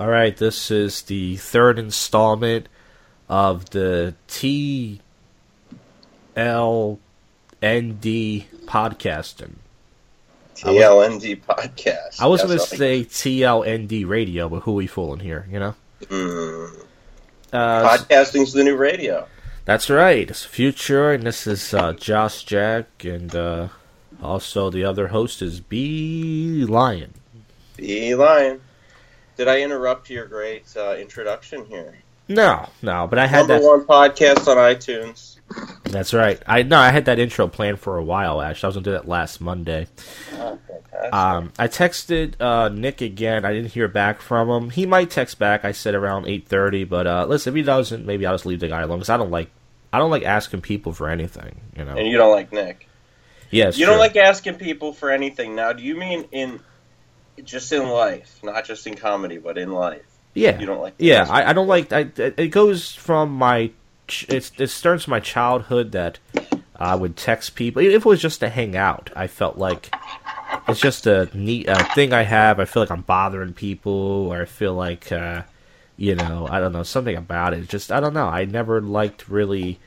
All right, this is the third installment of the TLND podcasting. TLND podcast. I was going to say TLND radio, but who we fooling here, you know? Mm. Uh, Podcasting's the new radio. that's right. It's Future, and this is uh, Josh Jack, and uh, also the other host is B Lion. B Lion. Did I interrupt your great uh, introduction here? No, no, but I had Number that. one podcast on iTunes. That's right. I no, I had that intro planned for a while. Actually, I was gonna do that last Monday. Oh. Um, I texted uh, Nick again. I didn't hear back from him. He might text back. I said around eight thirty, but uh, listen, if he doesn't, maybe I'll just leave the guy alone because I don't like I don't like asking people for anything. You know. and you don't like Nick. Yes. You don't like asking people for anything. Now, do you mean in just in life, not just in comedy, but in life? Yeah. You don't like? Yeah, I, I don't like. I, it goes from my. It's, it starts my childhood that I would text people. If it was just to hang out, I felt like it's just a neat uh, thing I have. I feel like I'm bothering people, or I feel like, uh, you know, I don't know something about it. Just I don't know. I never liked really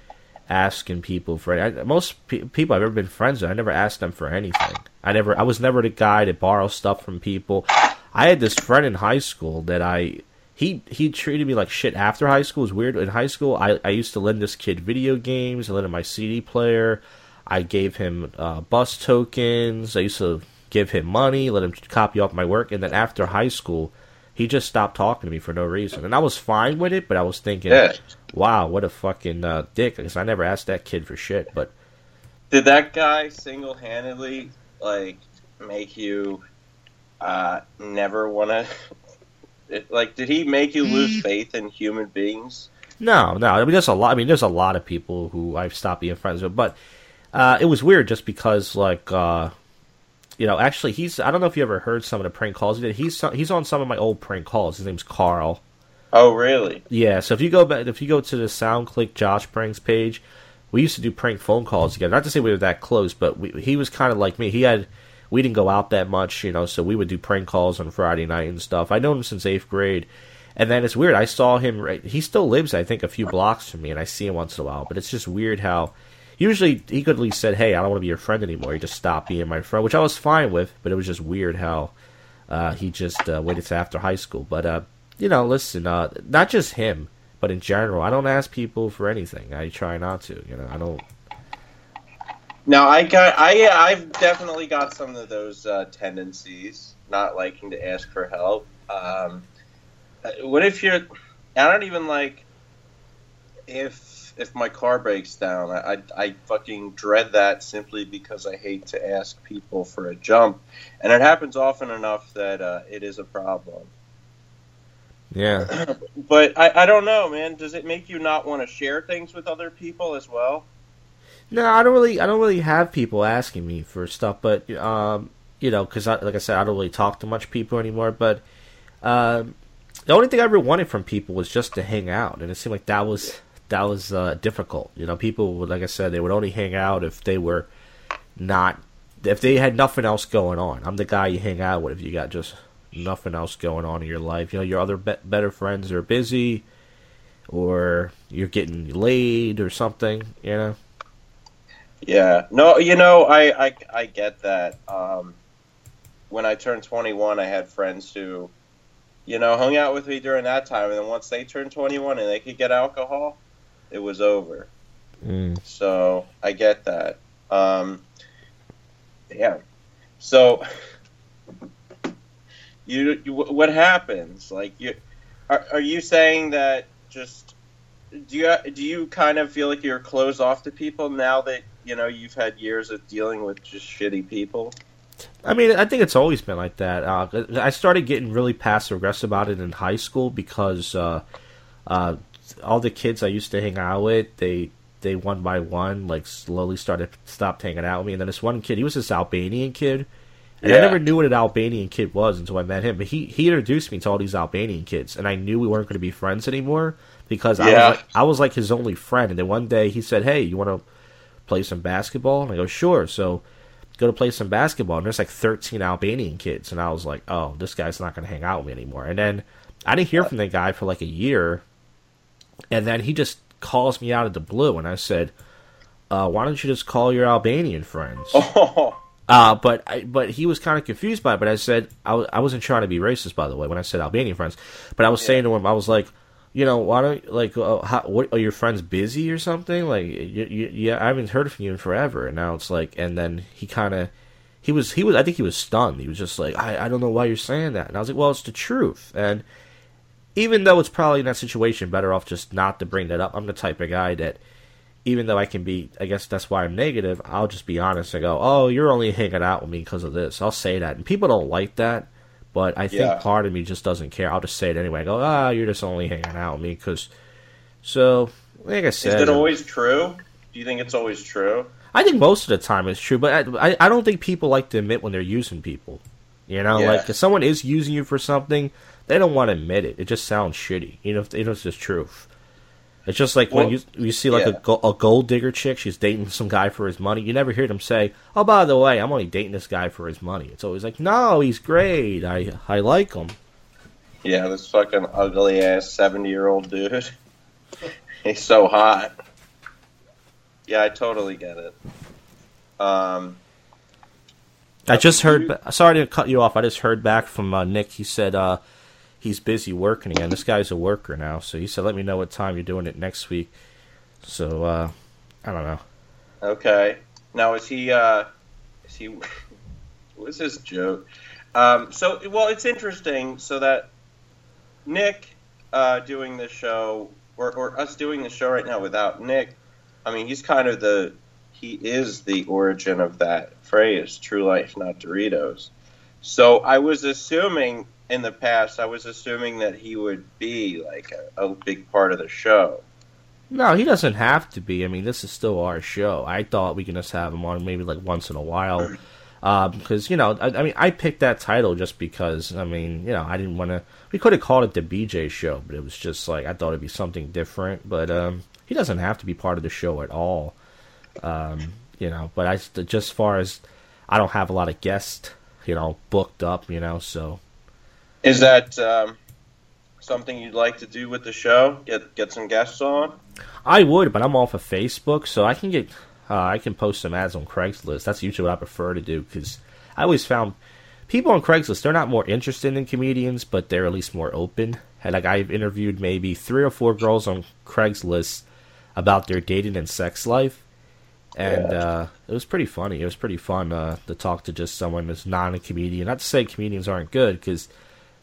asking people for I, most pe- people I've ever been friends with. I never asked them for anything. I never. I was never the guy to borrow stuff from people. I had this friend in high school that I he he treated me like shit after high school. It was weird. In high school, I, I used to lend this kid video games. I lent him my CD player. I gave him uh, bus tokens. I used to give him money, let him copy off my work. And then after high school, he just stopped talking to me for no reason. And I was fine with it, but I was thinking, Yeah. Wow, what a fucking uh, dick. Because I never asked that kid for shit. But Did that guy single-handedly like make you uh, never want to? Like, did he make you lose faith in human beings? No, no. I mean, there's a lot. I mean, there's a lot of people who I've stopped being friends with, but uh, it was weird just because, like, uh, you know, actually, he's. I don't know if you ever heard some of the prank calls he did. He's he's on some of my old prank calls. His name's Carl. Oh, really? Yeah. So if you go back, if you go to the SoundClick Josh pranks page, we used to do prank phone calls together. Not to say we were that close, but we, he was kind of like me. He had. We didn't go out that much, you know, so we would do prank calls on Friday night and stuff. I know him since eighth grade. And then it's weird. I saw him. Right, he still lives, I think, a few blocks from me, and I see him once in a while. But it's just weird how. Usually, he could at least said, "Hey, I don't want to be your friend anymore." He just stopped being my friend, which I was fine with. But it was just weird how uh, he just uh, waited till after high school. But uh, you know, listen, uh, not just him, but in general, I don't ask people for anything. I try not to. You know, I don't. Now, I got, I, I've definitely got some of those uh, tendencies, not liking to ask for help. Um, uh, what if you're? I don't even like if if my car breaks down. I, I, I fucking dread that simply because I hate to ask people for a jump, and it happens often enough that uh, it is a problem. Yeah. But I, I don't know, man. Does it make you not want to share things with other people as well? No, I don't really. I don't really have people asking me for stuff, but um, you know, because like I said, I don't really talk to much people anymore. But um, the only thing I ever wanted from people was just to hang out, and it seemed like that was that was uh, difficult. You know, people would, like I said, they would only hang out if they were not if they had nothing else going on. I'm the guy you hang out with if you got just nothing else going on in your life. You know, your other be- better friends are busy, or you're getting laid or something. You know. Yeah. No, you know, I I, I get that. Um, when I turned 21, I had friends who, you know, hung out with me during that time, and then once they turned 21 and they could get alcohol, it was over. Mm. So I get that. Um, yeah. So you, you what happens? Like you are, are you saying that just do you do you kind of feel like you're closed off to people now that you know you've had years of dealing with just shitty people? I mean, I think it's always been like that. Uh, I started getting really passive aggressive about it in high school because uh, uh, all the kids I used to hang out with, they they one by one like slowly started stopped hanging out with me. And then this one kid, he was this Albanian kid, and I never knew what an Albanian kid was until I met him. But he he introduced me to all these Albanian kids, and I knew we weren't going to be friends anymore because I was like, I was like his only friend. And then one day he said, "Hey, you want to play some basketball?" And I go, "Sure." So go to play some basketball, and there's like 13 Albanian kids, and I was like, "Oh, this guy's not going to hang out with me anymore." And then I didn't hear from the guy for like a year, and then he just calls me out of the blue, and I said, uh, "Why don't you just call your Albanian friends?" Oh, Uh, but I, but he was kind of confused by it. But I said I w- I wasn't trying to be racist, by the way, when I said Albanian friends. But I was saying to him, I was like, you know, why don't like, uh, how, what are your friends busy or something? Like, you, you, yeah, I haven't heard from you in forever, and now it's like, and then he kind of. He was he was I think he was stunned. He was just like I, I don't know why you're saying that. And I was like, well, it's the truth. And even though it's probably in that situation better off just not to bring that up. I'm the type of guy that even though I can be, I guess that's why I'm negative. I'll just be honest and go, "Oh, you're only hanging out with me because of this." I'll say that, and people don't like that, but I think Yeah. part of me just doesn't care. I'll just say it anyway. I go, "Ah, you're just only hanging out with me because." So, like I said, is it always true? Do you think it's always true? I think most of the time it's true, but I, I, I don't think people like to admit when they're using people. You know, Yeah. like if someone is using you for something, they don't want to admit it. It just sounds shitty. You know, if, you know, it's just truth. It's just like when you you see like a, yeah. go- a gold digger chick, she's dating some guy for his money. You never hear them say, "Oh, by the way, I'm only dating this guy for his money." It's always like, "No, he's great. I I like him." Yeah, this fucking ugly ass seventy year old dude. He's so hot. Yeah, I totally get it. Um, I just heard. Sorry to cut you off. I just heard back from uh, Nick. He said uh, he's busy working again. This guy's a worker now, so he said, "Let me know what time you're doing it next week." So uh, I don't know. okay. Now is he? uh Is he? What's his joke? Um, so well, it's interesting. So that Nick uh, doing the show, or, or us doing the show right now without Nick. I mean, he's kind of the he is the origin of that phrase, "True life, not Doritos." So I was assuming in the past, I was assuming that he would be like a, a big part of the show. No, he doesn't have to be. I mean, this is still our show. I thought we could just have him on maybe like once in a while. Because, you know, I, I mean, I picked that title just because, I mean, you know, I didn't want to. We could have called it the BJ show, but it was just like, I thought it'd be something different. But um, he doesn't have to be part of the show at all. Um, you know, but I, just as far as I don't have a lot of guests, you know, booked up, you know, so. Is that um, something you'd like to do with the show? Get get some guests on? I would, but I'm off of Facebook, so I can get uh, I can post some ads on Craigslist. That's usually what I prefer to do because I always found people on Craigslist they're not more interested in comedians, but they're at least more open. And like I've interviewed maybe three or four girls on Craigslist about their dating and sex life, and Yeah. uh, it was pretty funny. It was pretty fun uh, to talk to just someone that's not a comedian. Not to say comedians aren't good because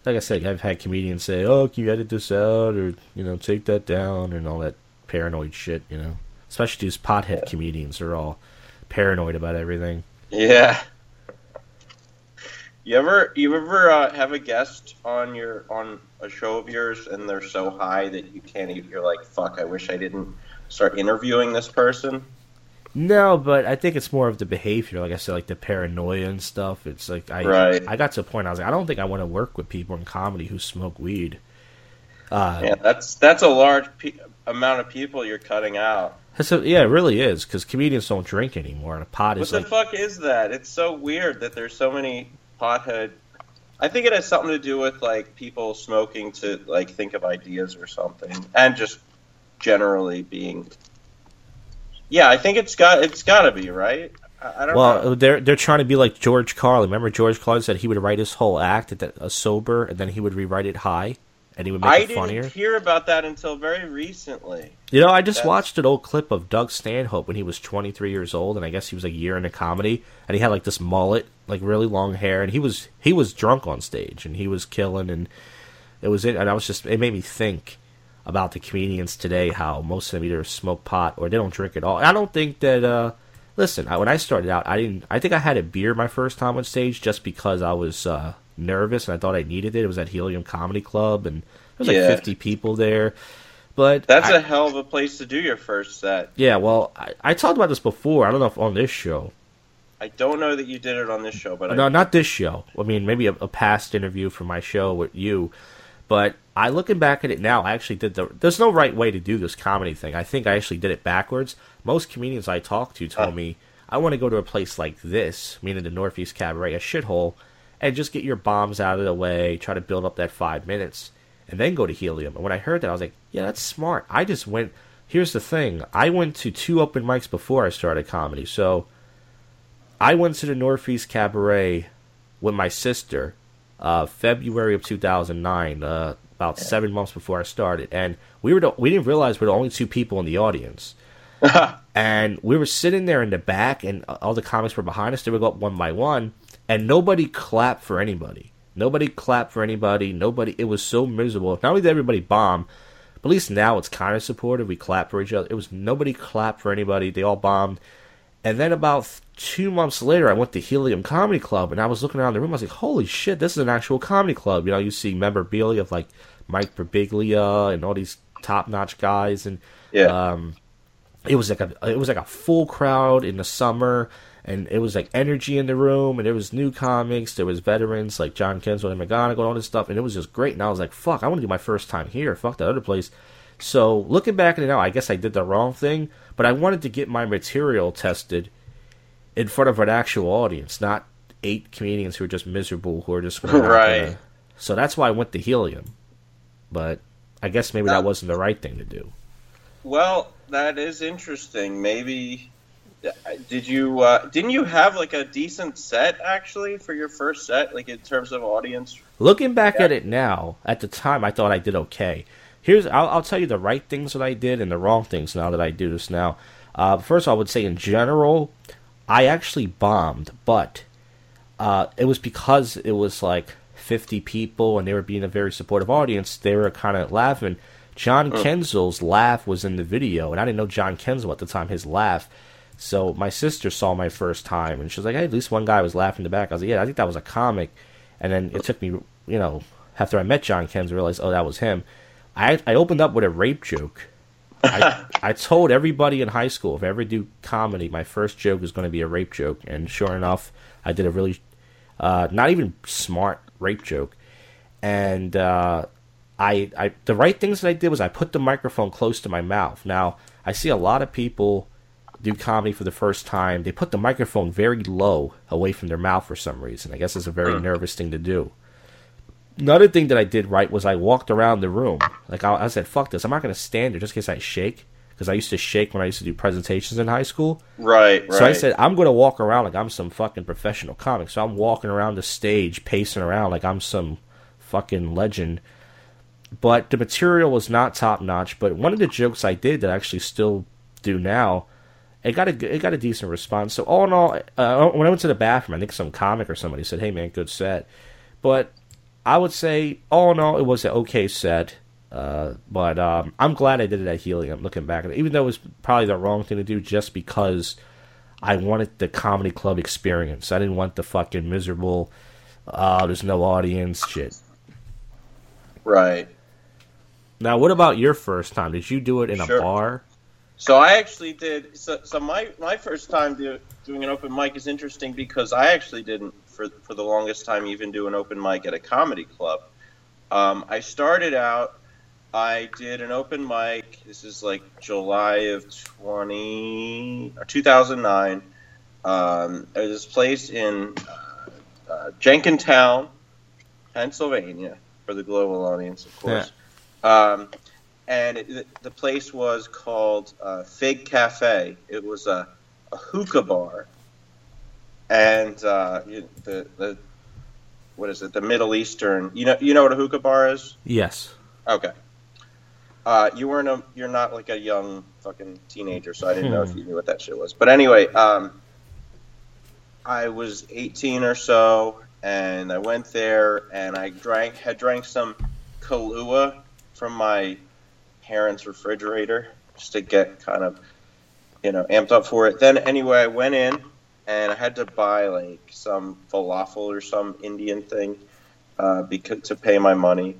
like I said, I've had comedians say, "Oh, can you edit this out?" or you know, take that down, and all that paranoid shit. You know, especially these pothead comedians are all paranoid about everything. Yeah. You ever you ever uh, have a guest on your on a show of yours and they're so high that you can't even you're like fuck I wish I didn't start interviewing this person. No, but I think it's more of the behavior. Like I said, like the paranoia and stuff. It's like I Right. I got to a point I was like, I don't think I want to work with people in comedy who smoke weed. Uh, Yeah, that's that's a large pe- amount of people you're cutting out. so, yeah, it really is because comedians don't drink anymore, and a pot What is What the like fuck is that? It's so weird that there's so many pothead. I think it has something to do with like people smoking to like think of ideas or something, and just generally being. Yeah, I think it's got it's got to be right. I, I don't know. Well, they're they're trying to be like George Carlin. Remember, George Carlin said he would write his whole act at the, uh, sober, and then he would rewrite it high, and he would make I it funnier. I didn't hear about that until very recently. You know, I just That's- watched an old clip of Doug Stanhope when he was 23 years old, and I guess he was a year into comedy, and he had like this mullet, like really long hair, and he was he was drunk on stage, and he was killing, and it was it, and I was just it made me think about the comedians today, how most of them either smoke pot or they don't drink at all. I don't think that. uh Listen, I, when I started out, I didn't. I think I had a beer my first time on stage just because I was uh nervous and I thought I needed it. It was at Helium Comedy Club, and there was like Yeah. 50 people there. But That's I- a hell of a place to do your first set. yeah, well, I, I talked about this before. I don't know if on this show. I don't know that you did it on this show, but No, I, not this show. I mean, maybe a, a past interview from my show with you. But I looking back at it now, I actually did the. There's no right way to do this comedy thing. I think I actually did it backwards. Most comedians I talked to told Uh. me I want to go to a place like this, meaning the Northeast Cabaret, a shithole, and just get your bombs out of the way. Try to build up that five minutes. and then go to Helium. And when I heard that, I was like, yeah, that's smart. I just went. Here's the thing: I went to two open mics before I started comedy, so I went to the Northeast Cabaret with my sister, uh, February of 2009, uh, about seven months before I started, and we were the, we didn't realize we were the only two people in the audience. and we were sitting there in the back, and all the comics were behind us. They would go up one by one, and nobody clapped for anybody. Nobody clapped for anybody. Nobody. It was so miserable. Not only did everybody bomb, but at least now it's kind of supportive. We clap for each other. It was nobody clapped for anybody. They all bombed. And then about two months later, I went to Helium Comedy Club, and I was looking around the room. I was like, "Holy shit, this is an actual comedy club!" You know, you see memorabilia of like Mike Birbiglia and all these top-notch guys, and Yeah. um, it was like a it was like a full crowd in the summer, and it was like energy in the room, and there was new comics, there was veterans like John Kensel and McGonigal, and all this stuff, and it was just great. And I was like, "Fuck, I want to do my first time here. Fuck that other place." So looking back at it now, I guess I did the wrong thing, but I wanted to get my material tested in front of an actual audience, not eight comedians who are just miserable who are just Right. gonna- So that's why I went to Helium, but I guess maybe that wasn't the right thing to do. Well, that is interesting. Maybe did you uh, didn't you have like a decent set actually for your first set, like in terms of audience? Looking back Yeah. at it now, at the time I thought I did okay. Here's I'll, I'll tell you the right things that I did and the wrong things now that I do this now. Uh, first, I would say in general, I actually bombed, but uh, it was because it was like 50 people and they were being a very supportive audience. They were kind of laughing. John Kenzel's laugh was in the video, and I didn't know John Kenzel at the time. His laugh. So my sister saw my first time, and she was like, "Hey, at least one guy was laughing in the back." I was like, "Yeah, I think that was a comic." And then it took me, you know, after I met John Kenzel, I realized, oh, that was him. I I opened up with a rape joke. I, I told everybody in high school if I ever do comedy, my first joke is going to be a rape joke, and sure enough, I did a really uh, not even smart rape joke, and uh, I I the right things that I did was I put the microphone close to my mouth. Now I see a lot of people do comedy for the first time. They put the microphone very low away from their mouth for some reason. I guess it's a very nervous thing to do. Another thing that I did right was I walked around the room. Like I, I said, "Fuck this! I'm not going to stand there just in case I shake." Because I used to shake when I used to do presentations in high school. Right, right. So I said, I'm going to walk around like I'm some fucking professional comic. So I'm walking around the stage, pacing around like I'm some fucking legend. But the material was not top notch. But one of the jokes I did that I actually still do now, it got a it got a decent response. So all in all, uh, when I went to the bathroom, I think some comic or somebody said, "Hey man, good set." But I would say all in all, it was an okay set. Uh, but um, I'm glad I did it at Helium. Looking back at it, even though it was probably the wrong thing to do, just because I wanted the comedy club experience. I didn't want the fucking miserable. Uh, there's no audience shit. right. Now, what about your first time? Did you do it in Sure. a bar? So I actually did. So, so my my first time do, doing an open mic is interesting because I actually didn't for for the longest time even do an open mic at a comedy club. Um, I started out. I did an open mic. This is like July of twenty or two thousand nine. Um, it was placed in uh, uh, Jenkintown, Pennsylvania, for the global audience, of course. Um, and it, the place was called uh, Fig Cafe. It was a, a hookah bar, and uh, you, the the what is it? The Middle Eastern. You know you know what a hookah bar is? Yes. Okay. Uh, you weren't a you're not like a young fucking teenager, so I didn't know if you knew what that shit was. But anyway, um, I was 18 or so, and I went there and I drank had drank some Kahlua from my parents' refrigerator just to get kind of you know amped up for it. Then anyway, I went in and I had to buy like some falafel or some Indian thing uh, because to pay my money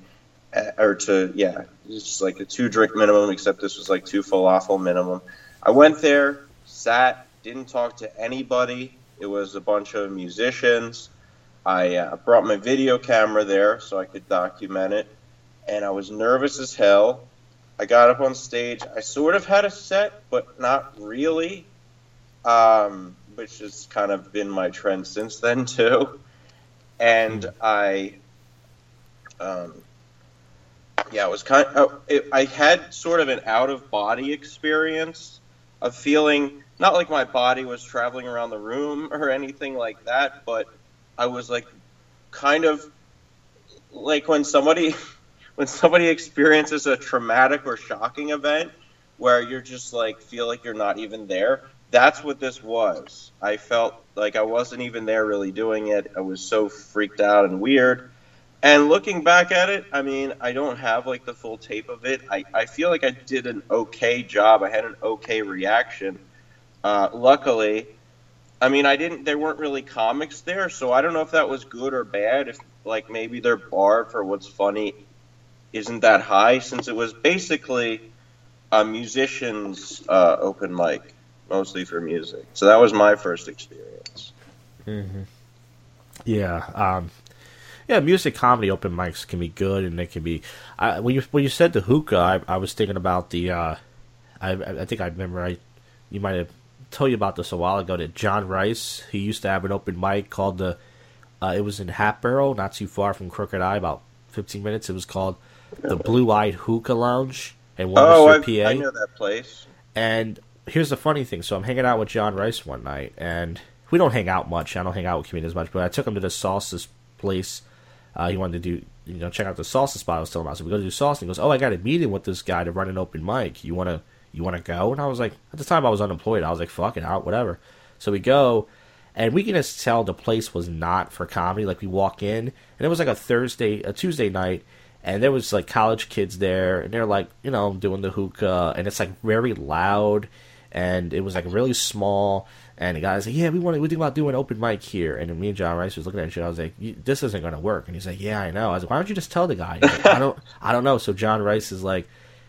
uh, or to yeah, it's just like a two drink minimum. Except this was like two falafel minimum. I went there, sat, didn't talk to anybody. It was a bunch of musicians. I uh, brought my video camera there so I could document it, and I was nervous as hell. I got up on stage. I sort of had a set, but not really, um, which has kind of been my trend since then too. And I, um, yeah, it was kind. Of, it, I had sort of an out of body experience of feeling not like my body was traveling around the room or anything like that, but I was like kind of like when somebody when somebody experiences a traumatic or shocking event where you're just like feel like you're not even there. That's what this was. I felt like I wasn't even there really doing it. I was so freaked out and weird. And looking back at it, I mean, I don't have like the full tape of it. I, I feel like I did an okay job. I had an okay reaction. Uh, luckily, I mean, I didn't. There weren't really comics there, so I don't know if that was good or bad. If like maybe their bar for what's funny isn't that high, since it was basically a musician's uh, open mic, mostly for music. So that was my first experience. Mm-hmm. Yeah, um, yeah, music comedy open mics can be good, and they can be. I, when you when you said the hookah, I, I was thinking about the. Uh, I I think I remember I, you might have told you about this a while ago that John Rice he used to have an open mic called the. Uh, it was in Hatboro, not too far from Crooked Eye, about fifteen minutes. It was called the Blue Eyed Hookah Lounge and oh, I, I know that place. And here's the funny thing: so I'm hanging out with John Rice one night, and we don't hang out much. I don't hang out with comedians much, but I took him to the Salsa's place. Uh, he wanted to do, you know, check out the salsa spot I was telling him. So we go to do salsa, and he goes, "Oh, I got a meeting with this guy to run an open mic. You wanna, you wanna go?" And I was like, at the time I was unemployed. I was like, "Fuck it, out, whatever." So we go, and we can just tell the place was not for comedy. Like we walk in, and it was like a Thursday, a Tuesday night, and there was like college kids there, and they're like, you know, doing the hookah, and it's like very loud, and it was like really small. And the guy's like, "Yeah, we want to. We think about doing open mic here." And me and John Rice was looking at each other. I was like, "This isn't going to work." And he's like, "Yeah, I know." I was like, "Why don't you just tell the guy?" Like, I don't, I don't know. So John Rice is like,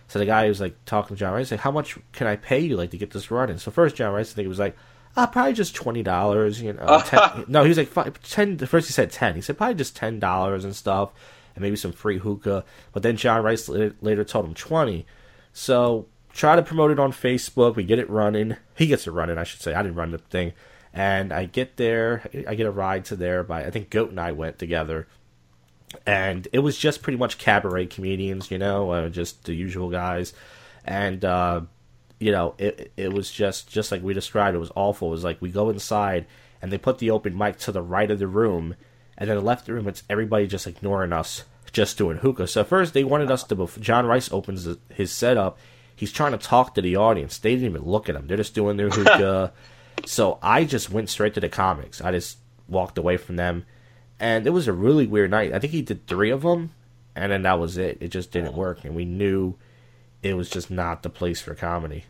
so the guy was like talking to John Rice, like, "How much can I pay you like to get this running?" So first, John Rice, I think it was like, uh, probably just twenty dollars. You know, 10, no, he was like five, ten. First, he said ten. He said probably just ten dollars and stuff, and maybe some free hookah. But then John Rice later told him twenty. So try to promote it on Facebook. We get it running. He gets it running, I should say. I didn't run the thing. And I get there, I get a ride to there by, I think Goat and I went together. And it was just pretty much cabaret comedians, you know, uh, just the usual guys. And, uh, you know, it, it was just, just like we described, it was awful. It was like we go inside and they put the open mic to the right of the room. And then the left the room, it's everybody just ignoring us, just doing hookah. So first they wanted us to, John Rice opens his setup. He's trying to talk to the audience. They didn't even look at him. They're just doing their hookah. So I just went straight to the comics. I just walked away from them, and it was a really weird night. I think he did three of them, and then that was it. It just didn't work, and we knew it was just not the place for comedy.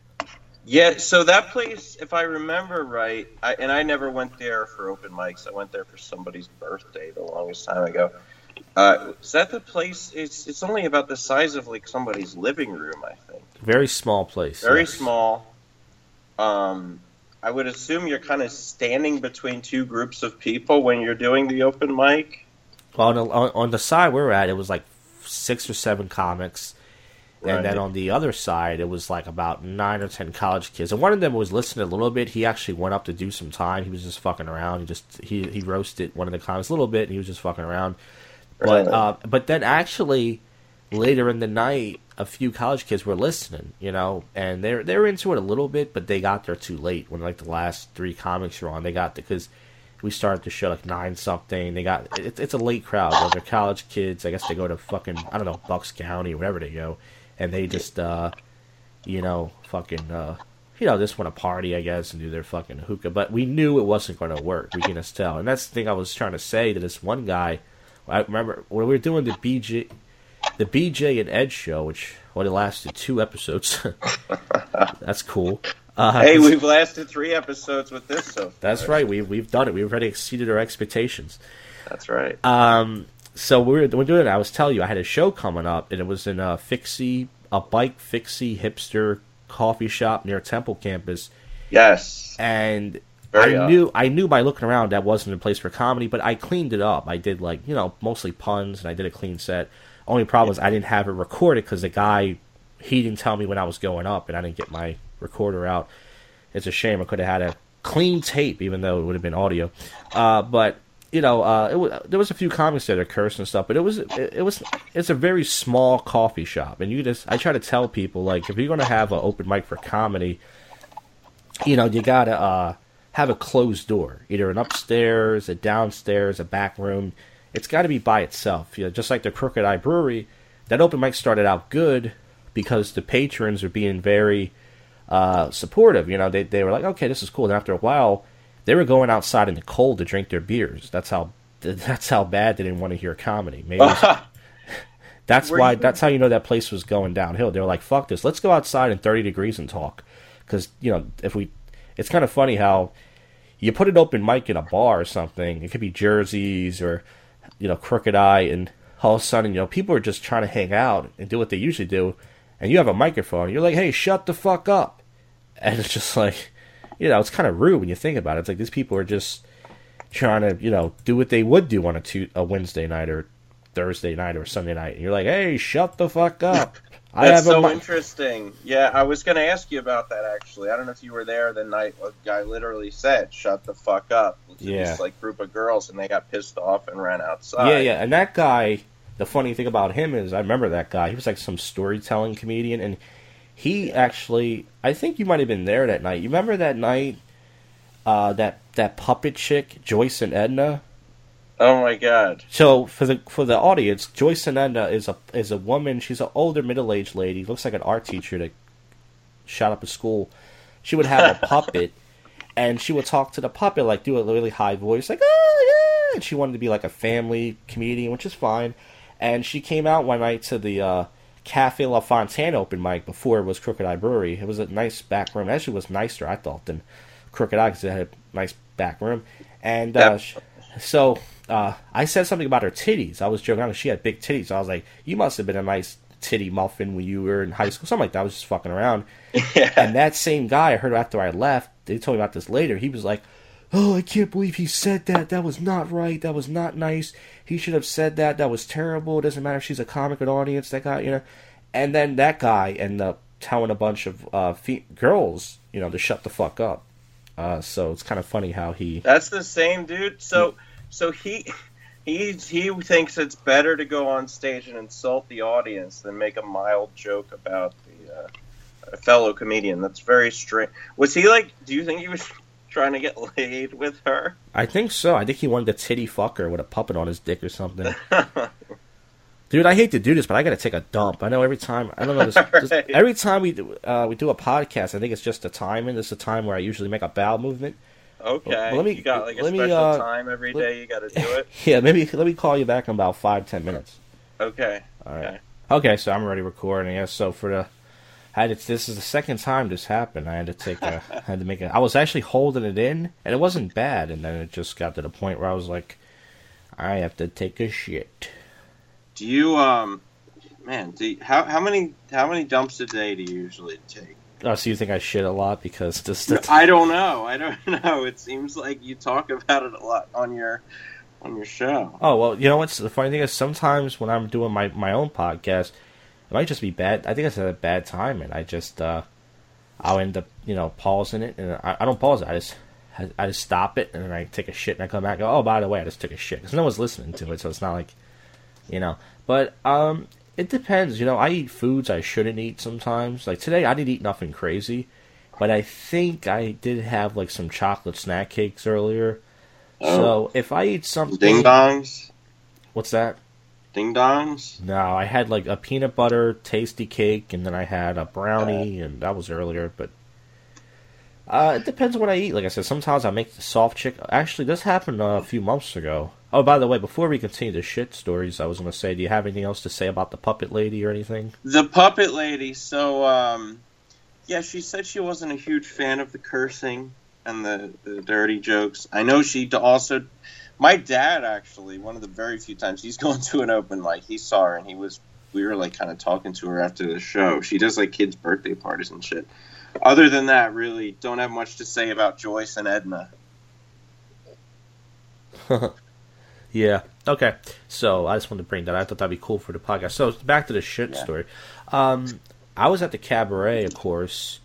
Yeah, so that place, if I remember right, I, and I never went there for open mics. I went there for somebody's birthday the longest time ago. Uh, is that the place? It's it's only about the size of like somebody's living room, I think. Very small place. Very yes. small. Um, I would assume you're kind of standing between two groups of people when you're doing the open mic. Well, on the, on the side we are at, it was like six or seven comics. Right. And then on the other side, it was like about nine or ten college kids. And one of them was listening a little bit. He actually went up to do some time. He was just fucking around. He just he he roasted one of the comics a little bit, and he was just fucking around. But uh, but then actually later in the night, a few college kids were listening, you know, and they're they're into it a little bit, but they got there too late when like the last three comics were on. They got because we started the show like nine something. They got it, it's a late crowd. Like they're college kids. I guess they go to fucking I don't know Bucks County, wherever they go, and they just uh, you know fucking uh, you know just want to party, I guess, and do their fucking hookah. But we knew it wasn't going to work. We can just tell, and that's the thing I was trying to say to this one guy. I remember when we were doing the BJ the BJ and Ed show, which only lasted two episodes. that's cool. Uh, hey, we've lasted three episodes with this, so that's right. We we've done it. We've already exceeded our expectations. That's right. Um, so we're we're doing it. I was telling you, I had a show coming up, and it was in a fixie, a bike fixie hipster coffee shop near Temple campus. Yes, and Very I knew I knew by looking around that wasn't a place for comedy, but I cleaned it up. I did like you know mostly puns, and I did a clean set. Only problem is I didn't have it recorded because the guy he didn't tell me when I was going up, and I didn't get my recorder out. It's a shame. I could have had a clean tape, even though it would have been audio. Uh, but you know, uh, it was, there was a few comics that cursed and stuff, but it was it, it was it's a very small coffee shop, and you just I try to tell people like if you're going to have an open mic for comedy, you know, you gotta uh, have a closed door, either an upstairs, a downstairs, a back room. It's got to be by itself. You know, just like the Crooked Eye Brewery, that open mic started out good because the patrons are being very uh, supportive. You know, they they were like, okay, this is cool. And after a while, they were going outside in the cold to drink their beers. That's how that's how bad they didn't want to hear comedy. Maybe that's Were why you- that's how you know that place was going downhill. They were like, fuck this, let's go outside in 30 degrees and talk. Because you know, if we, it's kind of funny how you put an open mic in a bar or something. It could be Jerseys or you know Crooked Eye, and all of a sudden you know people are just trying to hang out and do what they usually do, and you have a microphone. You're like, hey, shut the fuck up, and it's just like, you know, it's kind of rude when you think about it. It's like these people are just trying to you know do what they would do on a tu- a Wednesday night or Thursday night or Sunday night, and you're like, hey, shut the fuck up. That's so mi- interesting. Yeah, I was going to ask you about that actually. I don't know if you were there the night a guy literally said, "Shut the fuck up." to Yeah. This like group of girls, and they got pissed off and ran outside. Yeah, yeah, and that guy. The funny thing about him is, I remember that guy. He was like some storytelling comedian, and he actually, I think you might have been there that night. You remember that night, uh, that that puppet chick, Joyce and Edna. Oh my god. So for the for the audience, Joyce and Edna is a is a woman. She's an older middle aged lady. Looks like an art teacher that shot up a school. She would have a puppet, and she would talk to the puppet like do a really high voice, like oh yeah. And she wanted to be like a family comedian, which is fine. And she came out one night to the uh, Cafe La Fontaine open mic before it was Crooked Eye Brewery. It was a nice back room. Actually, it was nicer I thought than Crooked Eye because it had a nice back room. And uh, Yep. so uh, I said something about her titties. I was joking. She had big titties. I was like, "You must have been a nice titty muffin when you were in high school." Something like that. I was just fucking around. Yeah. And that same guy, I heard after I left, they told me about this later. He was like, "Oh, I can't believe he said that. That was not right. That was not nice. He should have said that. That was terrible. It doesn't matter if she's a comic or an audience. That guy, you know." And then that guy ended up telling a bunch of uh, fe- girls, you know, to shut the fuck up. Uh, so it's kind of funny how he. That's the same dude. So so he he he thinks it's better to go on stage and insult the audience than make a mild joke about the uh, a fellow comedian. That's very strange. Was he like? Do you think he was trying to get laid with her? I think so. I think he wanted to titty fuck her with a puppet on his dick or something. Dude, I hate to do this, but I gotta take a dump. I know every time. I don't know. This, this- Right. every time we do, uh, we do a podcast, I think it's just the timing. This is the time where I usually make a bowel movement. Okay, Well, let me- you got like a let me, special uh, time every let- day. You got to do it. Yeah, maybe let me call you back in about five ten minutes. Okay. All right. Okay. Okay, so I'm already recording. Yeah, so for the, I had to, this is the second time this happened. I had to take a, I had to make a. I was actually holding it in, and it wasn't bad, and then it just got to the point where I was like, I have to take a shit. Do you um, man? Do you, how how many how many dumps a day do you usually take? Oh, so you think I shit a lot because? The, I don't know. I don't know. It seems like you talk about it a lot on your on your show. oh well, you know what's the funny thing is sometimes when I'm doing my my own podcast, it might just be bad. I think I it's a bad time, and I just uh, I'll end up you know pausing it, and I, I don't pause it. I just I, I just stop it, and then I take a shit, and I come back. and go, oh, by the way, I just took a shit because no one's listening to it, so it's not like you know. But um, it depends. You know, I eat foods I shouldn't eat sometimes. Like today, I didn't eat nothing crazy, but I think I did have like some chocolate snack cakes earlier. Oh. So if I eat something, Ding dongs, what's that? ding dongs. No, I had like a peanut butter Tastykake, and then I had a brownie, and that was earlier. But uh, it depends what I eat. Like I said, sometimes I make the soft chicken. Actually, this happened uh, a few months ago. Oh, by the way, before we continue the shit stories, I was going to say, do you have anything else to say about the puppet lady or anything? The puppet lady. So um, yeah, she said she wasn't a huge fan of the cursing and the, the dirty jokes. I know she also. My dad actually, one of the very few times he's gone to an open mic, he saw her and he was. We were like kind of talking to her after the show. She does like kids' birthday parties and shit. Other than that, really don't have much to say about Joyce and Edna. Yeah. Okay. So I just wanted to bring that. I thought that'd be cool for the podcast. So back to the shit Yeah. story. Um, I was at the cabaret, of course.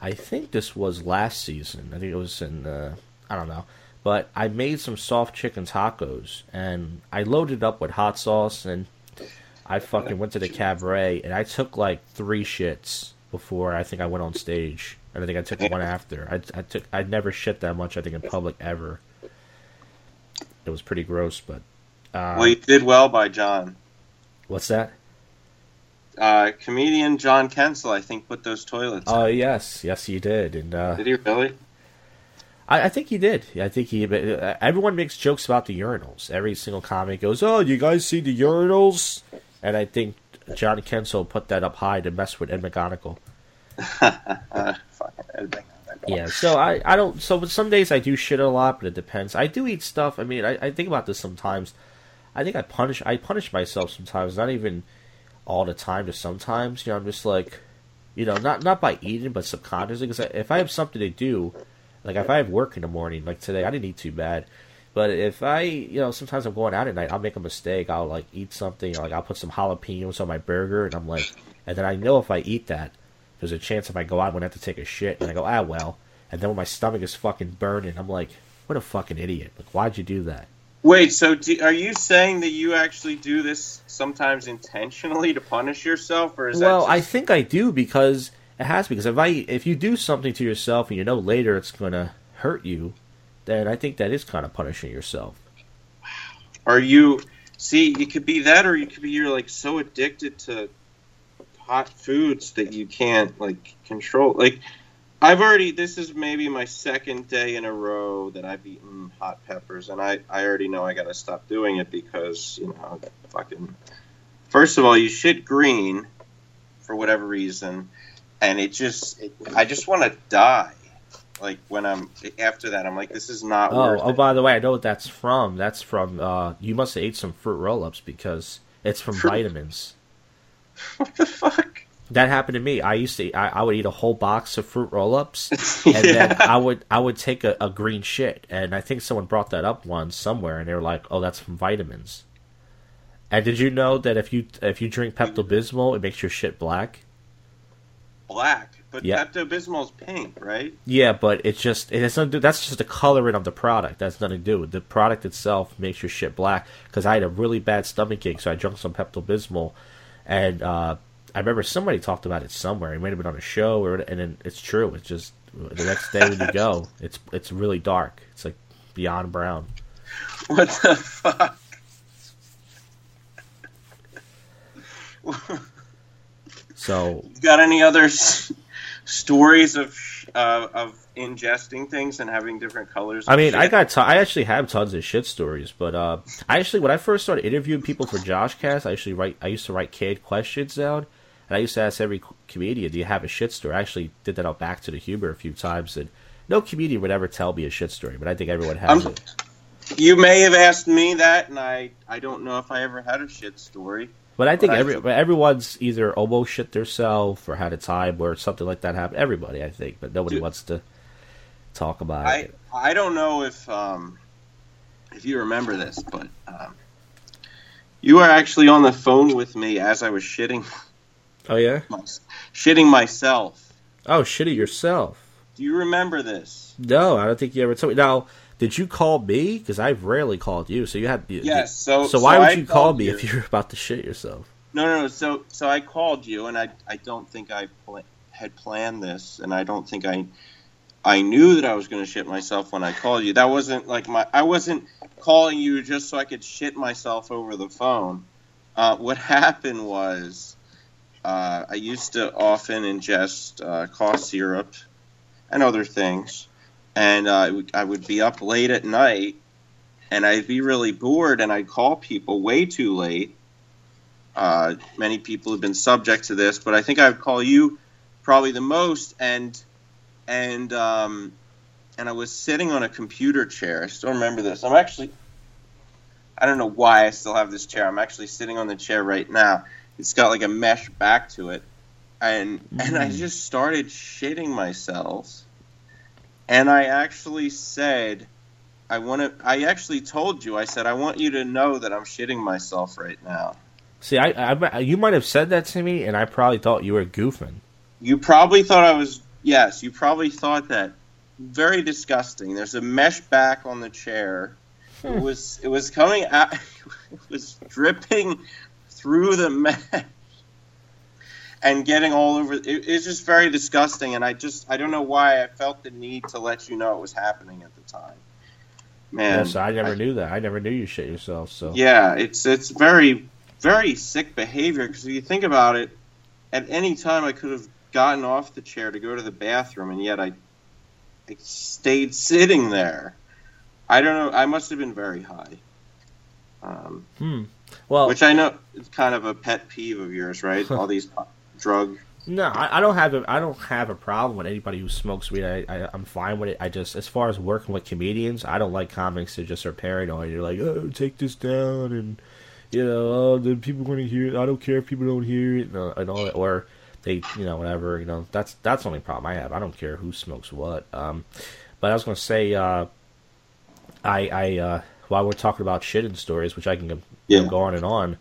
I think this was last season. I think it was in. Uh, I don't know. But I made some soft chicken tacos and I loaded up with hot sauce and I fucking went to the cabaret and I took like three shits before I think I went on stage. And I think I took one after. I, I took I never shit that much I think in public ever. It was pretty gross, but uh, well, you did well by John. What's that? Uh, comedian John Kensel, I think, put those toilets. Oh yes, yes, he did. And uh, did he really? I, I, think he did. I think he. Uh, everyone makes jokes about the urinals. Every single comic goes, "Oh, you guys see the urinals?" And I think John Kensel put that up high to mess with Ed McGonigal. yeah, so I, I don't. So some days I do shit a lot, but it depends. I do eat stuff. I mean, I, I think about this sometimes. I think I punish I punish myself sometimes. Not even all the time, just sometimes. You know, I'm just like, you know, not not by eating, but subconsciously. Because if I have something to do, like if I have work in the morning, like today, I didn't eat too bad. But if I, you know, sometimes I'm going out at night, I'll make a mistake. I'll like eat something, like I'll put some jalapenos on my burger, and I'm like, and then I know if I eat that, there's a chance if I go out, I'm gonna have to take a shit, and I go, ah, well. And then when my stomach is fucking burning, I'm like, what a fucking idiot! Like, why'd you do that? Wait, so do, are you saying that you actually do this sometimes intentionally to punish yourself, or is well, just... I think I do because it has because if I if you do something to yourself and you know later it's gonna hurt you, then I think that is kind of punishing yourself. Are you? See, it could be that, or you could be you're like so addicted to hot foods that you can't like control. Like I've already. This is maybe my second day in a row that I've eaten hot peppers, and I I already know I got to stop doing it because you know fucking. First of all, you shit green, for whatever reason, and it just it, I just want to die. Like when I'm after that, I'm like, this is not. Oh, oh! It. By the way, I know what that's from. That's from. uh You must have ate some fruit roll-ups because it's from vitamins. What the fuck? That happened to me. I used to. I, I would eat a whole box of fruit roll-ups, and yeah. then I would I would take a, a, green shit. And I think someone brought that up once somewhere, and they were like, "Oh, that's from vitamins." And did you know that if you if you drink Pepto Bismol, it makes your shit black? Black, but yeah. Pepto Bismol is pink, right? Yeah, but it's just it has nothing. To do, that's just the coloring of the product. That's nothing to do. with The product itself makes your shit black. Because I had a really bad stomach ache, so I drank some Pepto Bismol, and uh, I remember somebody talked about it somewhere. It might have been on a show, or and then it's true. It's just the next day when you go, it's it's really dark. It's like beyond brown. What the fuck? so, you got any other s- stories of uh, of ingesting things and having different colors? I mean, shit? I got t- I actually have tons of shit stories, but uh, I actually when I first started interviewing people for Josh Cast, I actually write I used to write canned questions down and I used to ask every comedian, "Do you have a shit story?" I actually did that out back to the humor a few times, and no comedian would ever tell me a shit story, but I think everyone has um, it. You may have asked me that, and I I don't know if I ever had a shit story. But I think but every I, everyone's either almost shit themselves or had a time where something like that happened. Everybody, I think, but nobody dude, wants to talk about I, it. I don't know if um, if you remember this, but um, you were actually on the phone with me as I was shitting Oh yeah, shitting myself. Oh, shitting yourself. Do you remember this? No, I don't think you ever told me. Now, did you call me? Because I've rarely called you. So you had. Yes. So so why so would I you call me you. if you're about to shit yourself? No, no, no. So so I called you, and I I don't think I pl- had planned this, and I don't think I I knew that I was going to shit myself when I called you. That wasn't like my. I wasn't calling you just so I could shit myself over the phone. Uh, what happened was uh, I used to often ingest uh, cough syrup and other things, and uh, I would be up late at night, and I'd be really bored, and I'd call people way too late. Uh, many people have been subject to this, but I think I would call you probably the most, and and um, and I was sitting on a computer chair. I still remember this. I'm actually, I don't know why I still have this chair. I'm actually sitting on the chair right now it's got like a mesh back to it, and mm. and I mm. just started shitting myself, and I actually said. I want to. I actually told you. I said I want you to know that I'm shitting myself right now. See, I, I, you might have said that to me, and I probably thought you were goofing. You probably thought I was. Yes, you probably thought that very disgusting. There's a mesh back on the chair. It hmm. was it was coming out. It was dripping through the mesh and getting all over. It, it's just very disgusting. And I just I don't know why I felt the need to let you know it was happening at the time. Man, Yeah, so I never knew that. I never knew you shit yourself. So Yeah, it's it's very very sick behavior because if you think about it, at any time I could have gotten off the chair to go to the bathroom, and yet I, I stayed sitting there. I don't know. I must have been very high. Um, hmm. Well, which I know is kind of a pet peeve of yours, right? All these drug. No, I, I don't have a I don't have a problem with anybody who smokes weed. I, I I'm fine with it. I just as far as working with comedians, I don't like comics that just are paranoid. You're like, oh, take this down, and you know, oh, the people going to hear it. I don't care if people don't hear it, and, uh, and all that, or they, you know, whatever. You know, that's that's the only problem I have. I don't care who smokes what. Um, but I was going to say, uh, I I uh, while we're talking about shit shitting stories, which I can go, Yeah. go on and on.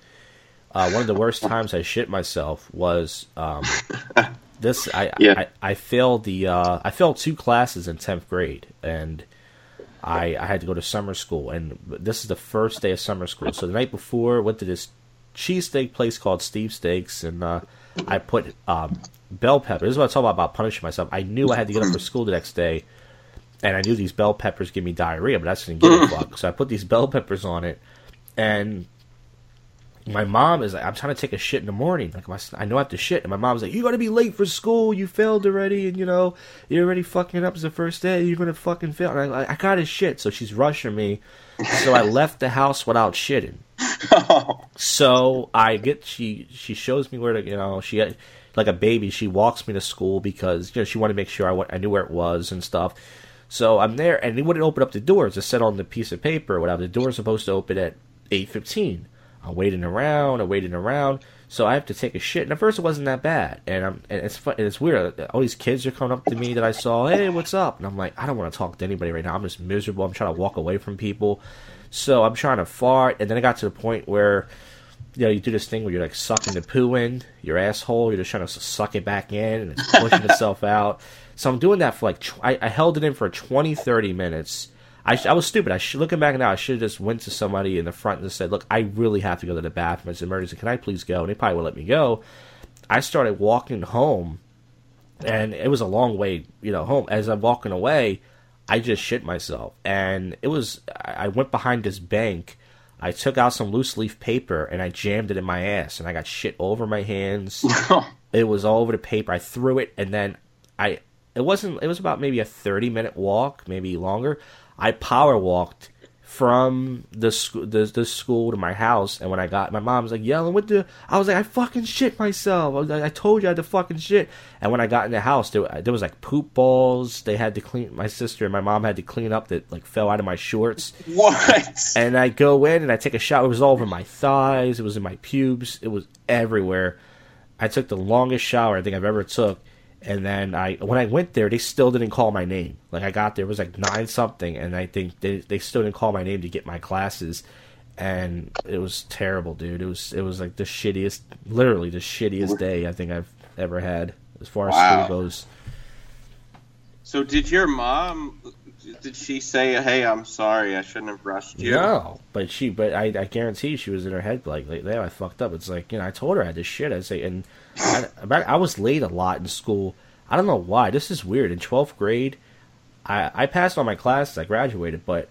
Uh, one of the worst times I shit myself was um, this. I, Yeah. I I failed the uh, I failed two classes in tenth grade, and I I had to go to summer school, and this is the first day of summer school. So the night before, went to this cheesesteak place called Steve Steaks, and uh, I put um, bell peppers. This is what I talk about about punishing myself. I knew I had to get up for school the next day, and I knew these bell peppers give me diarrhea, but I just didn't give a fuck. So I put these bell peppers on it, and my mom is like, I'm trying to take a shit in the morning. Like, my, I know I have to shit. And my mom's like, You're going to be late for school. You failed already. And, you know, you're already fucking up. It's the first day. You're going to fucking fail. And I, like, I got to shit. So she's rushing me. So I left the house without shitting. So I get, she, she shows me where to, you know, she, like a baby, she walks me to school because, you know, she wanted to make sure I, went, I knew where it was and stuff. So I'm there, and they wouldn't open up the doors. It said on the piece of paper, whatever. The door's supposed to open at 8.15. I'm waiting around, I'm waiting around. So I have to take a shit. And at first it wasn't that bad. And I'm and it's fun, and it's weird. All these kids are coming up to me that I saw. Hey, what's up? And I'm like, I don't want to talk to anybody right now. I'm just miserable. I'm trying to walk away from people. So I'm trying to fart. And then I got to the point where, you know, you do this thing where you're like sucking the poo in your asshole. You're just trying to suck it back in, and it's pushing itself out. So I'm doing that for like tw- I, I held it in for 20, 30 minutes. I, sh- I was stupid. I sh- looking back now, I should have just went to somebody in the front and said, "Look, I really have to go to the bathroom. It's an emergency. Can I please go?" And they probably would let me go. I started walking home, and it was a long way, you know, home. As I'm walking away, I just shit myself, and it was. I went behind this bank. I took out some loose leaf paper and I jammed it in my ass, and I got shit all over my hands. it was all over the paper. I threw it, and then I. It wasn't. It was about maybe a thirty minute walk, maybe longer. I power walked from the school the, the school to my house and when I got my mom was like yelling what the I was like I fucking shit myself I, was like, I told you I had to fucking shit and when I got in the house there, there was like poop balls they had to clean my sister and my mom had to clean up that like fell out of my shorts What? and I go in and I take a shower. It was all over my thighs. It was in my pubes. It was everywhere. I took the longest shower I think I've ever took. And then I, when I went there, they still didn't call my name. Like I got there, it was like nine something, and I think they they still didn't call my name to get my classes, and it was terrible, dude. It was it was like the shittiest, literally the shittiest day I think I've ever had as far as Wow. school goes. So did your mom? Did she say, "Hey, I'm sorry, I shouldn't have rushed you"? No, but she, but I, I guarantee she was in her head like, yeah, I fucked up. It's like, you know, I told her I had this shit. I say, and I, I was late a lot in school. I don't know why. This is weird. In twelfth grade, I, I passed all my classes. I graduated, but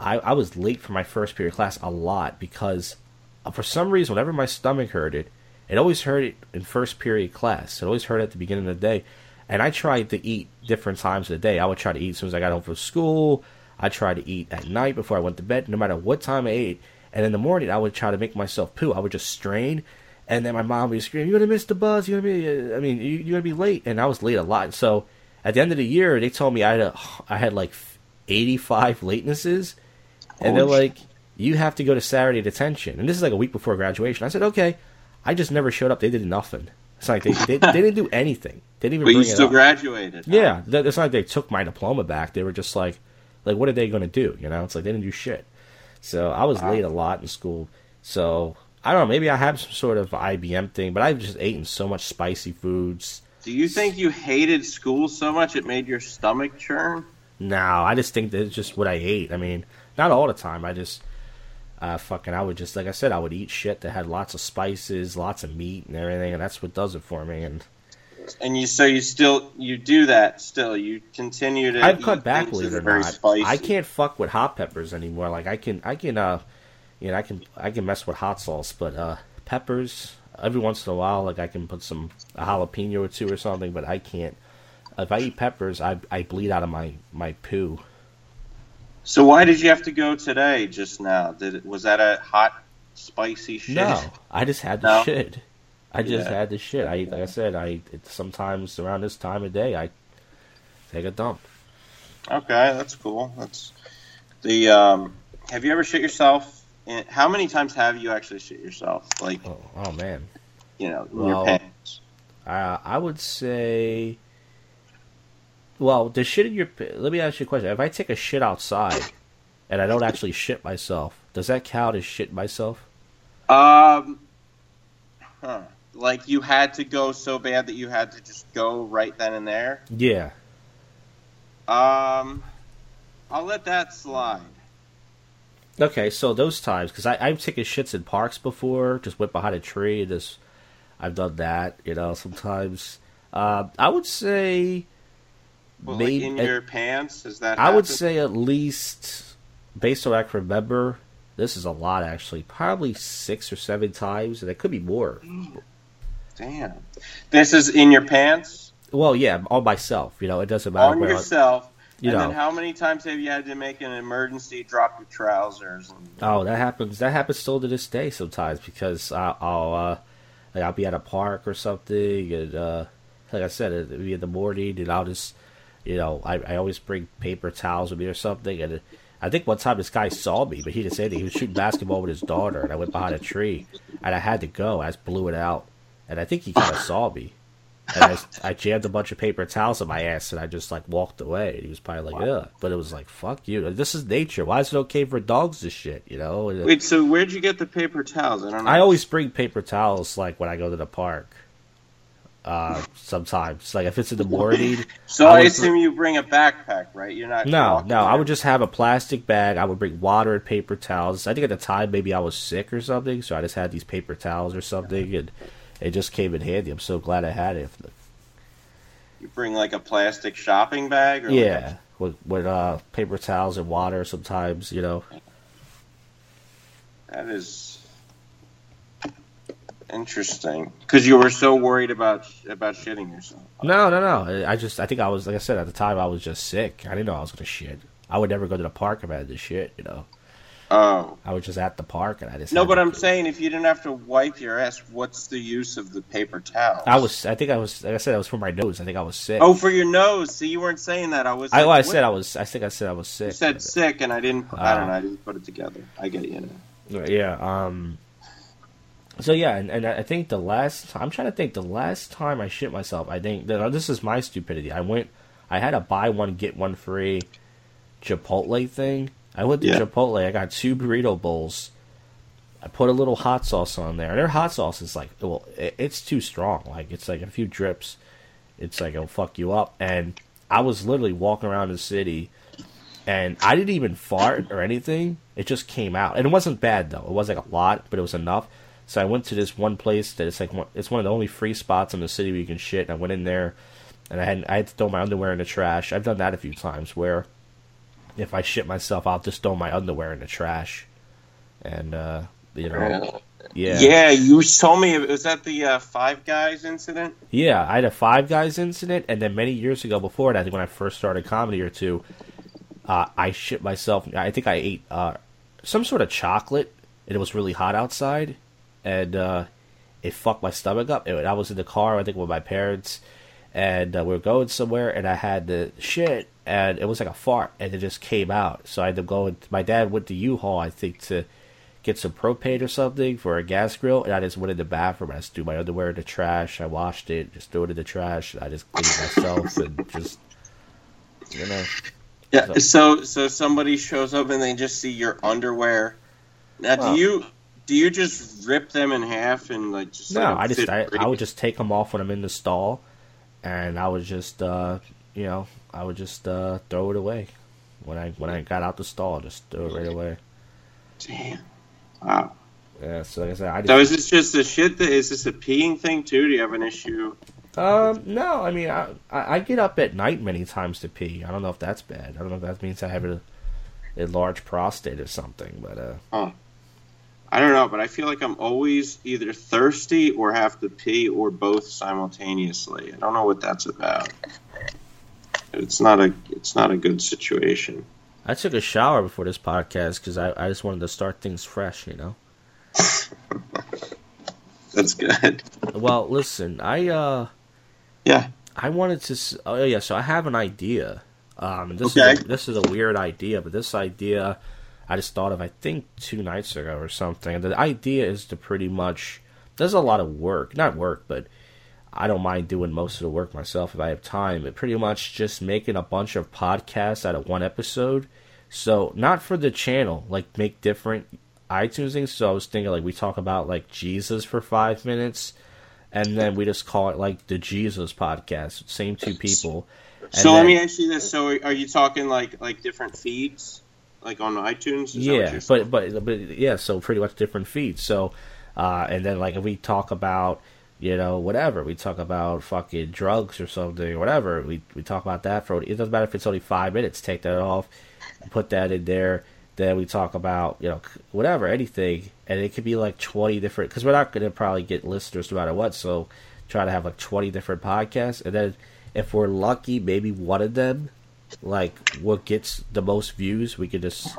I, I was late for my first period class a lot because uh, for some reason, whenever my stomach hurted, it always hurt it in first period class. It always hurt at the beginning of the day. And I tried to eat different times of the day. I would try to eat as soon as I got home from school. I tried to eat at night before I went to bed, no matter what time I ate. And in the morning, I would try to make myself poo. I would just strain. And then my mom would scream, "You're gonna miss the bus. You're gonna be, uh, I mean, you- you're gonna be late." And I was late a lot. So at the end of the year, they told me I had, a, I had like 85 latenesses, and they're like, "You have to go to Saturday detention." And this is like a week before graduation. I said, "Okay." I just never showed up. They did nothing. It's like they they, they didn't do anything. They didn't even But you still graduated. huh? Yeah, it's not like they took my diploma back. They were just like, like, what are they going to do? You know, it's like they didn't do shit. So I was Wow. late a lot in school. So I don't know. Maybe I have some sort of IBS thing, but I've just eaten so much spicy foods. Do you think you hated school so much it made your stomach churn? No, I just think that it's just what I ate. I mean, not all the time. I just uh, fucking, I would just like I said, I would eat shit that had lots of spices, lots of meat, and everything, and that's what does it for me. And And you so you still you do that still. You continue to. I've cut back, believe it or not. spicy. I can't fuck with hot peppers anymore. Like I can, I can, uh, you know, I can, I can mess with hot sauce, but uh, peppers every once in a while, like I can put some a jalapeno or two or something, but I can't. If I eat peppers, I I bleed out of my my poo. So why did you have to go today? Just now, did it, was that a hot, spicy shit? No, I just had the No? shit. I just Yeah. had the shit. I like I said, I it, sometimes around this time of day I take a dump. Okay, that's cool. That's the. Um, have you ever shit yourself? In, how many times have you actually shit yourself? Like Oh, oh man, you know, in Well, your pants. uh, I would say. Well, the shit in your. Let me ask you a question. If I take a shit outside, and I don't actually shit myself, does that count as shit myself? Um, huh. Like you had to go so bad that you had to just go right then and there. Yeah. Um, I'll let that slide. Okay, so those times, because I've taken shits in parks before, just went behind a tree and just, I've done that, you know, sometimes. Uh, I would say, Well, maybe, like in your pants, is that? I would say at least, based on what I can remember, this is a lot actually, probably six or seven times, and it could be more. Damn. This is in your pants Well, yeah, on myself, you know, it doesn't matter on where I- yourself. you and know. then how many times have you had to make an emergency drop your trousers? And, Oh, that happens. That happens still to this day sometimes because I, I'll uh, like I'll be at a park or something, and uh, like I said, it'll be in the morning, and I'll just, you know, I, I always bring paper towels with me or something, and I think one time this guy saw me, but he didn't say anything. He was shooting basketball with his daughter, and I went behind a tree, and I had to go. I just blew it out, and I think he kind of saw me. And I, I jammed a bunch of paper towels in my ass, and I just like walked away. And he was probably like, "Yeah," but it was like, "Fuck you! This is nature. Why is it okay for dogs to shit?" You know? Wait, so where'd you get the paper towels? I don't know. I always bring paper towels like when I go to the park. Uh, sometimes, like if it's in the morning. So I I, assume you bring a backpack, right? You're not. No, no, I would just have a plastic bag. I would bring water and paper towels. I think at the time maybe I was sick or something, so I just had these paper towels or something, and it just came in handy. I'm so glad I had it. You bring like a plastic shopping bag. Or like Yeah, with with uh paper towels and water sometimes, you know. that is interesting because you were so worried about about shitting yourself. No, no, no. I just I think I was like I said at the time I was just sick. I didn't know I was gonna shit. I would never go to the park if I had to shit, you know. Oh I was just at the park and I just no, but I'm saying if you didn't have to wipe your ass, what's the use of the paper towel? I was I think I was like I said I was for my nose. I think I was sick. Oh, for your nose. See, you weren't saying that. I was. I, like, I said I was I think I said I was sick. You said sick, and I didn't. I Oh. don't know. I didn't put it together. I get you. Now. Yeah. Um. So yeah, and, and I think the last I'm trying to think the last time I shit myself. I think this is my stupidity. I went. I had a buy one get one free Chipotle thing. I went to Yeah. Chipotle. I got two burrito bowls. I put a little hot sauce on there. And Their hot sauce is like, well, it's too strong. Like it's like a few drips. It's like it'll fuck you up. And I was literally walking around the city, and I didn't even fart or anything. It just came out, and it wasn't bad though. It wasn't like a lot, but it was enough. So I went to this one place that it's like one, it's one of the only free spots in the city where you can shit. And I went in there, and I had I had to throw my underwear in the trash. I've done that a few times where if I shit myself, I'll just throw my underwear in the trash, and uh, you know, yeah, Yeah, you told me. Was that the uh, Five Guys incident? Yeah, I had a Five Guys incident, and then many years ago, before that, I think when I first started comedy or two, uh, I shit myself. I think I ate uh, some sort of chocolate, and it was really hot outside, and uh, it fucked my stomach up. It, I was in the car, I think, with my parents, and uh, we were going somewhere, and I had the shit, and it was like a fart, and it just came out. So I had to go. And my dad went to U-Haul, I think, to get some propane or something for a gas grill, and I just went in the bathroom. I just threw my underwear in the trash. I washed it, just threw it in the trash. And I just cleaned myself and just, you know. Yeah. So, so somebody shows up and they just see your underwear. Now, Well- do you do you just rip them in half and like just? No, I just I. I would just take them off when I'm in the stall, and I would just uh, you know, I would just uh, throw it away when I when I got out the stall. Just throw it right away. Damn. Wow. Yeah. So like I said, I So just, is this just a shit? That, is this a peeing thing too? Do you have an issue? um no. I mean, I, I I get up at night many times to pee. I don't know if that's bad. I don't know if that means I have a, a large prostate or something. But uh, I don't know, but I feel like I'm always either thirsty or have to pee or both simultaneously. I don't know what that's about. It's not a it's not a good situation. I took a shower before this podcast because I I just wanted to start things fresh. You know. That's good. Well, listen, I uh. Yeah. I wanted to. s- Oh yeah, so I have an idea. Um, this Okay. is a, this is a weird idea, but this idea I just thought of. I think two nights ago or something. The idea is to pretty much. There's a lot of work, not work, but I don't mind doing most of the work myself if I have time. But pretty much just making a bunch of podcasts out of one episode. So not for the channel, like make different iTunes things. So I was thinking like we talk about like Jesus for five minutes and then we just call it like the Jesus podcast. Same two people. So let me ask you this: So are you talking like like different feeds, like on iTunes? Is yeah, but but but yeah, so pretty much different feeds. So, uh, and then like if we talk about you know whatever we talk about fucking drugs or something or whatever we we talk about that for it doesn't matter if it's only five minutes. Take that off, put that in there. Then we talk about you know whatever anything, and it could be like twenty different because we're not going to probably get listeners no matter what. So try to have like twenty different podcasts, and then if we're lucky, maybe one of them like what gets the most views, we could just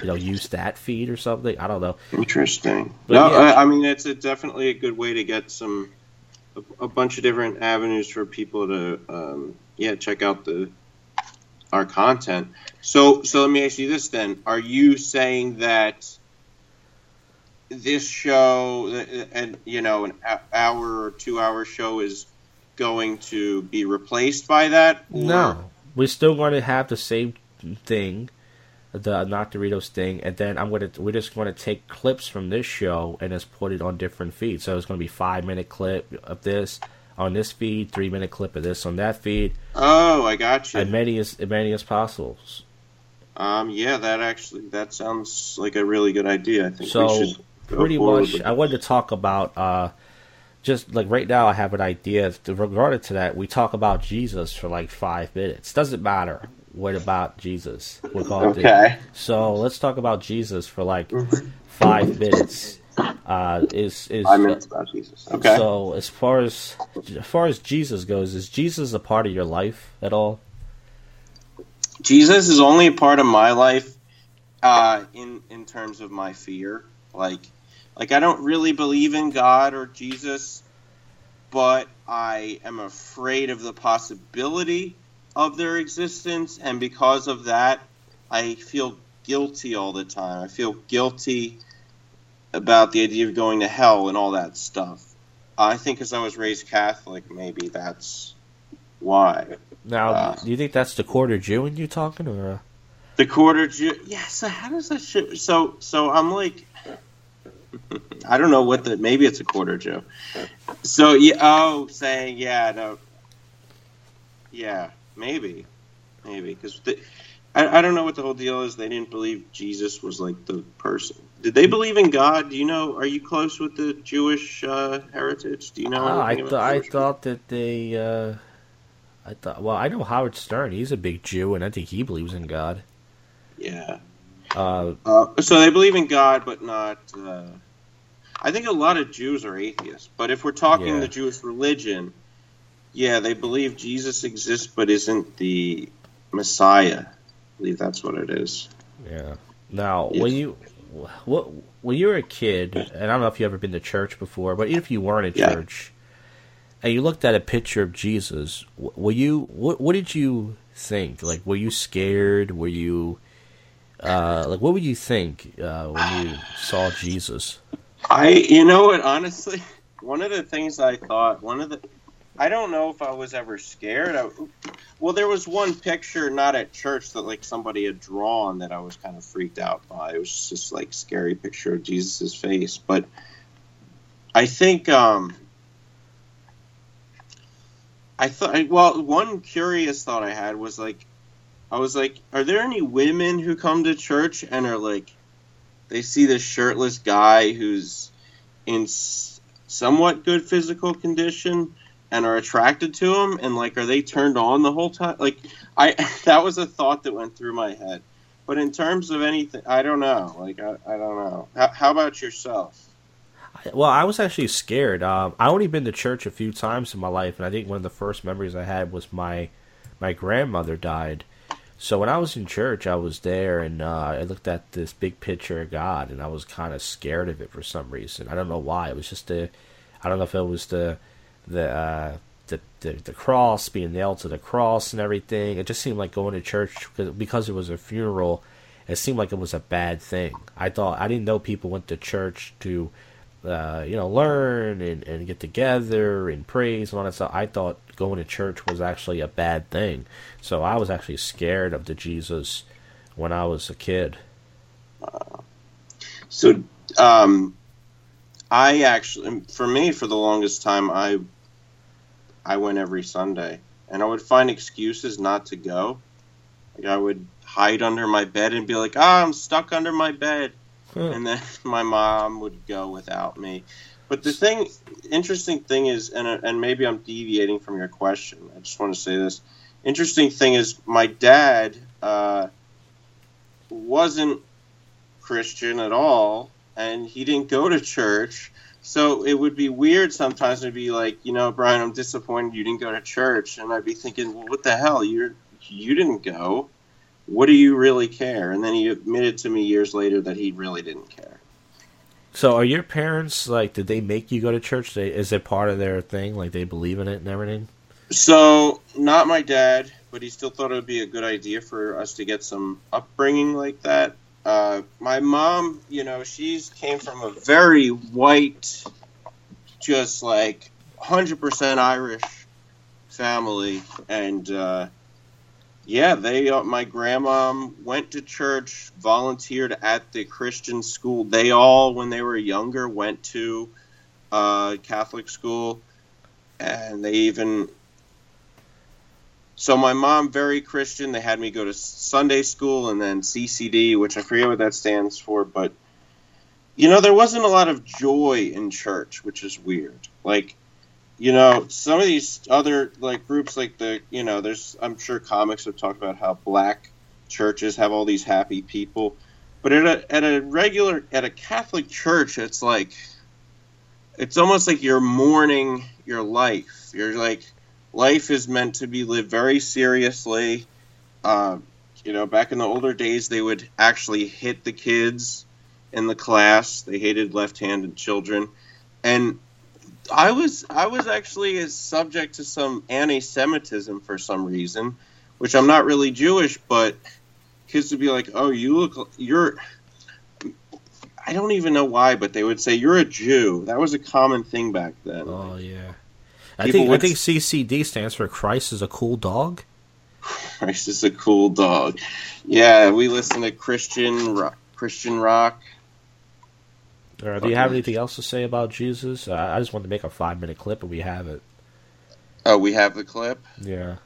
you know use that feed or something. I don't know. Interesting. But no, yeah. I, I mean it's a, definitely a good way to get some a, a bunch of different avenues for people to um, yeah check out the our content. So so let me ask you this then: Are you saying that this show and you know an hour or two hour show is going to be replaced by that? Or- No, we're still going to have the same thing, the not Doritos thing, and then I'm gonna we're just going to take clips from this show and just put it on different feeds. So it's going to be five minute clip of this on this feed, three minute clip of this on that feed, Oh, I got you. as many as as many as possible. Um, yeah, that actually that sounds like a really good idea. I think So, we should go pretty much i wanted to talk about uh just like right now i have an idea regarding to that we talk about jesus for like five minutes doesn't matter what about jesus we'll call it Okay. so let's talk about jesus for like five minutes uh is is Five minutes about Jesus. Okay. so as far as as far as jesus goes is jesus a part of your life at all Jesus is only a part of my life uh, in in terms of my fear. Like, like I don't really believe in God or Jesus, but I am afraid of the possibility of their existence, and because of that, I feel guilty all the time. I feel guilty about the idea of going to hell and all that stuff. I think because I was raised Catholic, maybe that's why. now Uh. do you think that's the quarter jew in you talking or uh, The quarter Jew. Yeah. So how does that shit? So so I'm like, I don't know what the. Maybe it's a quarter Jew. So yeah. Oh, saying yeah. No. Yeah. Maybe. Maybe because I I don't know what the whole deal is. They didn't believe Jesus was like the person. Did they believe in God? Do you know? Are you close with the Jewish uh, heritage? Do you know? Ah, I th- I thought that they. Uh, I thought. Well, I know Howard Stern. He's a big Jew, and I think he believes in God. Yeah. Uh, Uh, so they believe in God, but not. Uh, I think a lot of Jews are atheists. But if we're talking Yeah. the Jewish religion, yeah, they believe Jesus exists, but isn't the Messiah. I believe that's what it is. yeah. Now, Yeah. when you, what when you were a kid, and I don't know if you've ever been to church before, but even if you weren't at Yeah. church, and you looked at a picture of Jesus, were you? What, what did you think? Like, were you scared? Were you? Uh, like, what would you think uh, when you saw Jesus? I, you know what? Honestly, one of the things I thought, one of the, I don't know if I was ever scared. I, well, there was one picture, not at church, that like somebody had drawn that I was kind of freaked out by. It was just like scary picture of Jesus's face, but I think, um, I thought, well, one curious thought I had was like, I was like, are there any women who come to church and are like, they see this shirtless guy who's in somewhat good physical condition and are attracted to him and like are they turned on the whole time like i that was a thought that went through my head but in terms of anything i don't know like i, I don't know how, how about yourself Well, I was actually scared. Um, I only been to church a few times in my life, and I think one of the first memories I had was my my grandmother died. So when I was in church, I was there, and uh, I looked at this big picture of God, and I was kind of scared of it for some reason. I don't know why. It was just the, I don't know if it was the, the, uh, the, the, the cross being nailed to the cross and everything. It just seemed like going to church because, it was a funeral. It seemed like it was a bad thing. I thought I didn't know people went to church to uh, you know, learn and, and get together and praise and all that stuff. I thought going to church was actually a bad thing. So I was actually scared of the Jesus when I was a kid. So, um, I actually, for me, for the longest time, I, I went every Sunday, and I would find excuses not to go. Like I would hide under my bed and be like, "Ah, I'm stuck under my bed," and then my mom would go without me. But the thing, interesting thing is, and and maybe I'm deviating from your question. I just want to say this. Interesting thing is, my dad uh, wasn't Christian at all, and he didn't go to church. So it would be weird sometimes to be like, you know, Brian, I'm disappointed you didn't go to church, and I'd be thinking, well, what the hell? You're you didn't go. What do you really care? And then he admitted to me years later that he really didn't care. So are your parents like? Did they make you go to church? They, is it part of their thing? Like they believe in it and everything? So, not my dad, but he still thought it would be a good idea for us to get some upbringing like that. Uh, my mom, you know, she's came from a very white, just like 100% Irish family. And, uh, yeah, they, uh, my grandma went to church, volunteered at the Christian school. They all, when they were younger, went to uh, Catholic school. And they even so my mom very christian they had me go to sunday school and then ccd which i forget what that stands for but you know there wasn't a lot of joy in church which is weird like you know some of these other like groups like the you know there's i'm sure comics have talked about how black churches have all these happy people but at a at a regular at a catholic church it's like it's almost like you're mourning your life you're like life is meant to be lived very seriously. Uh, you know, back in the older days, they would actually hit the kids in the class. They hated left-handed children, and I was I was actually subject to some anti-Semitism for some reason, which I'm not really Jewish, but kids would be like, "Oh, you look you're." I don't even know why, but they would say you're a Jew. That was a common thing back then. Oh yeah. I People think I think CCD stands for Christ is a cool dog. Christ is a cool dog. Yeah, we listen to Christian rock, Christian rock. Or do you have anything else to say about Jesus? Uh, I just wanted to make a five minute clip, and we have it. Oh, we have the clip. Yeah.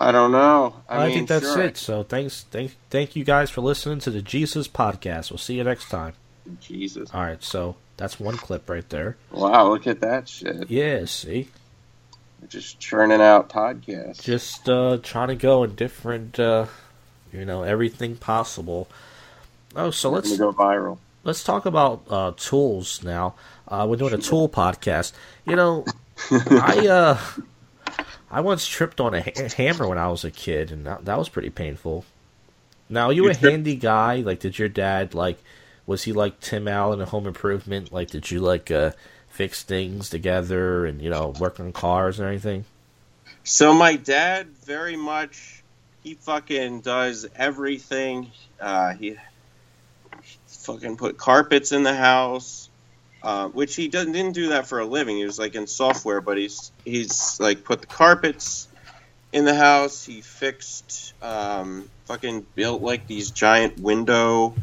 I don't know. I, I, mean, think that's sure. it. So thanks, thank, thank you guys for listening to the Jesus podcast. We'll see you next time. Jesus. All right, so that's one clip right there. Wow, look at that shit. Yeah, see, We're just churning out podcasts. just uh, trying to go in different, uh, you know, everything possible. Oh, so Let's let's go viral. Let's talk about uh, tools now. Uh, we're doing a tool podcast. You know, I uh, I once tripped on a ha- hammer when I was a kid, and that, that was pretty painful. Now, are you, You a handy guy? Like, did your dad like? Was he like Tim Allen in Home Improvement? Like, did you like uh, fix things together and you know work on cars and everything? So my dad very much he fucking does everything. Uh, he fucking put carpets in the house, uh, which he doesn't didn't do that for a living. He was like in software, but he's he's like put the carpets in the house. He fixed um, fucking built like these giant window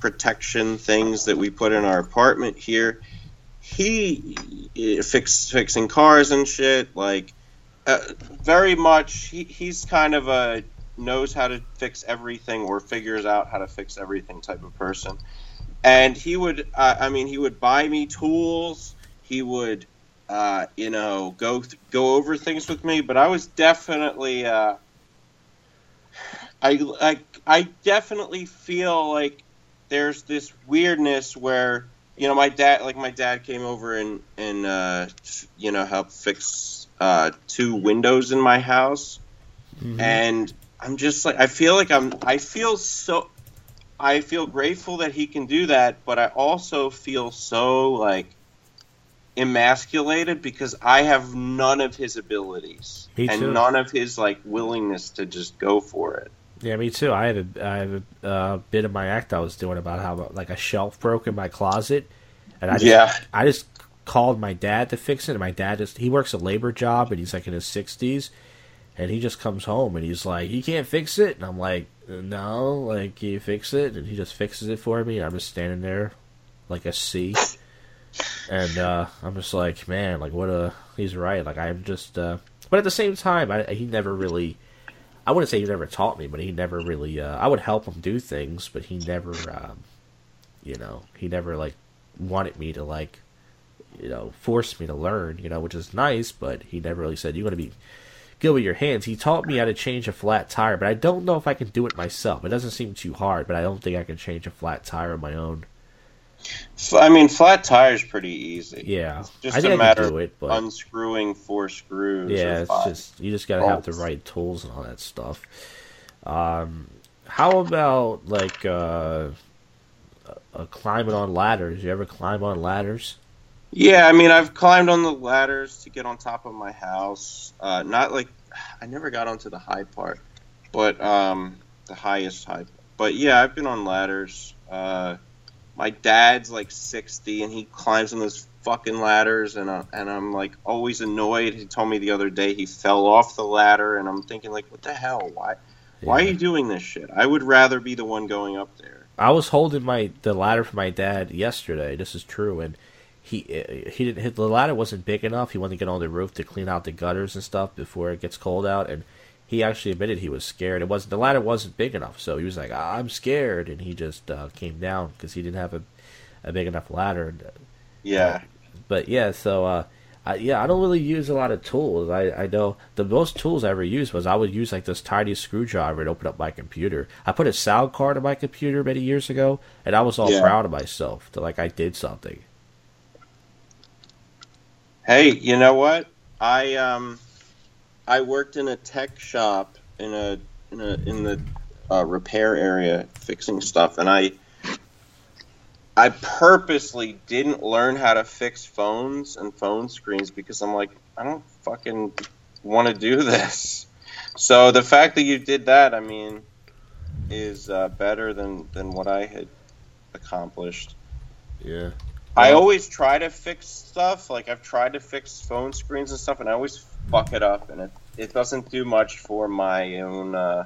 protection things that we put in our apartment here. He eh, fix fixing cars and shit. Like, uh, very much, he, he's kind of a knows how to fix everything or figures out how to fix everything type of person. And he would, uh, I mean, he would buy me tools. He would, uh, you know, go th- go over things with me. But I was definitely, uh, I, I, I definitely feel like there's this weirdness where you know my dad like my dad came over and and uh, you know helped fix uh, two windows in my house Mhm. and i'm just like i feel like i'm i feel so i feel grateful that he can do that but i also feel so like emasculated because i have none of his abilities and none of his like willingness to just go for it Yeah, me too. I had a, I had a uh, bit of my act I was doing about how like a shelf broke in my closet, and I just, Yeah. I just called my dad to fix it. And my dad just he works a labor job and he's like in his sixties, and he just comes home and he's like, "You can't fix it," and I'm like, "No, like you fix it?" And he just fixes it for me. I'm just standing there like a C, and uh, I'm just like, man, like what a he's right. Like I'm just, uh, but at the same time, I, he never really. I wouldn't say he never taught me, but he never really. Uh, I would help him do things, but he never, um, you know, he never like wanted me to like, you know, force me to learn. You know, which is nice, but he never really said you're going to be good with your hands. He taught me how to change a flat tire, but I don't know if I can do it myself. It doesn't seem too hard, but I don't think I can change a flat tire on my own. I mean, flat tires pretty easy. Yeah, It's just I a think matter can do of it, but unscrewing four screws. yeah, it's five. just you just gotta have the right tools and all that stuff. Um, how about like uh, uh, climbing on ladders? You ever climb on ladders? Yeah, I mean, I've climbed on the ladders to get on top of my house. Uh, not like I never got onto the high part, but um, the highest high. But yeah, I've been on ladders. Uh, my dad's like sixty, and he climbs on those fucking ladders, and uh, and I'm like always annoyed. He told me the other day he fell off the ladder, and I'm thinking like, what the hell? Why? Why are you doing this shit? I would rather be the one going up there. I was holding my the ladder for my dad yesterday. This is true, and he he didn't hit the ladder wasn't big enough. He wanted to get on the roof to clean out the gutters and stuff before it gets cold out, and he actually admitted he was scared. It wasn't the ladder wasn't big enough, so he was like, "Ah, "I'm scared," and he just uh, came down because he didn't have a a big enough ladder. Uh, Yeah. but yeah, so uh, I, yeah, I don't really use a lot of tools. I, I know the most tools I ever used was I would use like this tiny screwdriver to open up my computer. I put a sound card in my computer many years ago, and I was all Yeah. proud of myself that like I did something. Hey, you know what? I um, I worked in a tech shop in a in a in the uh, repair area fixing stuff, and I I purposely didn't learn how to fix phones and phone screens because I'm like I don't fucking want to do this. So the fact that you did that, I mean, is uh, better than than what I had accomplished. Yeah, I always try to fix stuff. Like I've tried to fix phone screens and stuff, and I always fuck it up, and it it doesn't do much for my own uh,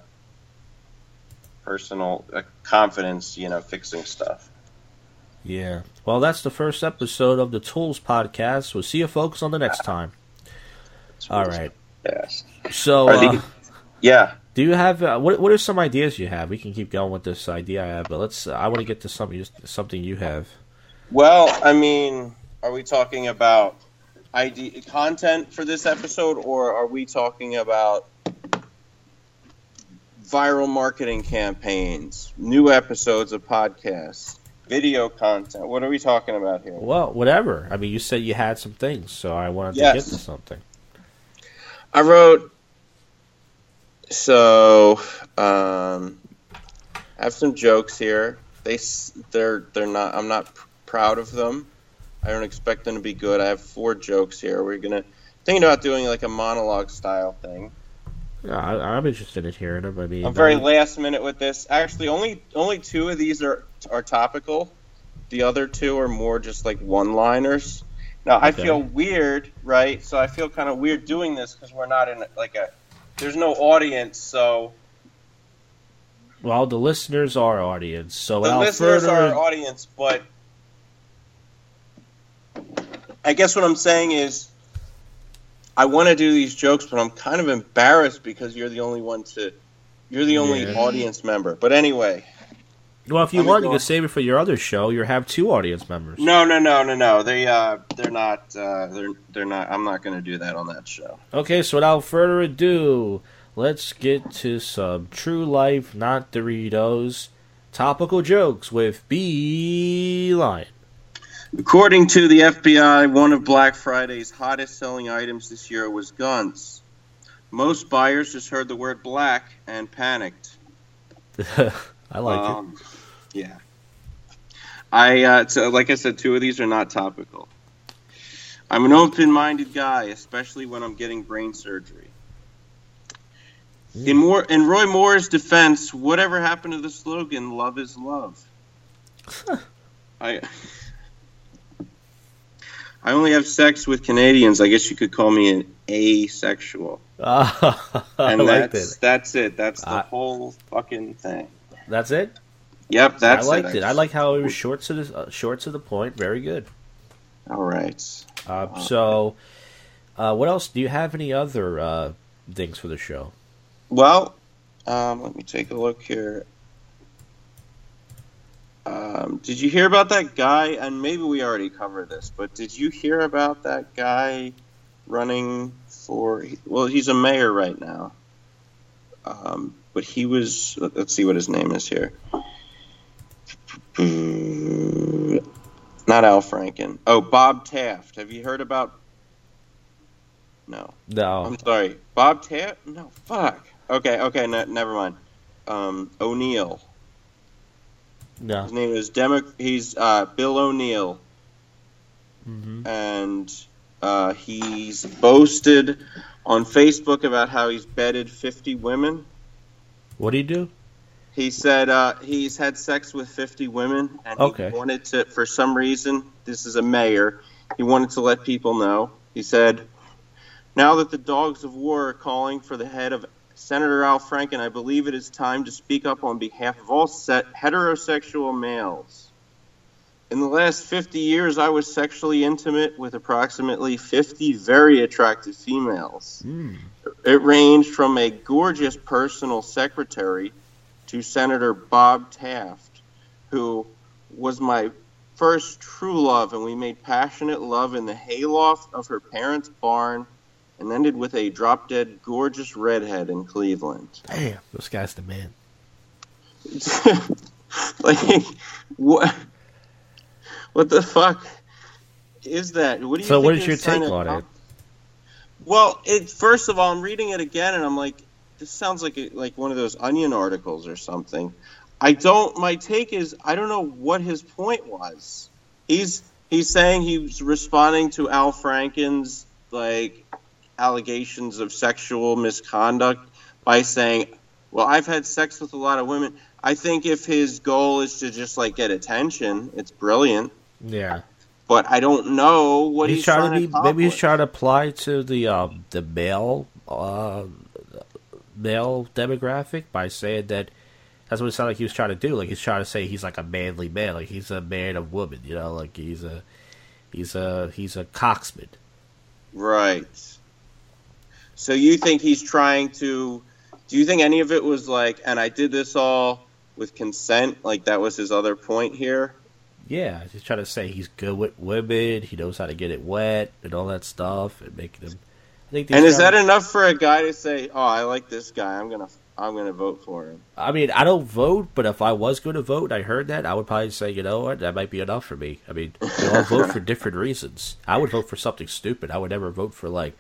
personal uh, confidence. You know, fixing stuff. yeah. Well, that's the first episode of the Tools Podcast. We'll see you folks on the next time. All right. Yes. So, uh, the- Yeah. do you have uh, what? What are some ideas you have? We can keep going with this idea I have, but let's. Uh, I want to get to something. Something you have. Well, I mean, are we talking about ID content for this episode, or are we talking about viral marketing campaigns, new episodes of podcasts, video content? What are we talking about here? Well, whatever. I mean, you said you had some things, so I wanted to get to something. I wrote. So, um, I have some jokes here. They, they're, they're not. I'm not proud of them. I don't expect them to be good. I have four jokes here. We're gonna thinking about doing like a monologue style thing. Yeah, I, I'm interested in hearing them. I mean, I'm very I- last minute with this. Actually, only only two of these are are topical. The other two are more just like one liners. Now I feel weird, right? So I feel kind of weird doing this because we're not in like a. There's no audience, so well, the listeners are our audience. So the listeners further, are our audience. But I guess what I'm saying is, I want to do these jokes, but I'm kind of embarrassed because you're the only one to, you're the only Yeah. audience member. But anyway, Well, if you want, you can save it for your other show. You have two audience members. no, no, no, no, no. They, uh, they're not, uh, they're, they're not. I'm not going to do that on that show. Okay, so without further ado, let's get to some true life, not Doritos, topical jokes with B Lion. According to the FBI, one of Black Friday's hottest selling items this year was guns. Most buyers just heard the word black and panicked. I like it. um, Yeah. I uh, so like I said, two of these are not topical. I'm an open-minded guy, especially when I'm getting brain surgery. In more in Roy Moore's defense, whatever happened to the slogan "Love is love"? I I only have sex with Canadians. I guess you could call me an asexual. I And like that's it. that's it. That's the I- whole fucking thing. That's it. Yep, that's it. I liked it. it. I like how it was short to the uh, short to the point. Very good. All right. Uh, so, uh, what else? Do you have any other uh, things for the show? Well, um, let me take a look here. Um, did you hear about that guy? And maybe we already covered this, but did you hear about that guy running for? Well, he's a mayor right now. Um, but he was. let- Let's see what his name is here. Not Al Franken. Oh, Bob Taft. Have you heard about? No. No. I'm sorry, Bob Taft. No, fuck. Okay, okay, ne- never mind. Um, O'Neill. No. His name is Demo. He's uh, Bill O'Neill, hmm and uh, he's boasted on Facebook about how he's bedded 50 women. What do you do? He said uh, he's had sex with 50 women, and Okay. he wanted to, for some reason, this is a mayor, he wanted to let people know. He said, Now that the dogs of war are calling for the head of Senator Al Franken, I believe it is time to speak up on behalf of all set heterosexual males. In the last 50 years, I was sexually intimate with approximately 50 very attractive females. Mm. It ranged from a gorgeous personal secretary to Senator Bob Taft, who was my first true love, and we made passionate love in the hayloft of her parents' barn and ended with a drop dead gorgeous redhead in Cleveland. Damn, this guy's the man. like, what? What the fuck is that? What do you So, what is your take on it? Well, it first of all, I'm reading it again, and I'm like, this sounds like a, like one of those Onion articles or something. I don't. My take is, I don't know what his point was. He's he's saying he's responding to Al Franken's like allegations of sexual misconduct by saying, "Well, I've had sex with a lot of women." I think if his goal is to just like get attention, it's brilliant. Yeah. But I don't know what he's, he's, trying, to be. accomplish. Maybe he's trying to apply to the um, the male uh, male demographic by saying that. That's what it sounded like he was trying to do. Like he's trying to say he's like a manly man, like he's a man of woman. You know, like he's a he's a he's a coxman. Right. So you think he's trying to? Do you think any of it was like, and I did this all with consent? Like that was his other point here. Yeah, he's trying to say he's good with women. He knows how to get it wet and all that stuff, and making them. I think. And is that trying- enough for a guy to say, "Oh, I like this guy. I'm gonna, I'm gonna vote for him"? I mean, I don't vote, but if I was going to vote, and I heard that, I would probably say, you know what, that might be enough for me. I mean, we all vote for different reasons. I would vote for something stupid. I would never vote for like,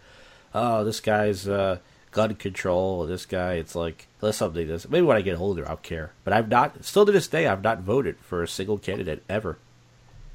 oh, this guy's uh, gun control. Or this guy, it's like let's something. This maybe when I get older, I'll care. But I've not. Still to this day, I've not voted for a single candidate ever.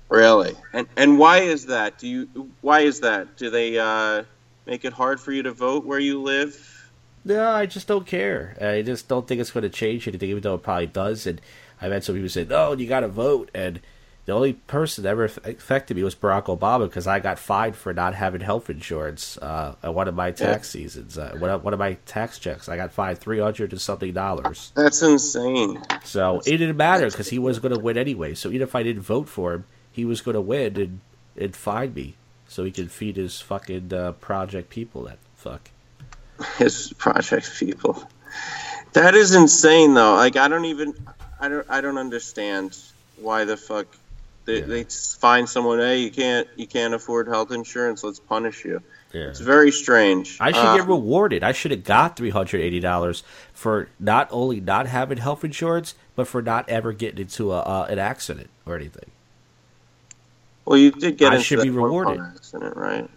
Really? And and why is that? Do you? Why is that? Do they uh, make it hard for you to vote where you live? No, I just don't care. I just don't think it's going to change anything, even though it probably does. And I've had some people say, "No, you got to vote." And the only person that ever affected me was Barack Obama because I got fined for not having health insurance uh, at one of my tax seasons. Uh, one, of, one of my tax checks, I got fined three hundred and something dollars. That's insane. So it didn't matter because he was going to win anyway. So even if I didn't vote for him, he was going to win and and fine me. so he can feed his fucking uh, project people. That fuck. His project people. That is insane, though. Like I don't even, I don't, I don't understand why the fuck they, Yeah. they find someone. Hey, you can't, you can't afford health insurance. Let's punish you. Yeah. It's very strange. I should Uh, get rewarded. I should have got three hundred eighty dollars for not only not having health insurance, but for not ever getting into a uh, an accident or anything. Well, you did get I into should be rewarded. accident, right?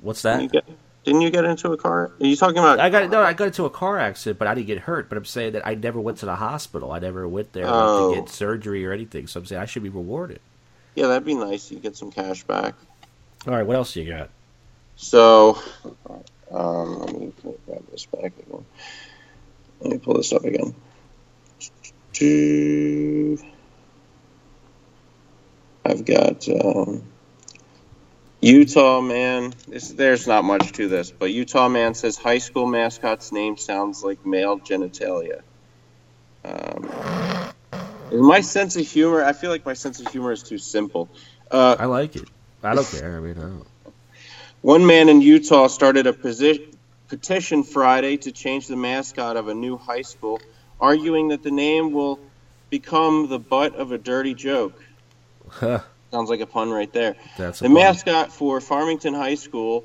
What's Didn't that? you get, didn't you get into a car? Are you talking about? I got no. I got into a car accident, but I didn't get hurt. But I'm saying that I never went to the hospital. I never went there Oh. to get surgery or anything. So I'm saying I should be rewarded. Yeah, that'd be nice. You get some cash back. All right, what else you got? So, um, let me grab this back again. Let me pull this up again. I've got um, Utah man. This, there's not much to this, but Utah man says high school mascot's name sounds like male genitalia. Um, my sense of humor, I feel like my sense of humor is too simple. Uh, I like it. I don't care. I mean, I don't. One man in Utah started a posi- petition Friday to change the mascot of a new high school, arguing that the name will become the butt of a dirty joke. Sounds like a pun right there. That's The pun. mascot for Farmington High School,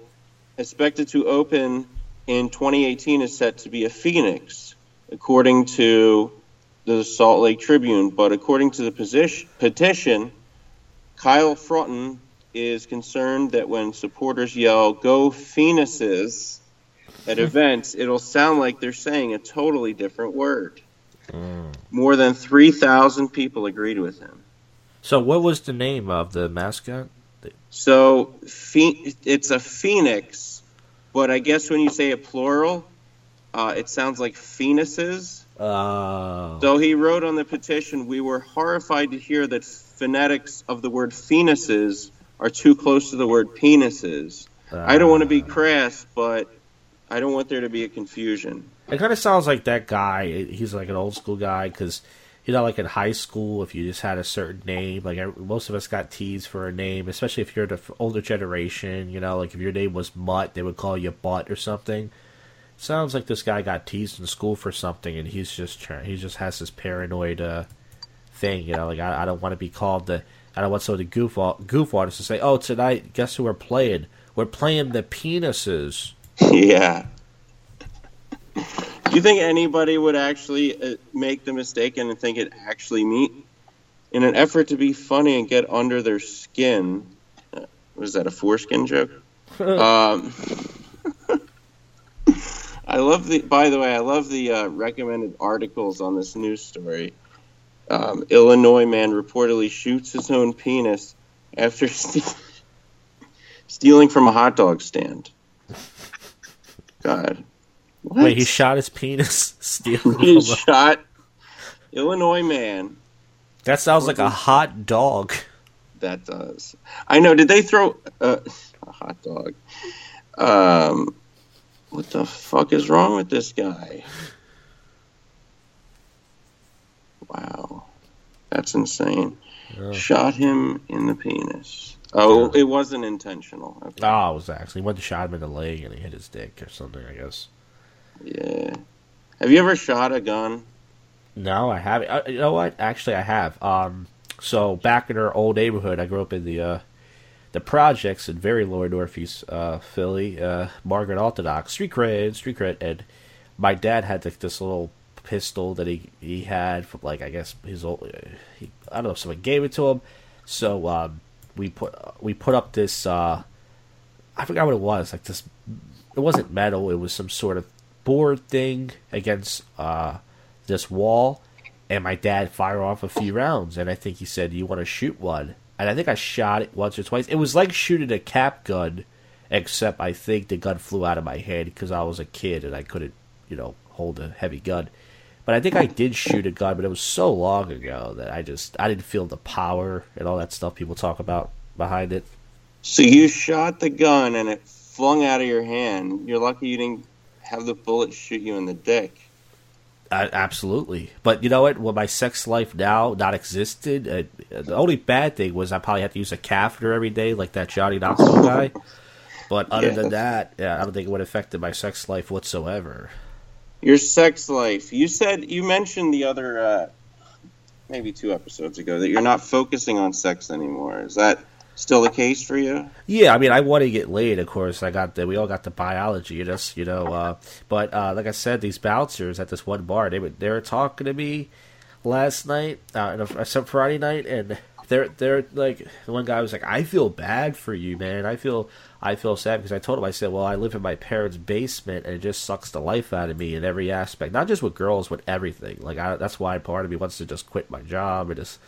expected to open in 2018, is set to be a phoenix, according to the Salt Lake Tribune. But according to the position, petition, Kyle Frutton is concerned that when supporters yell "Go Phoenixes" at events, it'll sound like they're saying a totally different word. Mm. More than 3,000 people agreed with him. So, what was the name of the mascot? So it's a phoenix, but I guess when you say a plural, uh, it sounds like phoenixes. Uh, So he wrote on the petition, "We were horrified to hear that phonetics of the word phoenixes are too close to the word penises. I don't want to be crass, but I don't want there to be a confusion." It kind of sounds like that guy. He's like an old school guy because you know, like in high school, if you just had a certain name, like most of us got teased for a name, especially if you're the older generation. You know, like if your name was Mutt, they would call you Butt or something. Sounds like this guy got teased in school for something, and he's just trying. He just has this paranoid uh, thing. You know, like I, I don't want to be called the. I don't want some of the goof goof artists to say, "Oh, tonight, guess who we're playing? We're playing the penises." yeah. Do you think anybody would actually uh, make the mistake and think it actually mean in an effort to be funny and get under their skin? Uh, was that a foreskin joke? um, I love the. By the way, I love the uh, recommended articles on this news story. Um, Illinois man reportedly shoots his own penis after ste- stealing from a hot dog stand. God. What? Wait, he shot his penis stealing. He from a- shot Illinois man. That sounds like a hot dog. That does. I know. Did they throw uh, a hot dog? Um, what the fuck is wrong with this guy? Wow, that's insane. Oh. Shot him in the penis. Oh, it wasn't intentional. Okay. Oh, it was actually he went to shot him in the leg and he hit his dick or something. I guess. Yeah. Have you ever shot a gun? No, I haven't. Uh, you know what? Actually, I have. Um, so back in our old neighborhood, I grew up in the uh, the projects in very lower northeast uh, Philly, uh, Margaret Orthodox street cred, street cred, and my dad had like this little pistol that he he had from like I guess his old. uh, He, I don't know if someone gave it to him, so um, we put we put up this. Uh, I forgot what it was. Like this, it wasn't metal. It was some sort of board thing against uh, this wall, and my dad fired off a few rounds, and I think he said, "You want to shoot one?" And I think I shot it once or twice. It was like shooting a cap gun, except I think the gun flew out of my hand because I was a kid and I couldn't, you know, hold a heavy gun. But I think I did shoot a gun, but it was so long ago that I just I didn't feel the power and all that stuff people talk about behind it. So you shot the gun and it flung out of your hand. You're lucky you didn't have the bullet shoot you in the dick. Uh, absolutely, but you know what? When my sex life now not existed, uh, the only bad thing was I probably had to use a catheter every day, like that Johnny Knoxville guy. But other than that, yeah, I don't think it would have affected my sex life whatsoever. Your sex life. You said you mentioned the other, uh, maybe two episodes ago, that you're not focusing on sex anymore. Is that still the case for you? Yeah, I mean, I want to get laid. Of course, I got the we all got the biology You just you know. Uh, but uh, like I said, these bouncers at this one bar, they were they were talking to me last night, uh, some Friday night, and they're they're like the one guy was like, I feel bad for you, man. I feel I feel sad because I told him I said, well, I live in my parents' basement and it just sucks the life out of me in every aspect, not just with girls, with everything. Like I, that's why part of me wants to just quit my job and just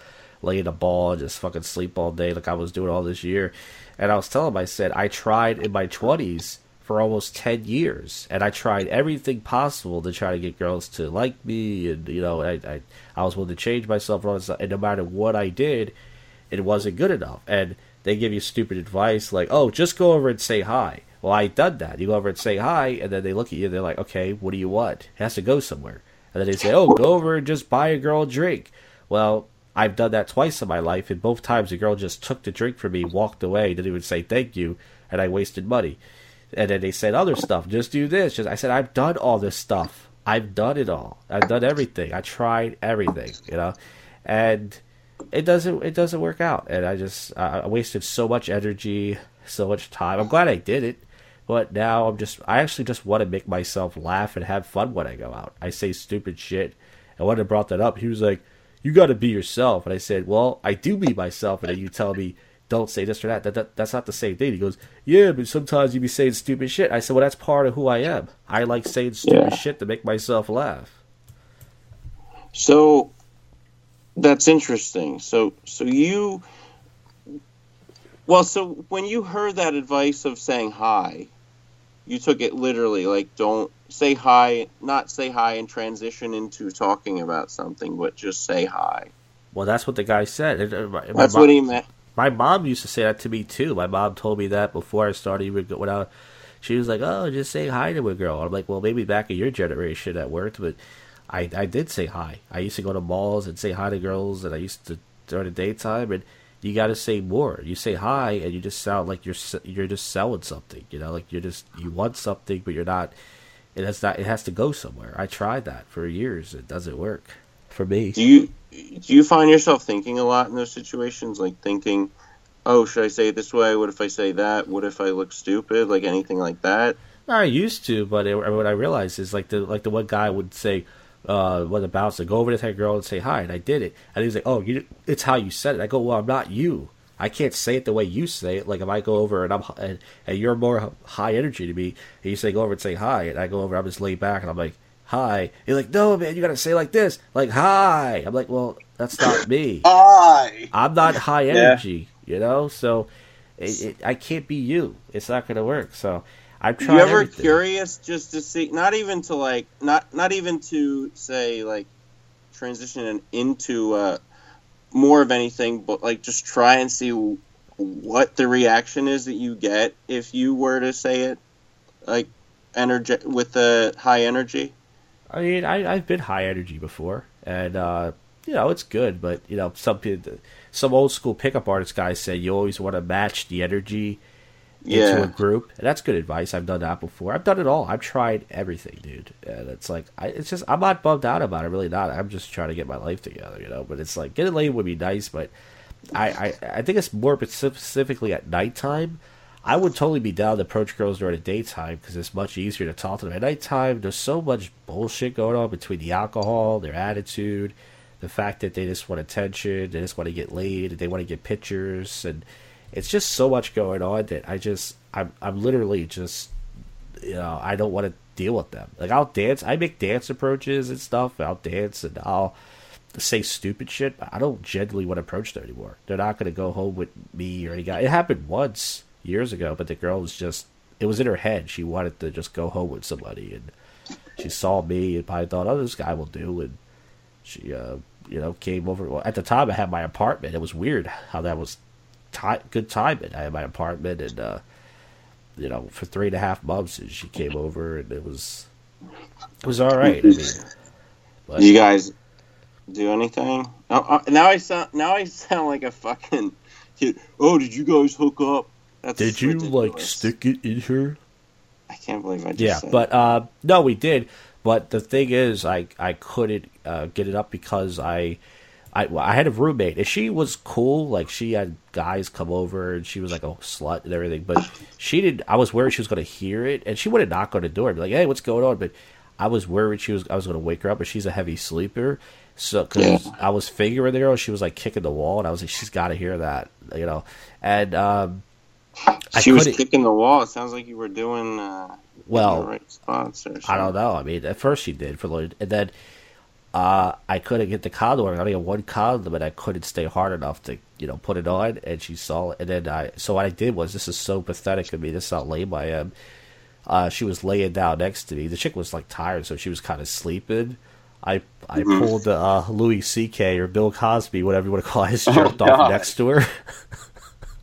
lay in a ball and just fucking sleep all day like I was doing all this year. And I was telling him, I said, I tried in my 20s for almost 10 years and I tried everything possible to try to get girls to like me. And, you know, I, I, I was willing to change myself and no matter what I did, it wasn't good enough. And they give you stupid advice like, oh, just go over and say hi. Well, I done that. You go over and say hi, and then they look at you. and They're like, okay, what do you want? It has to go somewhere. And then they say, oh, go over and just buy a girl a drink. Well, I've done that twice in my life, and both times the girl just took the drink from me, walked away, didn't even say thank you, and I wasted money. And then they said other stuff, just do this. Just I said I've done all this stuff. I've done it all. I've done everything. I tried everything, you know, and it doesn't it doesn't work out. And I just I wasted so much energy, so much time. I'm glad I did it, but now I'm just I actually just want to make myself laugh and have fun when I go out. I say stupid shit. And when I brought that up, he was like you got to be yourself. And I said, well, I do be myself. And then you tell me, don't say this or that. That, that. That's not the same thing. He goes, yeah, but sometimes you be saying stupid shit. I said, well, that's part of who I am. I like saying stupid yeah. shit to make myself laugh. So that's interesting. So, so you, well, so when you heard that advice of saying hi, you took it literally. Like, don't say hi, not say hi and transition into talking about something, but just say hi. Well, that's what the guy said. Uh, that's mom, what he meant. My mom used to say that to me too. My mom told me that before I started even when I, she was like, "Oh, just say hi to a girl." I'm like, "Well, maybe back in your generation that worked, but I I did say hi. I used to go to malls and say hi to girls, and I used to during the daytime and." You got to say more. You say hi, and you just sound like you're you're just selling something. You know, like you're just you want something, but you're not it has not. It has to go somewhere. I tried that for years. It doesn't work for me. Do you do you find yourself thinking a lot in those situations, like thinking, "Oh, should I say it this way? What if I say that? What if I look stupid? Like anything like that?" I used to, but it, what I realized is like the like the one guy would say, uh, what the bouncer, go over to that girl and say hi, and I did it, and he's like, "Oh, you, it's how you said it." I go, "Well, I'm not you." I can't say it the way you say it. Like if I go over and I'm and, and you're more high energy to me, and you say go over and say hi, and I go over, I'm just laid back, and I'm like hi. You're like no man, you gotta say like this, like hi. I'm like well that's not me. hi. I'm not high energy, yeah. you know. So it, it, I can't be you. It's not gonna work. So I'm trying. You ever everything. curious just to see, not even to like, not not even to say like transition into. Uh, more of anything, but like just try and see what the reaction is that you get if you were to say it, like energy with the high energy. I mean, I, I've been high energy before, and uh, you know it's good. But you know, some some old school pickup artist guys say you always want to match the energy yeah. into a group. And that's good advice. I've done that before. I've done it all. I've tried everything, dude. And it's like, I, it's just, I'm not bummed out about it. Really not. I'm just trying to get my life together, you know. But it's like getting laid would be nice, but I, I, I think it's more specifically at nighttime. I would totally be down to approach girls during the daytime because it's much easier to talk to them. At nighttime, there's so much bullshit going on between the alcohol, their attitude, the fact that they just want attention, they just want to get laid, they want to get pictures, and it's just so much going on that I just I'm I'm literally just you know I don't want to deal with them. Like I'll dance, I make dance approaches and stuff. I'll dance and I'll say stupid shit. I don't generally want to approach them anymore. They're not going to go home with me or any guy. It happened once years ago, but the girl was just it was in her head. She wanted to just go home with somebody, and she saw me and probably thought, "Oh, this guy will do." And she, uh, you know, came over. Well, at the time, I had my apartment. It was weird how that was time, good timing. I had my apartment, and uh, you know, for three and a half months, and she came over, and it was it was all right. I mean, But, you guys do anything? Oh, uh, now I sound now I sound like a fucking kid. Oh, did you guys hook up? That's did you like stick it in her? I can't believe I just Yeah, but uh, no, we did. But the thing is, I I couldn't uh, get it up because I. I, well, I had a roommate, and she was cool. Like she had guys come over, and she was like a slut and everything. But she did. I was worried she was going to hear it, and she wouldn't knock on the door and be like, "Hey, what's going on?" But I was worried she was. I was going to wake her up, but she's a heavy sleeper. So because Yeah. I was fingering the girl, she was like kicking the wall, and I was like, "She's got to hear that," you know. And um, she was kicking the wall. It sounds like you were doing uh, Well, right. I don't know. I mean, at first she did for and then uh, I couldn't get the condom. I only had one condom, and I couldn't stay hard enough to, you know, put it on. And she saw it, and then I. So what I did was, this is so pathetic of me. This is how lame I am. Uh, she was laying down next to me. The chick was like tired, so she was kind of sleeping. I I Mhm. pulled the uh, Louis C.K. or Bill Cosby, whatever you want to call it, I jerked off God. next to her.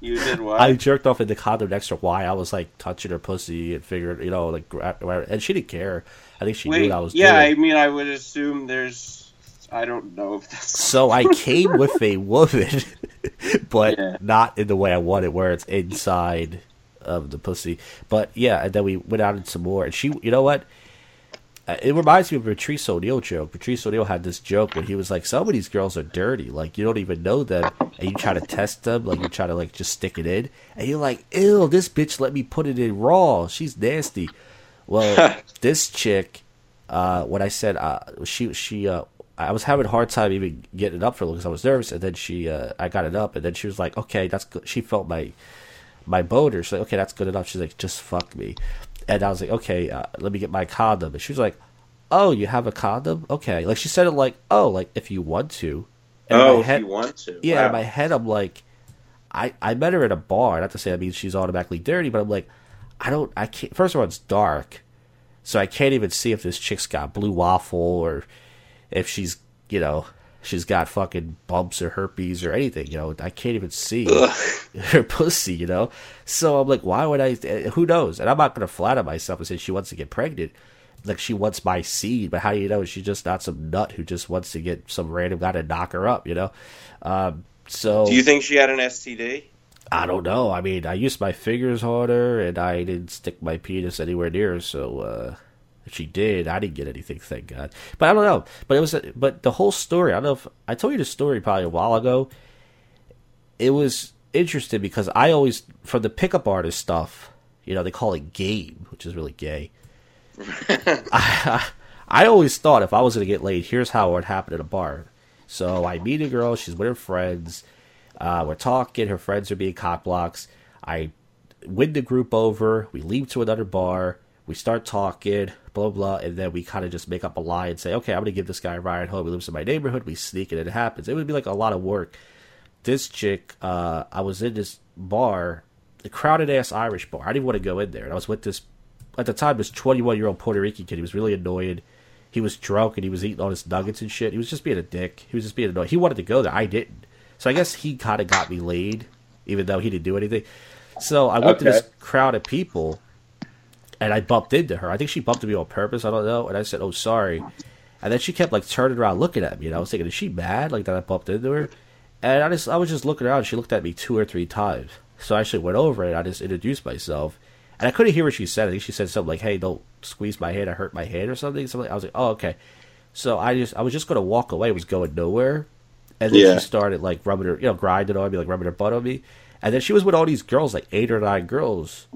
You did what? I jerked off in the condom next to her. Why I was like touching her pussy and figured, you know, like, and she didn't care. I think she knew Wait, what I was yeah, doing. I mean, I would assume there's. I don't know if that's. So I came with a woman, but Yeah. not in the way I wanted, where it's inside of the pussy. But yeah, and then we went out and some more, and she, you know what? Uh, It reminds me of a Patrice O'Neal joke. Patrice O'Neal had this joke when he was like, "Some of these girls are dirty. Like you don't even know them, and you try to test them. Like you try to like just stick it in, and you're like, ew, this bitch let me put it in raw. She's nasty.' Well, this chick, uh, when I said uh, she she uh, I was having a hard time even getting it up for her because I was nervous, and then she uh, I got it up, and then she was like, okay, that's good. She felt my my boner. She's like, okay, that's good enough. She's like, just fuck me. And I was like, okay, uh, let me get my condom. And she was like, oh, you have a condom? Okay. Like she said it like, oh, like if you want to. And oh, my if you want to. yeah, Wow. in my head, I'm like, I I met her at a bar. Not to say that means she's automatically dirty, but I'm like, I don't, I can't. First of all, it's dark, so I can't even see if this chick's got blue waffle or if she's, you know, she's got fucking bumps or herpes or anything. You know, I can't even see her pussy. You know, so I'm like, why would I? Who knows? And I'm not gonna flatter myself and say she wants to get pregnant. Like she wants my seed, but how do you know she's just not some nut who just wants to get some random guy to knock her up? You know, um, so Do you think she had an STD? I don't know. I mean, I used my fingers on her, and I didn't stick my penis anywhere near her. So uh, if she did, I didn't get anything. Thank God. But I don't know. But it was. But the whole story. I don't know if I told you the story probably a while ago. It was interesting because I always from the pickup artist stuff. You know, they call it game, which is really gay. I, I always thought if I was going to get laid, here's how it would happen at a bar. So I meet a girl, she's with her friends. Uh, we're talking, her friends are being cock blocks. I win the group over, we leave to another bar, we start talking, blah, blah, and then we kind of just make up a lie and say, okay, I'm going to give this guy a ride home. He lives in my neighborhood, we sneak it, and it happens. It would be like a lot of work. This chick, uh, I was in this bar, a crowded ass Irish bar. I didn't want to go in there. And I was with this at the time this 21 year old Puerto Rican kid. He was really annoyed. He was drunk and he was eating all his nuggets and shit. He was just being a dick. He was just being annoyed. He wanted to go there. I didn't. So I guess he kind of got me laid, even though he didn't do anything. So I went to this crowd of people and I bumped into her. I think she bumped into me on purpose. I don't know. And I said, "Oh, sorry." And then she kept like turning around, looking at me. And I was thinking, "Is she mad?" Like that I bumped into her. And I just, I was just looking around. She looked at me two or three times. So I actually went over and I just introduced myself. And I couldn't hear what she said. I think she said something like, "Hey, don't squeeze my hand. I hurt my hand or something." Something. I was like, "Oh, okay." So I just, I was just gonna walk away. It was going nowhere. And then Yeah. she started like rubbing her, you know, grinding on me, like rubbing her butt on me. And then she was with all these girls, like eight or nine girls.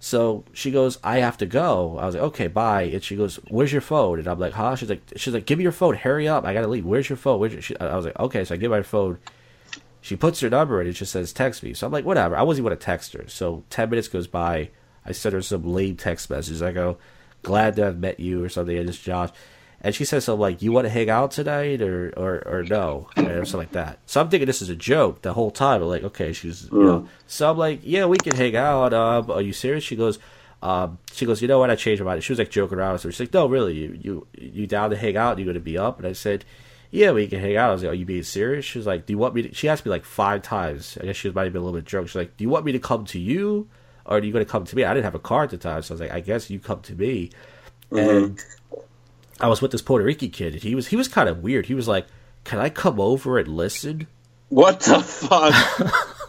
So she goes, I have to go. I was like, okay, bye. And she goes, where's your phone? And I'm like, huh? She's like, she's like, give me your phone. Hurry up. I gotta leave. Where's your phone? Where's your? She, I was like, okay. So I give my phone. She puts her number in. It just says text me. So I'm like, whatever. I wasn't even going to text her. So ten minutes goes by. I send her some lame text messages. I go, glad to have met you or something. And it's Josh. And she says something like, "You want to hang out tonight, or or, or no, or something like that." So I'm thinking this is a joke the whole time. I'm like, okay, she's you know. So I'm like, yeah, we can hang out. Um, are you serious? She goes, um, she goes, you know what? I changed my mind. She was like joking around. So she's like, no, really, you you you down to hang out? You're going to be up? And I said, yeah, we can hang out. I was like, are you being serious? She was like, do you want me? to... She asked me like five times. I guess she was might have been a little bit drunk. She's like, do you want me to come to you, or are you going to come to me? I didn't have a car at the time, so I was like, I guess you come to me. And I was with this Puerto Rican kid, and he was he was kind of weird. He was like, "Can I come over and listen?" What the fuck?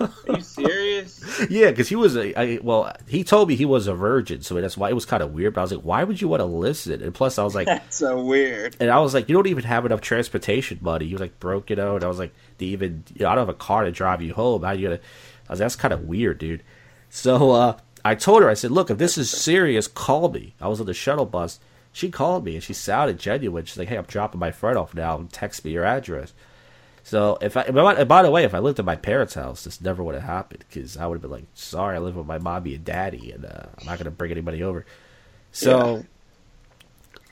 Are you serious? Yeah, because he was a I, well. He told me he was a virgin, so that's why it was kind of weird. But I was like, "Why would you want to listen?" And plus, I was like, That's so weird. and I was like, "You don't even have enough transportation money." He was like, "Broke, you know." And I was like, "Do you even? You know, I don't have a car to drive you home. How you gonna?" I was like, "That's kind of weird, dude." So uh, I told her, I said, "Look, if this is serious, call me." I was on the shuttle bus. She called me and she sounded genuine. She's like, "Hey, I'm dropping my friend off now. Text me your address." So if I, by, by the way, if I lived at my parents' house, this never would have happened because I would have been like, "Sorry, I live with my mommy and daddy, and uh, I'm not gonna bring anybody over." So Yeah.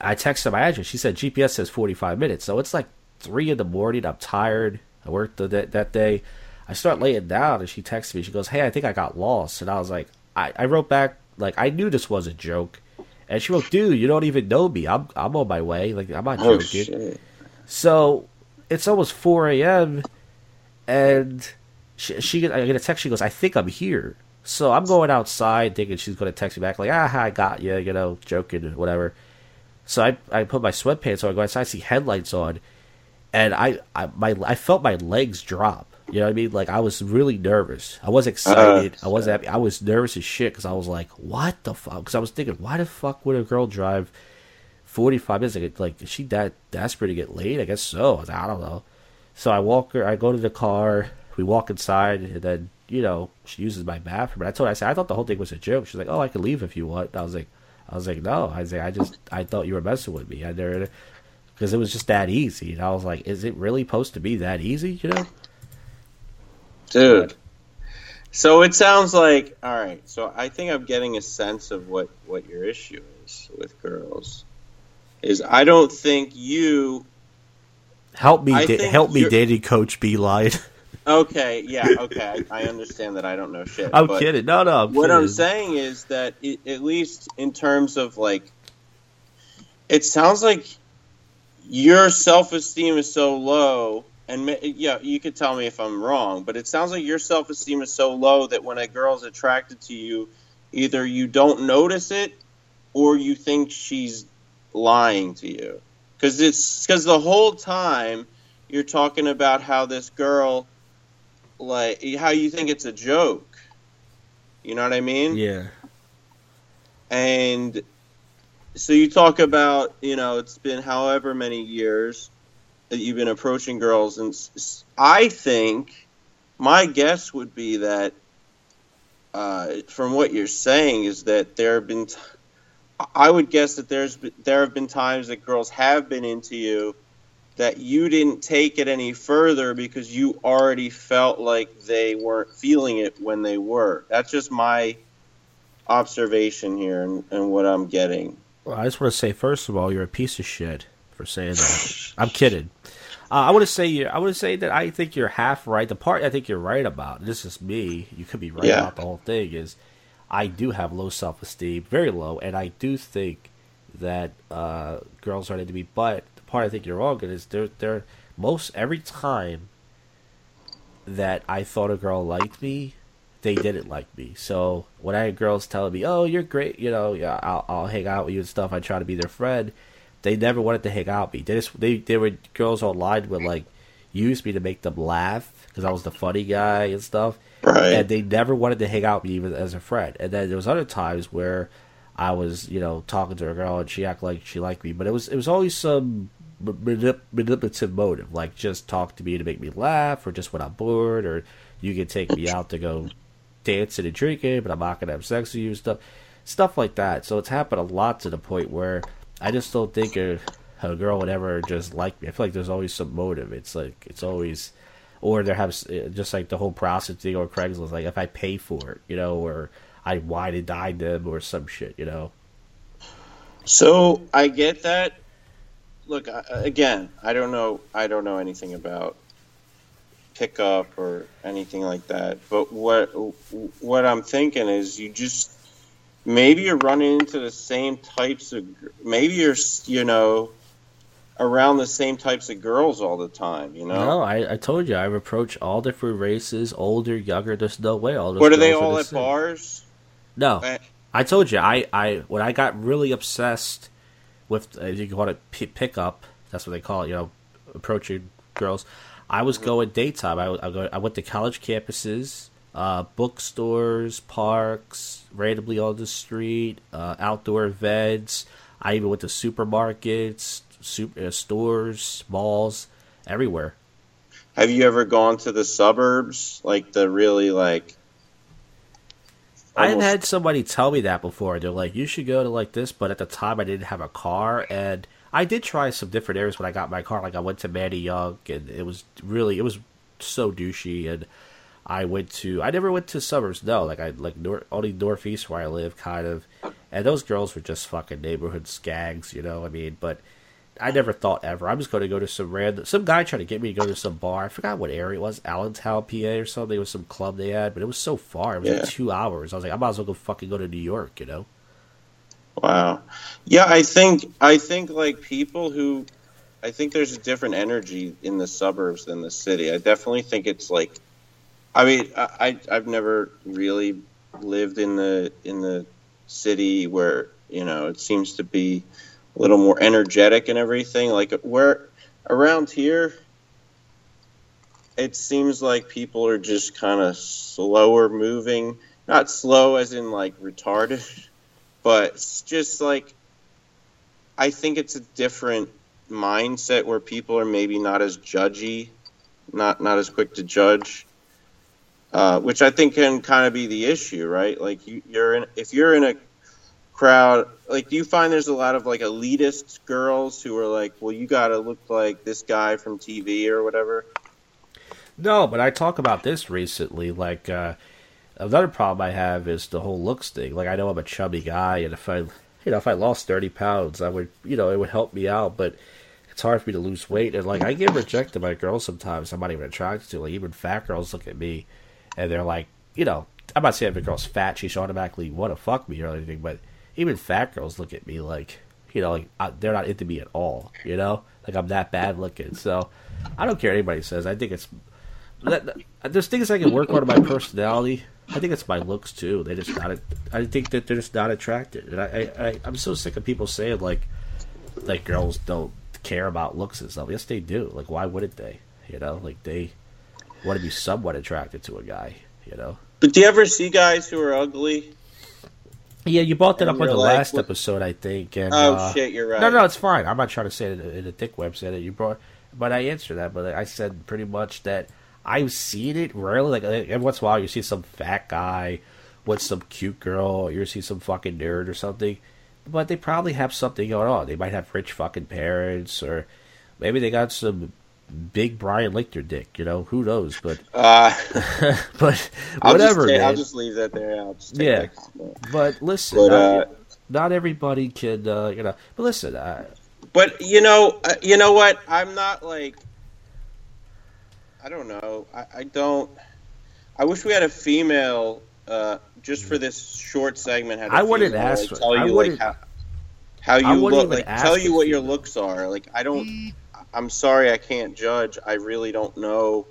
I texted my address. She said GPS says 45 minutes, so it's like three in the morning. I'm tired. I worked the, that that day. I start laying down, and she texts me. She goes, "Hey, I think I got lost," and I was like, I, I wrote back like I knew this was a joke, and she wrote, "Dude, you don't even know me. I'm I'm on my way. Like I'm not Oh joking." shit. So it's almost 4 a.m. and she, she I get a text. She goes, "I think I'm here." So I'm going outside thinking she's going to text me back like, "Ah, I got you," you know, joking, whatever. So I I put my sweatpants on. I go outside, I see headlights on, and I I my I felt my legs drop. You know what I mean? Like I was really nervous. I was excited. I was happy. I was nervous as shit because I was like, "What the fuck?" Because I was thinking, "Why the fuck would a girl drive 45 minutes. Like, like is she that desperate to get laid? I guess so. I, was like, I don't know. So I walk her. I go to the car. We walk inside, and then you know she uses my bathroom. And I told her, I said, I thought the whole thing was a joke. She's like, Oh, I can leave if you want. And I was like, I was like, No. I was like, I just I thought you were messing with me. I never because it was just that easy. And I was like, Is it really supposed to be that easy? You know? Dude. So it sounds like all right. So I think I'm getting a sense of what what your issue is with girls. Is I don't think you Help me, da- help me, you're- dating coach. Be line. Okay, yeah, okay. I, I understand that I don't know shit. I'm kidding. No, no. I'm What I'm saying is that it, at least in terms of like, it sounds like your self esteem is so low, and yeah, you could tell me if I'm wrong, but it sounds like your self esteem is so low that when a girl's attracted to you, either you don't notice it or you think she's lying to you, because it's because the whole time you're talking about how this girl, like how you think it's a joke. You know what I mean? Yeah. And so you talk about, you know, it's been however many years that you've been approaching girls, and I think my guess would be that, uh, from what you're saying, is that there have been, t- I would guess that there's there have been times that girls have been into you that you didn't take it any further because you already felt like they weren't feeling it when they were. That's just my observation here and, and what I'm getting. Well, I just want to say, first of all, you're a piece of shit for saying that. I'm kidding. Uh, I want to say you. I want to say that I think you're half right. The part I think you're right about. This is me. You could be right Yeah. about the whole thing. Is I do have low self esteem, very low, and I do think that uh, girls are into me. But the part I think you're wrong in is they're they're most every time that I thought a girl liked me, they didn't like me. So when I had girls telling me, "Oh, you're great," you know, yeah, I'll, I'll hang out with you and stuff. I try to be their friend. They never wanted to hang out with me. They just they they were girls online would like use me to make them laugh because I was the funny guy and stuff. Right. And they never wanted to hang out with me even as a friend. And then there was other times where I was, you know, talking to a girl and she acted like she liked me, but it was it was always some manip- manipulative motive, like just talk to me to make me laugh, or just when I'm bored, or you can take me out to go dancing and drinking, but I'm not gonna have sex with you, and stuff, stuff like that. So it's happened a lot to the point where I just don't think a, a girl would ever just like me. I feel like there's always some motive. It's like it's always, or there has uh, just like the whole prostitute thing or Craigslist. Like if I pay for it, you know, or I wine and dine them or some shit, you know. So I get that. Look, again, I don't know. I don't know anything about pickup or anything like that. But what what I'm thinking is, you just maybe you're running into the same types of. Maybe you're you know around the same types of girls all the time. You know. No, I, I told you I approach all different races, older, younger. There's no way all those. What are they all the at same. bars? No, Eh, I told you I, I when I got really obsessed with uh, you can call it p- pickup. That's what they call it. You know, approaching girls. I was going daytime. I, I, go, I went to college campuses, uh, bookstores, parks, randomly on the street, uh, outdoor events. I even went to supermarkets, super, uh, stores, malls, everywhere. Have you ever gone to the suburbs, like the really like? I've had somebody tell me that before. They're like, "You should go to like this," but at the time I didn't have a car, and I did try some different areas when I got my car. Like I went to Manayunk, and it was really it was so douchey. And I went to I never went to suburbs. No, like I like nor, only northeast where I live, kind of. And those girls were just fucking neighborhood skags, you know. what I mean, but I never thought ever. I'm just going to go to some random. Some guy tried to get me to go to some bar. I forgot what area it was, Allentown, PA, or something. It was some club they had, but it was so far. It was Yeah. like two hours. I was like, I might as well go fucking go to New York, you know. Wow. Yeah, I think I think like people who I think there's a different energy in the suburbs than the city. I definitely think it's like I mean, I I- I've never really lived in the in the city where, you know, it seems to be a little more energetic and everything. Like where around here it seems like people are just kind of slower moving. Not slow as in like retarded, but it's just like I think it's a different mindset where people are maybe not as judgy, not not as quick to judge, uh, which I think can kind of be the issue, right? Like you, you're in if you're in a crowd, like do you find there's a lot of like elitist girls who are like, well, you got to look like this guy from TV or whatever. No, but I talk about this recently. Like uh, another problem I have is the whole looks thing. Like I know I'm a chubby guy, and if I, you know, if I lost thirty pounds, I would, you know, it would help me out. But it's hard for me to lose weight, and like I get rejected by girls sometimes. I'm not even attracted to. Like even fat girls look at me, and they're like, you know, I'm not saying if a girl's fat, she should automatically want to fuck me or anything, but even fat girls look at me like, you know, like uh, they're not into me at all. You know, like I'm that bad looking. So I don't care what anybody says. I think it's there's things I can work on in my personality. I think it's my looks too. They just not. I think that they're just not attracted, and I, I, I I'm so sick of people saying like, like girls don't care about looks and stuff. Yes, they do. Like, why wouldn't they? You know, like they want to be somewhat attracted to a guy. You know. But do you ever see guys who are ugly? Yeah, you brought that And up on the like, last what- episode, I think. And Oh uh, shit, you're right. No, no, it's fine. I'm not trying to say it in a, in a dick website that you brought, but I answered that. But I said pretty much that I've seen it rarely. Like every once in a while, you see some fat guy with some cute girl. You see some fucking nerd or something, but they probably have something going on. They might have rich fucking parents, or maybe they got some big Brian Lichter dick. You know, who knows? But Uh, but I'll whatever, Just, ta- man. I'll just leave that there. I'll just take Yeah. that. But listen, But, not, uh, not everybody can, uh, you know. But listen, uh, But you know, uh, you know what? I'm not like. I don't know. I, I don't. I wish we had a female uh, just for this short segment. Had I wouldn't female, ask- like, tell I you like wouldn't- how how you look. Like tell you what your looks are. Like I don't. I'm sorry, I can't judge. I really don't know.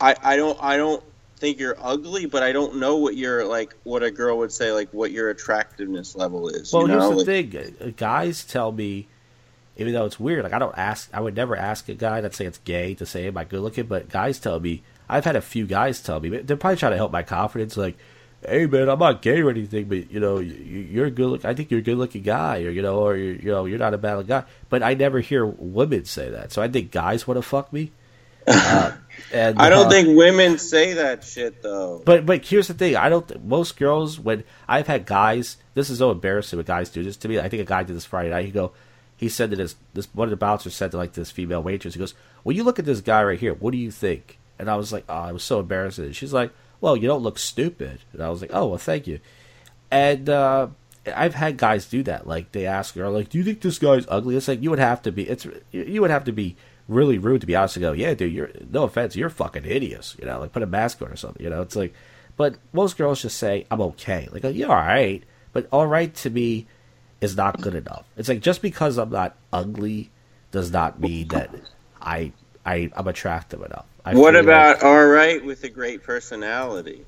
I I don't I don't think you're ugly, but I don't know what your like what a girl would say like what your attractiveness level is. well, you know? here's the Like, thing: guys tell me, even though it's weird, like I don't ask, I would never ask a guy that say it's gay to say, "Am I good looking?" But guys tell me. I've had a few guys tell me. They're probably trying to help my confidence, like. Hey man, I'm not gay or anything, but you know, you, you're a good look. I think you're a good looking guy, or you know, or you're, you know, you're not a bad guy. But I never hear women say that, so I think guys want to fuck me. Uh, and I don't uh, think women say that shit though. But but here's the thing: I don't. Most girls, when I've had guys, this is so embarrassing when guys do this to me. I think a guy did this Friday night. He go, he said to this this one of the bouncers said to like this female waitress. He goes, "Well, you look at this guy right here. What do you think?" And I was like, "Oh, I was so embarrassed." And she's like, "Well, you don't look stupid." And I was like, "Oh, well, thank you." And uh, I've had guys do that. Like they ask her, like, "Do you think this guy's ugly?" It's like you would have to be. It's you would have to be really rude to be honest and go, "Yeah, dude, you're no offense, you're fucking hideous." You know, like put a mask on or something. You know, it's like, but most girls just say, "I'm okay." Like, "You're all right," but all right to me is not good enough. It's like just because I'm not ugly does not mean that I I I'm attractive enough. I what feel like- about all right with a great personality?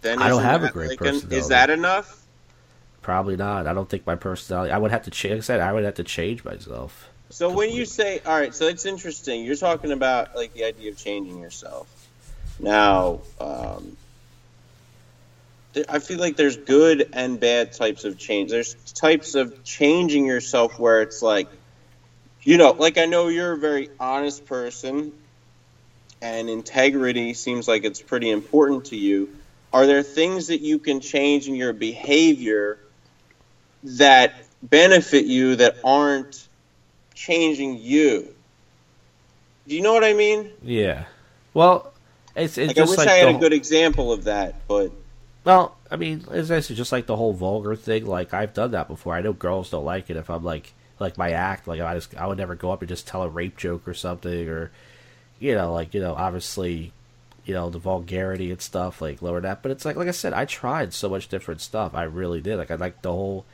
Then I don't have a great like an- personality. is that enough? Probably not. I don't think my personality. I would have to change. Like I said, I would have to change myself. So when you say, all right, so it's interesting. You're talking about like the idea of changing yourself. Now, um, I feel like there's good and bad types of change. There's types of changing yourself where it's like, you know, like I know you're a very honest person, and integrity seems like it's pretty important to you. Are there things that you can change in your behavior that benefit you that aren't changing you? Do you know what I mean? Yeah. Well, it's it's Like, I wish like I had the, a good example of that, but Well, I mean, it's actually just like the whole vulgar thing. Like I've done that before. I know girls don't like it if I'm like like my act. Like I just I would never go up and just tell a rape joke or something, or you know, like you know, obviously, you know, the vulgarity and stuff like lower that. But it's like like I said, I tried so much different stuff. I really did. Like I like the whole.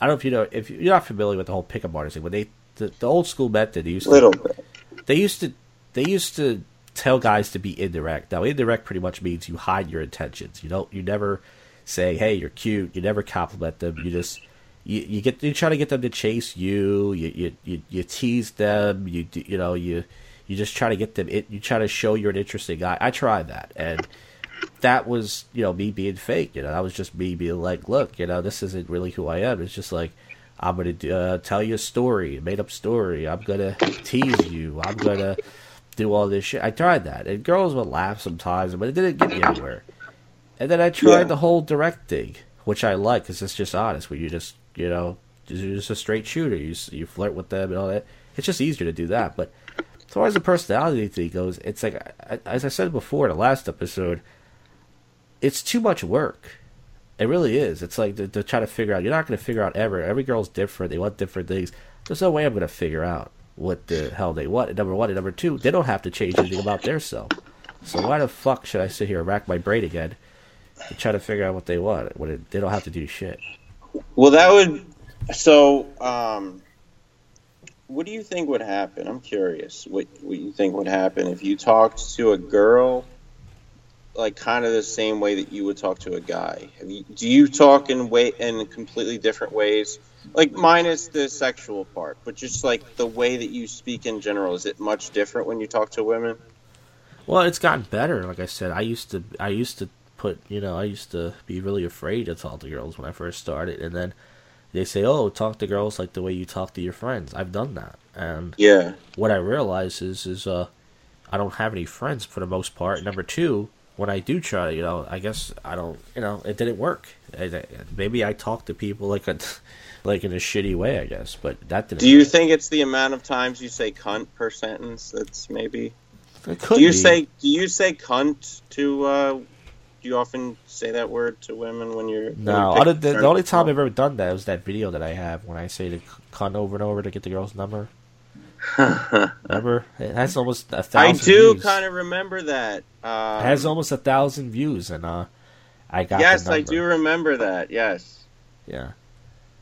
I don't know if you know if you're not familiar with the whole pickup artist thing, but they the, the old school method they used to little bit. they used to they used to tell guys to be indirect. Now indirect pretty much means you hide your intentions. You don't you never say, Hey, you're cute, you never compliment them, you just you, you get you try to get them to chase you, you you, you, you tease them, you you know, you you just try to get them it you try to show you're an interesting guy. I tried that and that was, you know, me being fake, you know, that was just me being like, look, you know, this isn't really who I am. It's just like I'm gonna uh, tell you a story, a made up story. I'm gonna tease you. I'm gonna do all this shit. I tried that, and girls would laugh sometimes, but it didn't get me anywhere. And then I tried Yeah. the whole direct thing, which I like because it's just honest. Where you just, you know, you're just a straight shooter. You you flirt with them and all that. It's just easier to do that. But as far as the personality thing goes, it's like as I said before in the last episode, it's too much work. It really is. It's like to, to try to figure out. You're not going to figure out ever. Every girl's different. They want different things. There's no way I'm going to figure out what the hell they want. Number one and number two, they don't have to change anything about their self. So why the fuck should I sit here and rack my brain again to try to figure out what they want when it, they don't have to do shit? Well, that would. So, um, what do you think would happen? I'm curious. What what you think would happen if you talked to a girl, like kind of the same way that you would talk to a guy? You, do you talk in way in completely different ways? Like minus the sexual part, but just like the way that you speak in general, is it much different when you talk to women? Well, it's gotten better. Like I said, I used to I used to put you know I used to be really afraid to talk to girls when I first started, and then they say, "Oh, talk to girls like the way you talk to your friends." I've done that, and Yeah. what I realize is is uh I don't have any friends for the most part. Number two, when I do try, you know, I guess I don't, you know, it didn't work. Maybe I talk to people like a like in a shitty way, I guess, but that didn't. Do you think it's the amount of times you say cunt per sentence that's maybe? It could Do you be. say do you say cunt to? Uh, do you often say that word to women when you're? when no? you're picking the only time? I've ever done that was that video that I have when I say the cunt over and over to get the girl's number. Remember, it has almost a I thousand. I do kind of remember that. Um, It has almost a thousand views, and uh, I got. yes, the I do remember that. Yes, Yeah.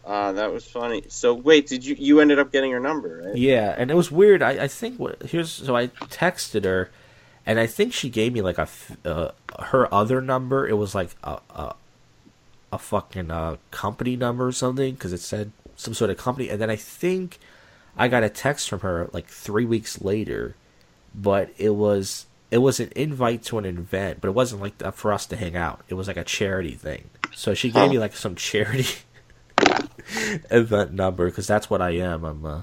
uh, that was funny. So wait, did you you ended up getting her number, right? Yeah, and it was weird. I, I think what here's so I texted her, and I think she gave me like a uh, her other number. It was like a a, a fucking uh, company number or something because it said some sort of company. And then I think I got a text from her like three weeks later, but it was it was an invite to an event, but it wasn't like uh, for us to hang out. It was like a charity thing. So she gave me like some charity event number because that's what I am. I'm uh,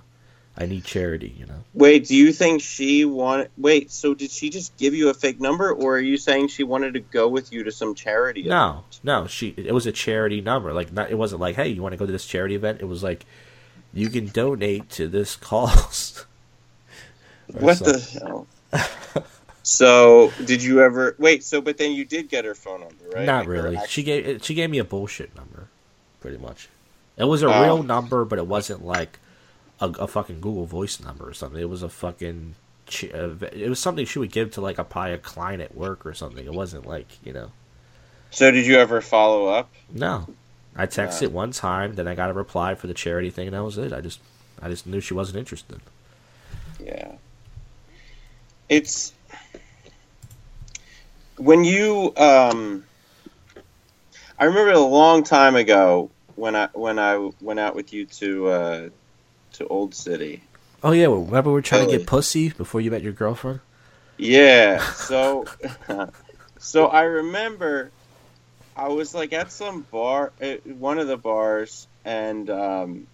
I need charity, you know. Wait, do you think she wanted? Wait, so did she just give you a fake number, or are you saying she wanted to go with you to some charity? No, event? no, she it was a charity number. Like not, it wasn't like, hey, you want to go to this charity event? It was like, you can donate to this cause. What the hell? so, did you ever wait? So, but then you did get her phone number, right? Not Like, really. actual- She gave she gave me a bullshit number, pretty much. It was a real number, but it wasn't like a, a fucking Google Voice number or something. It was a fucking. uh, It was something she would give to like a probably a client at work or something. It wasn't like you know. So, did you ever follow up? No, I texted one time, then I got a reply for the charity thing, and that was it. I just I just knew she wasn't interested. Yeah. It's when you um I remember a long time ago when I when I went out with you to uh, to Old City. Oh yeah, well, remember we were trying to get pussy before you met your girlfriend? Yeah. So, so I remember I was like at some bar, at one of the bars, and um,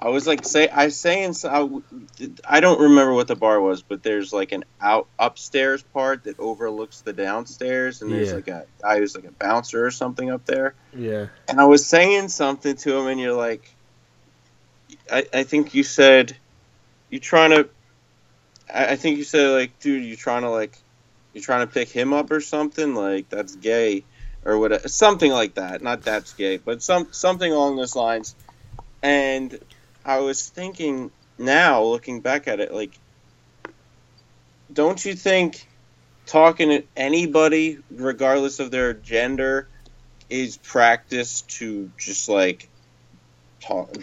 I was like say I saying so- I, I don't remember what the bar was, but there's like an out upstairs part that overlooks the downstairs, and there's Yeah. like a guy who's like a bouncer or something up there. Yeah. And I was saying something to him, and you're like, I, I think you said, you're trying to, I, I think you said like, dude, you're trying to like, you're trying to pick him up or something like that's gay or what, something like that. Not that's gay, but some something along those lines. And I was thinking now, looking back at it, like, don't you think talking to anybody, regardless of their gender, is practice to just like talk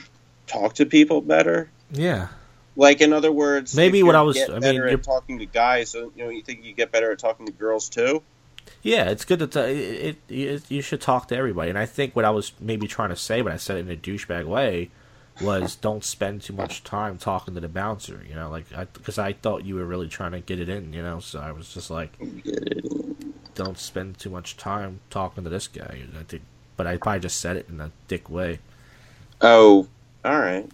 talk to people better. Yeah. Like in other words, Maybe what I was- I mean, you're- at talking to guys. You know, you think you get better at talking to girls too. Yeah, it's good to t- it, it, it. You should talk to everybody, and I think what I was maybe trying to say, but I said it in a douchebag way, was don't spend too much time talking to the bouncer. You know, like because I, thought you were really trying to get it in. You know, so I was just like, don't spend too much time talking to this guy. I think, but I probably just said it in a dick way. Oh, all right.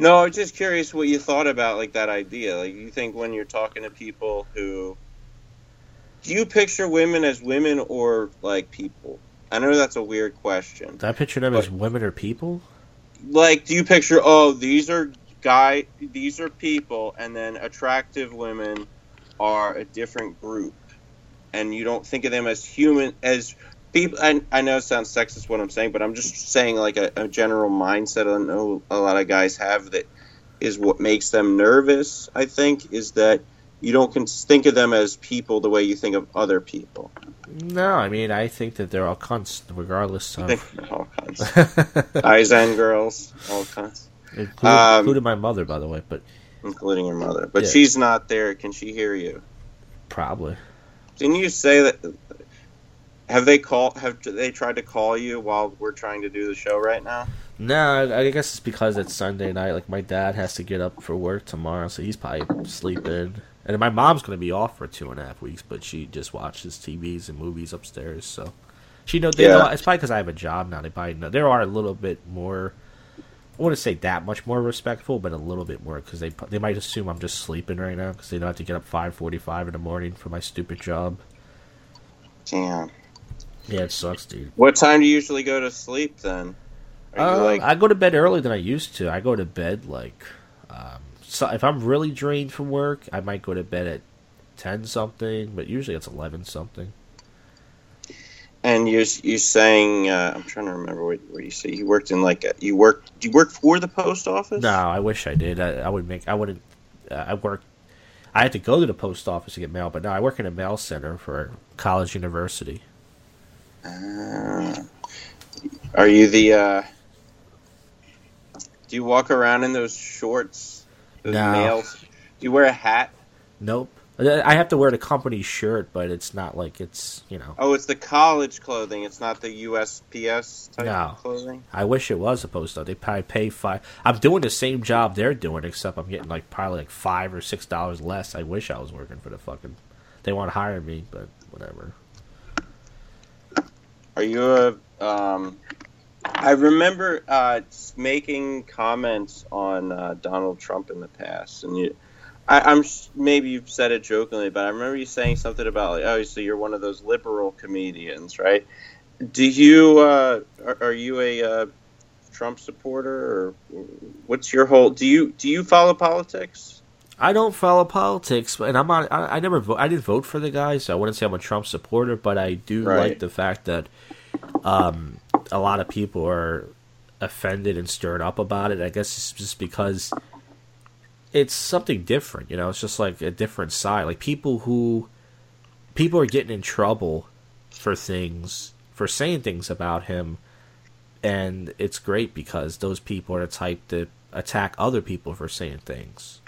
No, I was just curious what you thought about like that idea. Like you think when you're talking to people who do you picture women as women or like people? I know that's a weird question. Did I picture them as women or people? like do you picture oh these are guy these are people and then attractive women are a different group and you don't think of them as human as people I, I know it sounds sexist what i'm saying but i'm just saying like a, a general mindset i know a lot of guys have that is what makes them nervous i think is that you don't think of them as people the way you think of other people No, I mean I think that they're all cunts, regardless of. all kinds guys and girls all kinds including, Um, including my mother, by the way, but including your mother but Yeah. she's not there can she hear you probably. Didn't you say that? Have they called? Have they tried to call you while we're trying to do the show right now? No, I guess it's because it's Sunday night. Like my dad has to get up for work tomorrow, so he's probably sleeping. And my mom's gonna be off for two and a half weeks, but she just watches TVs and movies upstairs. So she know they Yeah. know it's probably because I have a job now. They probably know there are a little bit more. I wouldn't say that much more respectful, but a little bit more because they they might assume I'm just sleeping right now because they don't have to get up five forty five in the morning for my stupid job. Damn. Yeah, it sucks, dude. What time do you usually go to sleep then? Are you Um, like I go to bed earlier than I used to. I go to bed like, um, so if I'm really drained from work, I might go to bed at ten something, but usually it's eleven something. and you you saying? Uh, I'm trying to remember what, what you say. You worked in like a, you worked. You work for the post office? No, I wish I did. I, I would make. I wouldn't. Uh, I work. I had to go to the post office to get mail, but now I work in a mail center for college university. Uh, are you the? Uh, do you walk around in those shorts? Those No. nails? Do you wear a hat? Nope. I have to wear the company shirt, but it's not like it's you know. Oh, it's the college clothing. It's not the USPS type No. clothing. I wish it was a post office. They probably pay five. I'm doing the same job they're doing, except I'm getting like probably like five or six dollars less. I wish I was working for the fucking. They want to hire me, but whatever. Are you a? Um, I remember uh, making comments on uh, Donald Trump in the past, and you, I, I'm maybe you've said it jokingly, but I remember you saying something about like, oh, so you're one of those liberal comedians, right? Do you uh, are, are you a uh, Trump supporter, or what's your whole? Do you do you follow politics? I don't follow politics, and I'm on. I, I never. Vo- I didn't vote for the guy, so I wouldn't say I'm a Trump supporter. But I do Right. like the fact that um, a lot of people are offended and stirred up about it. I guess it's just because it's something different. You know, it's just like a different side. Like people who people are getting in trouble for things for saying things about him, and it's great because those people are the type that attack other people for saying things.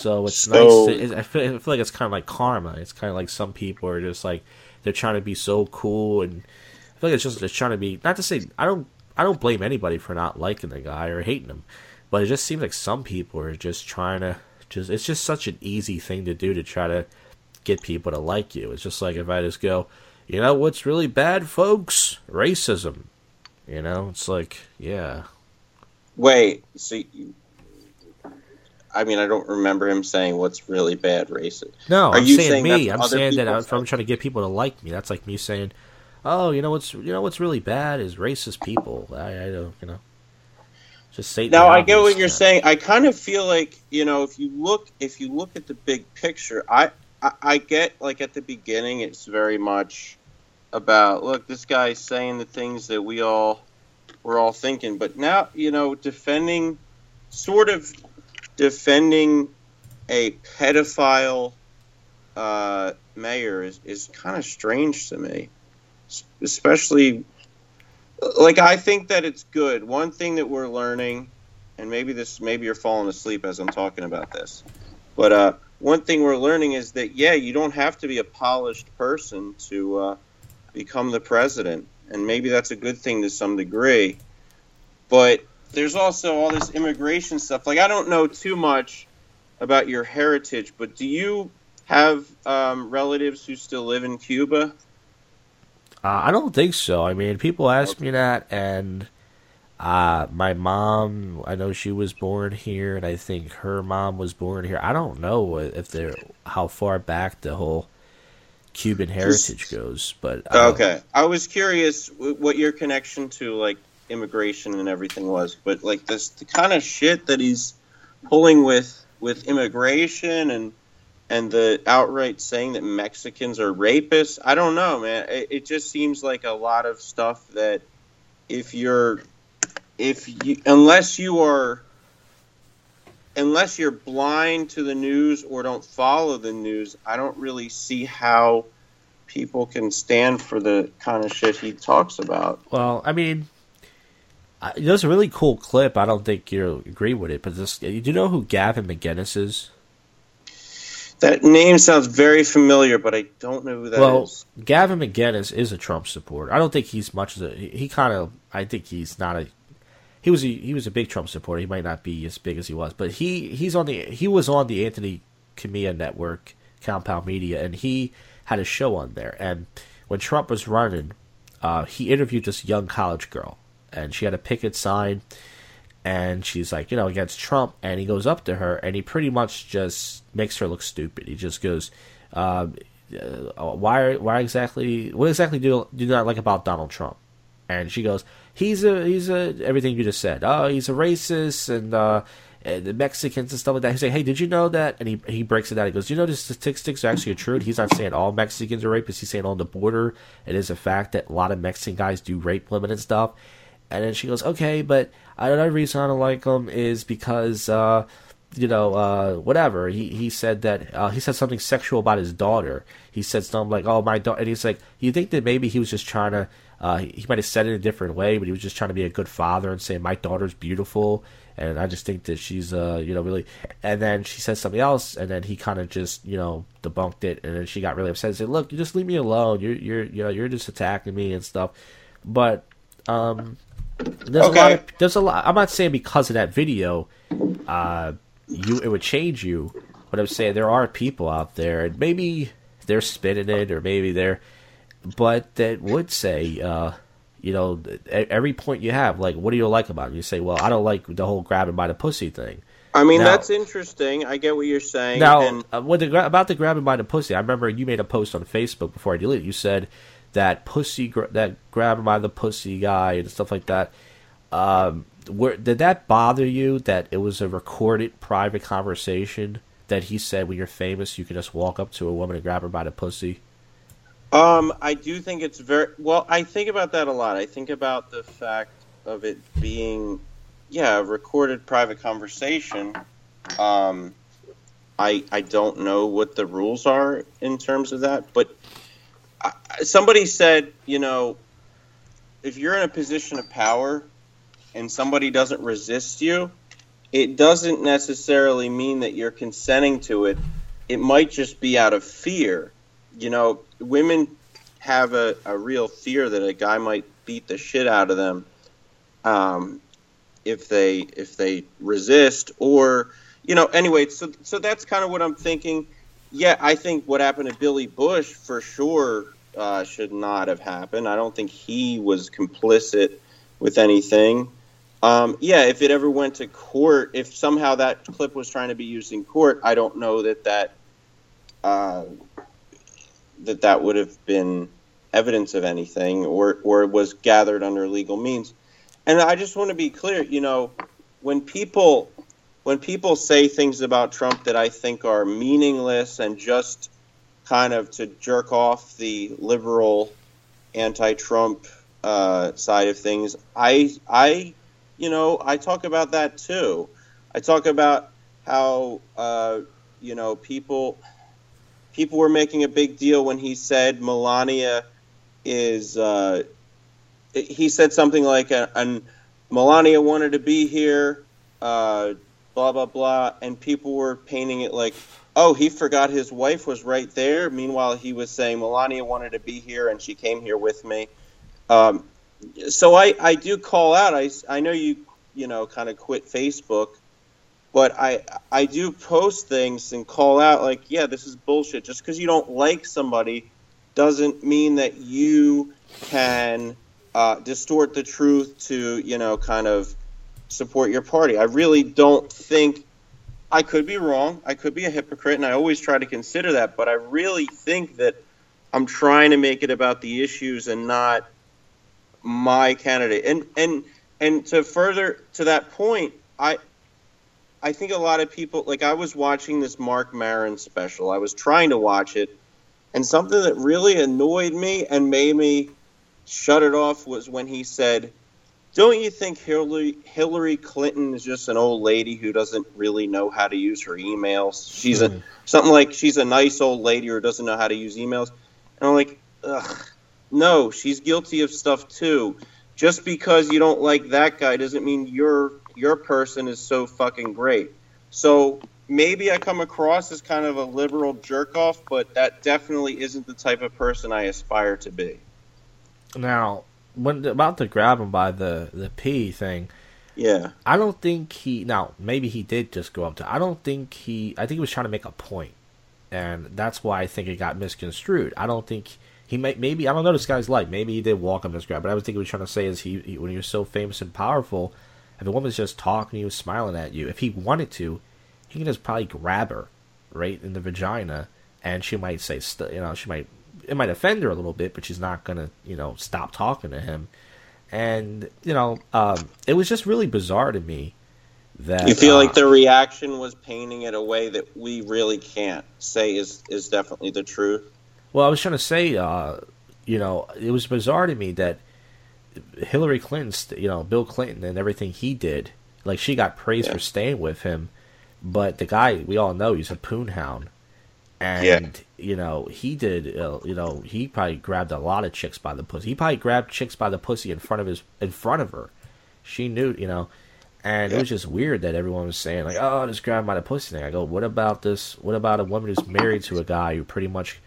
So it's So- nice. To, I, feel, I feel like it's kind of like karma. It's kind of like some people are just like they're trying to be so cool, and I feel like it's just they're trying to be not to say I don't. I don't blame anybody for not liking the guy or hating him, but it just seems like some people are just trying to just. It's just such an easy thing to do to try to get people to like you. It's just like if I just go, you know what's really bad, folks? Racism. You know, it's like, yeah. Wait, so I mean, I don't remember him saying what's really bad racist. No, Are I'm you saying, saying me. I'm saying that I'm trying to get people to like me. That's like me saying, "Oh, you know what's you know what's really bad is racist people." I, I don't, you know, just say. Now I get what you're saying. I kind of feel like you know, if you look, if you look at the big picture, I, I, I get like at the beginning, it's very much about look, this guy's saying the things that we all we're all thinking, but now you know, defending, sort of defending a pedophile uh, mayor is is kind of strange to me, especially like I think that it's good. One thing that we're learning, and maybe this, maybe you're falling asleep as I'm talking about this, but uh, one thing we're learning is that yeah, you don't have to be a polished person to uh, become the president, and maybe that's a good thing to some degree. But there's also all this immigration stuff. Like I don't know too much about your heritage, but do you have um, relatives who still live in Cuba? Uh, I don't think so. I mean, people ask me that, and uh, my mom, I know she was born here, and I think her mom was born here. I don't know if they're how far back the whole Cuban heritage goes, but I Okay, I was curious what your connection to like immigration and everything was, but like this the kind of shit that he's pulling with with immigration and and the outright saying that Mexicans are rapists. I don't know, man. It, it just seems like a lot of stuff that if you're if you unless you are unless you're blind to the news or don't follow the news, I don't really see how people can stand for the kind of shit he talks about. Well, I mean, I, there's a really cool clip. I don't think you'll agree with it, but this. Do you know who Gavin McInnes is? That name sounds very familiar, but I don't know who that is. well, Gavin McInnes is a Trump supporter. I don't think he's much as a. He, he kind of. I think he's not a. He was a, he was a big Trump supporter. He might not be as big as he was, but he he's on the he was on the Anthony Cumia network, Compound Media, and he had a show on there. And when Trump was running, uh, he interviewed this young college girl, and she had a picket sign, and she's like, you know, against Trump, and he goes up to her, and he pretty much just makes her look stupid. He just goes, um, uh, "Why? Why exactly? What exactly do do you not like about Donald Trump?" And she goes, "He's a he's a everything you just said. Oh, he's a racist and." uh and the Mexicans and stuff like that. He's like, "Hey, did you know that?" And he he breaks it down. He goes, "You know, the statistics are actually true." He's not saying all Mexicans are rapists. He's saying on the border, it is a fact that a lot of Mexican guys do rape women and stuff. And then she goes, "Okay, but another reason I don't like him is because, uh, you know, uh, whatever." He he said that uh, he said something sexual about his daughter. He said something like, "Oh, my daughter," and he's like, "You think that maybe he was just trying to." Uh, he, might have said it a different way, but he was just trying to be a good father and say, "My daughter's beautiful." and I just think that she's uh you know really and then she said something else and then he kind of just you know debunked it and then she got really upset and said look you just leave me alone you're you're you know you're just attacking me and stuff but um there's a lot Okay. of, there's a lot I'm not saying because of that video uh you it would change you but I'm saying there are people out there and maybe they're spinning it or maybe they're but that would say uh you know, every point you have, like, what do you like about it? You say, well, I don't like the whole grabbing by the pussy thing. I mean, Now- that's interesting. I get what you're saying. Now, and uh, with the about the grabbing by the pussy, I remember you made a post on Facebook before I deleted. it. You said that pussy, gra- that grabbing by the pussy guy and stuff like that. Um, where did that bother you? That it was a recorded private conversation that he said when you're famous, you can just walk up to a woman and grab her by the pussy. Um, I do think it's very well. I think about that a lot. I think about the fact of it being, yeah, a recorded private conversation. Um, I I don't know what the rules are in terms of that, but somebody said, you know, if you're in a position of power and somebody doesn't resist you, it doesn't necessarily mean that you're consenting to it. It might just be out of fear. You know, women have a, a real fear that a guy might beat the shit out of them. um, if they if they resist or you know anyway so so that's kind of what i'm thinking yeah i think what happened to billy bush for sure uh, should not have happened. I don't think he was complicit with anything. Um, yeah if it ever went to court if somehow that clip was trying to be used in court i don't know that that uh, that that would have been evidence of anything or or was gathered under legal means. And I just want to be clear, you know, when people when people say things about Trump that I think are meaningless and just kind of to jerk off the liberal anti-Trump uh, side of things, I I you know I talk about that too. I talk about how uh, you know people people were making a big deal when he said Melania is. Uh, he said something like, uh, "And Melania wanted to be here." Uh, blah blah blah, and people were painting it like, "Oh, he forgot his wife was right there." Meanwhile, he was saying Melania wanted to be here, and she came here with me. Um, so I, I do call out. I, I know you you know kind of quit Facebook, but I I do post things and call out like, yeah, this is bullshit. Just because you don't like somebody doesn't mean that you can uh, distort the truth to you know kind of support your party. I really don't think I could be wrong. I could be a hypocrite, and I always try to consider that. But I really think that I'm trying to make it about the issues and not my candidate. And and and to further to that point, I I think a lot of people like I was watching this Marc Maron special. I was trying to watch it, and something that really annoyed me and made me shut it off was when he said, "Don't you think Hillary Hillary Clinton is just an old lady who doesn't really know how to use her emails? She's a hmm. something like she's a nice old lady who doesn't know how to use emails." And I'm like, Ugh, "No, she's guilty of stuff too. Just because you don't like that guy doesn't mean your your person is so fucking great." So maybe I come across as kind of a liberal jerk off, but that definitely isn't the type of person I aspire to be. Now, when about to grab him by the the P thing, yeah, I don't think he. Now, maybe he did just go up to. I don't think he. I think he was trying to make a point, and that's why I think it got misconstrued. I don't think he may. Maybe I don't know this guy's like. Maybe he did walk him this grab, but I was thinking he was trying to say is he, he when you're so famous and powerful, if a woman's just talking, he was smiling at you. If he wanted to, he can just probably grab her right in the vagina, and she might say, you know, she might it might offend her a little bit, but she's not gonna, you know, stop talking to him. And you know, um, it was just really bizarre to me that you feel uh, like the reaction was painting it a way that we really can't say is is definitely the truth. Well, I was trying to say, uh, you know, it was bizarre to me that Hillary Clinton, you know, Bill Clinton and everything he did, like she got praised yeah. for staying with him, but the guy we all know he's a poonhound and yeah. you know he did uh, you know he probably grabbed a lot of chicks by the pussy he probably grabbed chicks by the pussy in front of his in front of her she knew you know and yeah. it was just weird that everyone was saying like oh just grab by the pussy thing i go what about this what about a woman who's married to a guy who pretty much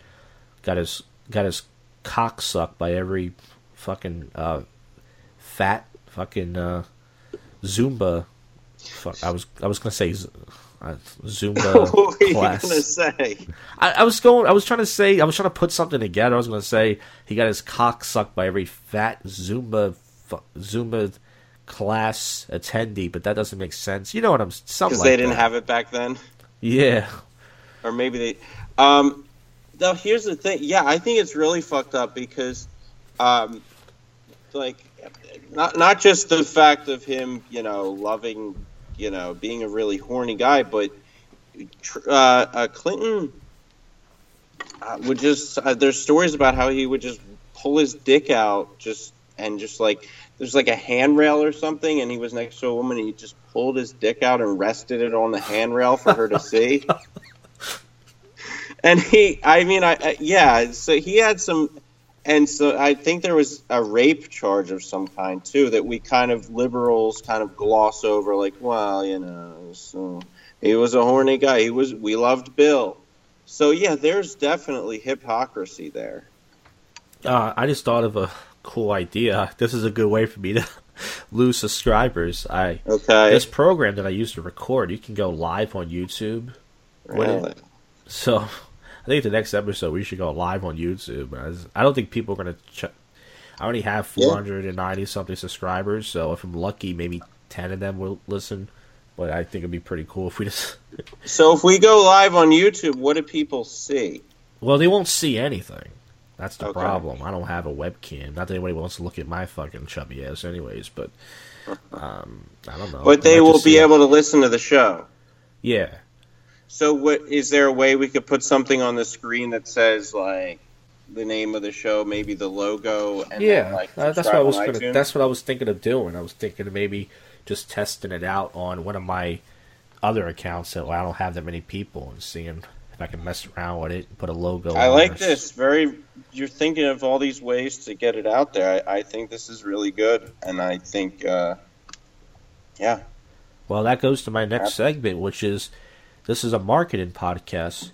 got his got his cock sucked by every fucking uh, fat fucking uh, zumba fuck i was i was gonna say Zumba what were class. You gonna say? I, I, was going. I was trying to say. I was trying to put something together. I was going to say he got his cock sucked by every fat Zumba Zumba class attendee, but that doesn't make sense. You know what I'm? Something because they didn't that. have it back then. Yeah. Or maybe they. Um. Now here's the thing. Yeah, I think it's really fucked up because, um, like, not not just the fact of him, you know, loving you know, being a really horny guy, but uh, uh, Clinton uh, would just. Uh, there's stories about how he would just pull his dick out, just and just like there's like a handrail or something, and he was next to a woman, and he just pulled his dick out and rested it on the handrail for her to see. and he, I mean, I, I yeah, so he had some and so I think there was a rape charge of some kind too that we kind of liberals kind of gloss over, like, well, you know, so he was a horny guy. He was. We loved Bill. So yeah, there's definitely hypocrisy there. Uh, I just thought of a cool idea. This is a good way for me to lose subscribers. I Okay. this program that I used to record, you can go live on YouTube. Really? So I think the next episode we should go live on YouTube. I don't think people are gonna. Ch- I already have Yeah. 490 something subscribers, so if I'm lucky, maybe 10 of them will listen. But I think it'd be pretty cool if we just. So if we go live on YouTube, what do people see? Well, they won't see anything. That's the Okay. problem. I don't have a webcam. Not that anybody wants to look at my fucking chubby ass, anyways. But um, I don't know. But they might will be able to listen to the show. Yeah. So what is there a way we could put something on the screen that says like the name of the show, maybe the logo, and yeah, then, like uh, that's what I was on gonna, that's what I was thinking of doing. I was thinking of maybe just testing it out on one of my other accounts that I don't have that many people and seeing if I can mess around with it and put a logo. I like this. Very, you're thinking of all these ways to get it out there. I, I think this is really good, and I think, uh, yeah, Well, that goes to my next segment, which is this is a marketing podcast.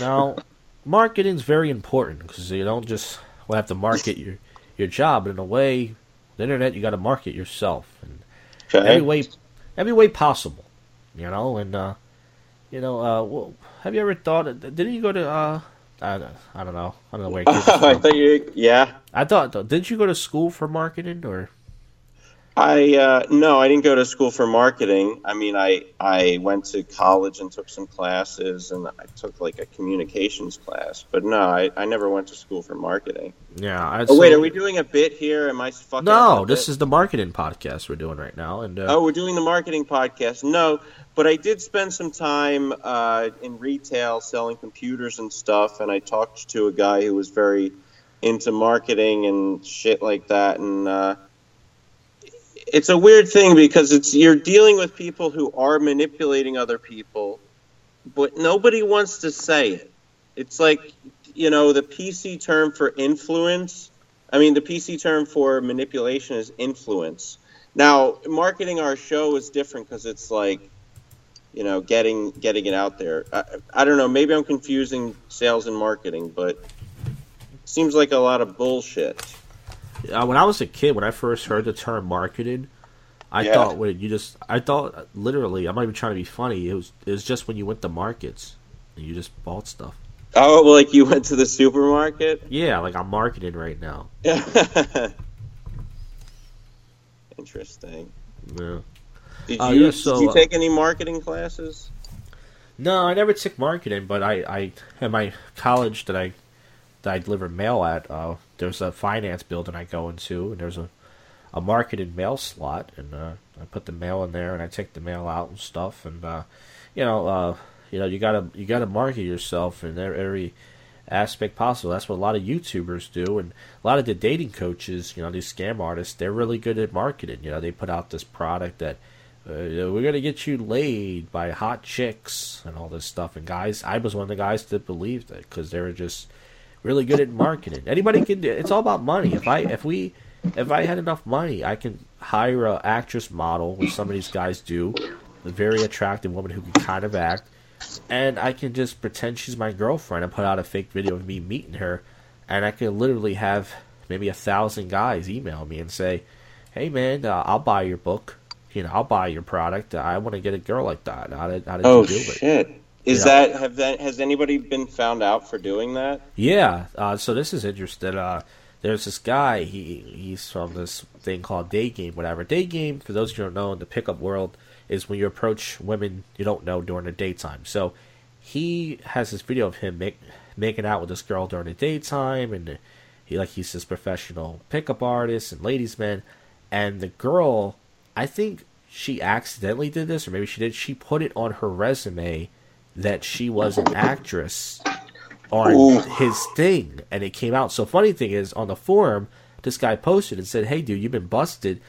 Now, marketing's very important because you don't just well, have to market your your job, but in a way, the internet you got to market yourself and okay. every way every way possible, you know. And uh, you know, uh, well, have you ever thought? Didn't you go to? Uh, I, don't- I don't know. I don't know where. I thought you, yeah. I thought. Didn't you go to school for marketing or? I uh, no, I didn't go to school for marketing. I mean, I I went to college and took some classes, and I took like a communications class. But no, I, I never went to school for marketing. Yeah. I, Oh wait, are we doing a bit here? Am I fucking? No, this is the marketing podcast we're doing right now, and uh, Oh, we're doing the marketing podcast. No, but I did spend some time uh, in retail selling computers and stuff, and I talked to a guy who was very into marketing and shit like that. And uh, it's a weird thing because it's you're dealing with people who are manipulating other people, but nobody wants to say it. It's like you know the PC term for influence. I mean, the PC term for manipulation is influence. Now, marketing our show is different because it's like, you know, getting getting it out there. I, I don't know. Maybe I'm confusing sales and marketing, but seems like a lot of bullshit. Uh, when I was a kid, when I first heard the term marketing, I Yeah. thought when you just, I thought uh, literally, I'm not even trying to be funny. It was, it was just when you went to markets and you just bought stuff. Oh, well, like you went to the supermarket? Yeah, like I'm marketing right now. Interesting. Yeah. Did Uh, yeah, so, did you uh, take any marketing classes? No, I never took marketing, but I, I at my college that I that I deliver mail at, uh, there's a finance building I go into, and there's a a marketing mail slot, and uh, I put the mail in there, and I take the mail out and stuff, and uh, you know, uh, you know, you gotta you gotta market yourself in every, every aspect possible. That's what a lot of YouTubers do, and a lot of the dating coaches, you know, these scam artists, they're really good at marketing. You know, they put out this product that uh, we're gonna get you laid by hot chicks and all this stuff. And guys, I was one of the guys that believed it because they were just really good at marketing. Anybody can do. It's all about money. If I if we if I had enough money, I can hire a actress model, which some of these guys do, a very attractive woman who can kind of act, and I can just pretend she's my girlfriend and put out a fake video of me meeting her, and I can literally have maybe a thousand guys email me and say, "Hey man, uh, I'll buy your book." You know, I'll buy your product. I want to get a girl like that. How did, how did Oh you do it? Is Yeah. that have that has anybody been found out for doing that? Yeah. Uh, so this is interesting. Uh, there's this guy. He he's from this thing called Day Game, whatever. Day Game, for those who don't know, in the pickup world, is when you approach women you don't know during the daytime. So he has this video of him make, making out with this girl during the daytime, and he like he's this professional pickup artist and ladies man, and the girl, I think she accidentally did this, or maybe she did. She put it on her resume that she was an actress on Ooh. his thing, and it came out. So funny thing is, on the forum, this guy posted and said, "Hey, dude, you've been busted."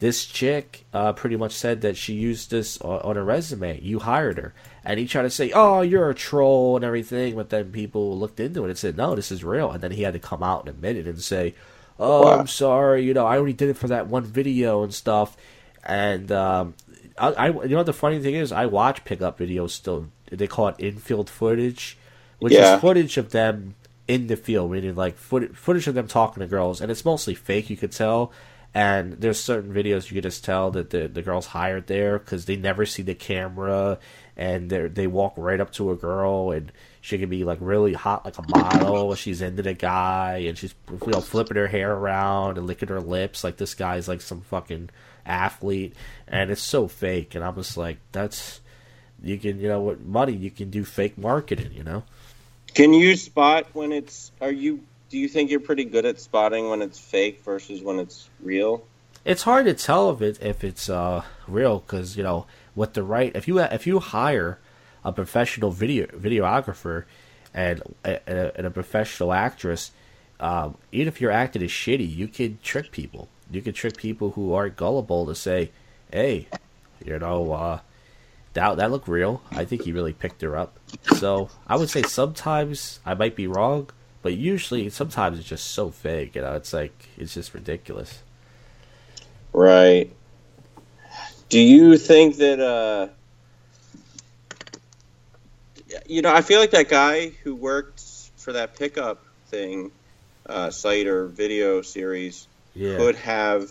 This chick uh, pretty much said that she used this on, on her resume. You hired her, and he tried to say, "Oh, you're a troll and everything," but then people looked into it and said, "No, this is real." And then he had to come out and admit it and say, "Oh, Wow. I'm sorry. You know, I only did it for that one video and stuff." And um, I, I, you know, the funny thing is, I watch pickup videos still. They call it infield footage, which Yeah. is footage of them in the field, meaning like foot, footage of them talking to girls, and it's mostly fake. You could tell, and there's certain videos you could just tell that the the girls hired there because they never see the camera, and they they walk right up to a girl and she can be like really hot like a model. she's into the guy and she's you know flipping her hair around and licking her lips like this guy's like some fucking athlete, and it's so fake. And I'm just like, that's you can you know with money you can do fake marketing. You know. Can you spot when it's? Are you? Do you think you're pretty good at spotting when it's fake versus when it's real? It's hard to tell if it if it's uh real because you know with the right if you if you hire a professional video videographer and a, and a professional actress, um, even if your acting is shitty, you can trick people. You can trick people who aren't gullible to say, "Hey, you know, uh, that that looked real. I think he really picked her up." So I would say sometimes I might be wrong, but usually sometimes it's just so fake. You know, it's like it's just ridiculous. Right. Do you think that? uh you know, I feel like that guy who worked for that pickup thing, uh, site or video series, yeah. could have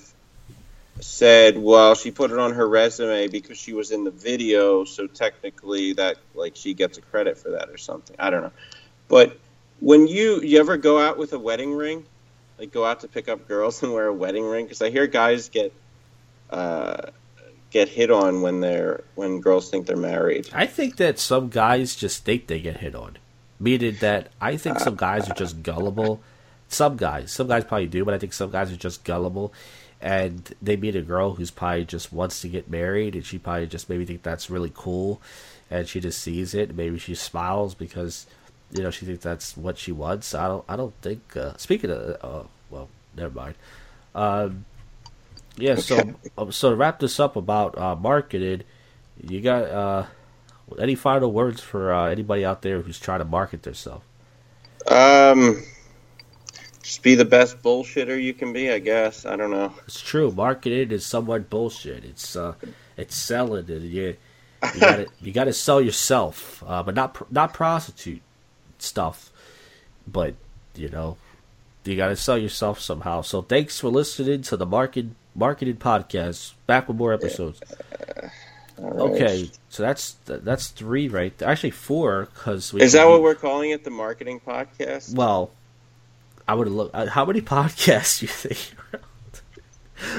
said, "Well, she put it on her resume because she was in the video, so technically that like she gets a credit for that or something." I don't know, but when you you ever go out with a wedding ring, like go out to pick up girls and wear a wedding ring, because I hear guys get. Uh, get hit on when they're when girls think they're married. I think that some guys just think they get hit on. Meaning that I think some guys are just gullible. Some guys, some guys probably do, but I think some guys are just gullible, and they meet a girl who's probably just wants to get married, and she probably just maybe think that's really cool, and she just sees it. Maybe she smiles because you know she thinks that's what she wants. I don't. I don't think. Uh, speaking of, uh, well, never mind. Um, yeah, so um, so to wrap this up about uh, marketed, you got uh, any final words for uh, anybody out there who's trying to market themselves? Um, just be the best bullshitter you can be, I guess. I don't know. It's true. Marketing is somewhat bullshit. It's uh, it's selling, and you you got you got to sell yourself, uh, but not not prostitute stuff, but you know you got to sell yourself somehow. So thanks for listening to the market marketed podcast. Back with more episodes. Yeah. Right. Okay, so that's that's three right there. Actually, four because is that what we're calling it? The marketing podcast. Well, I would look. Uh, how many podcasts do you think?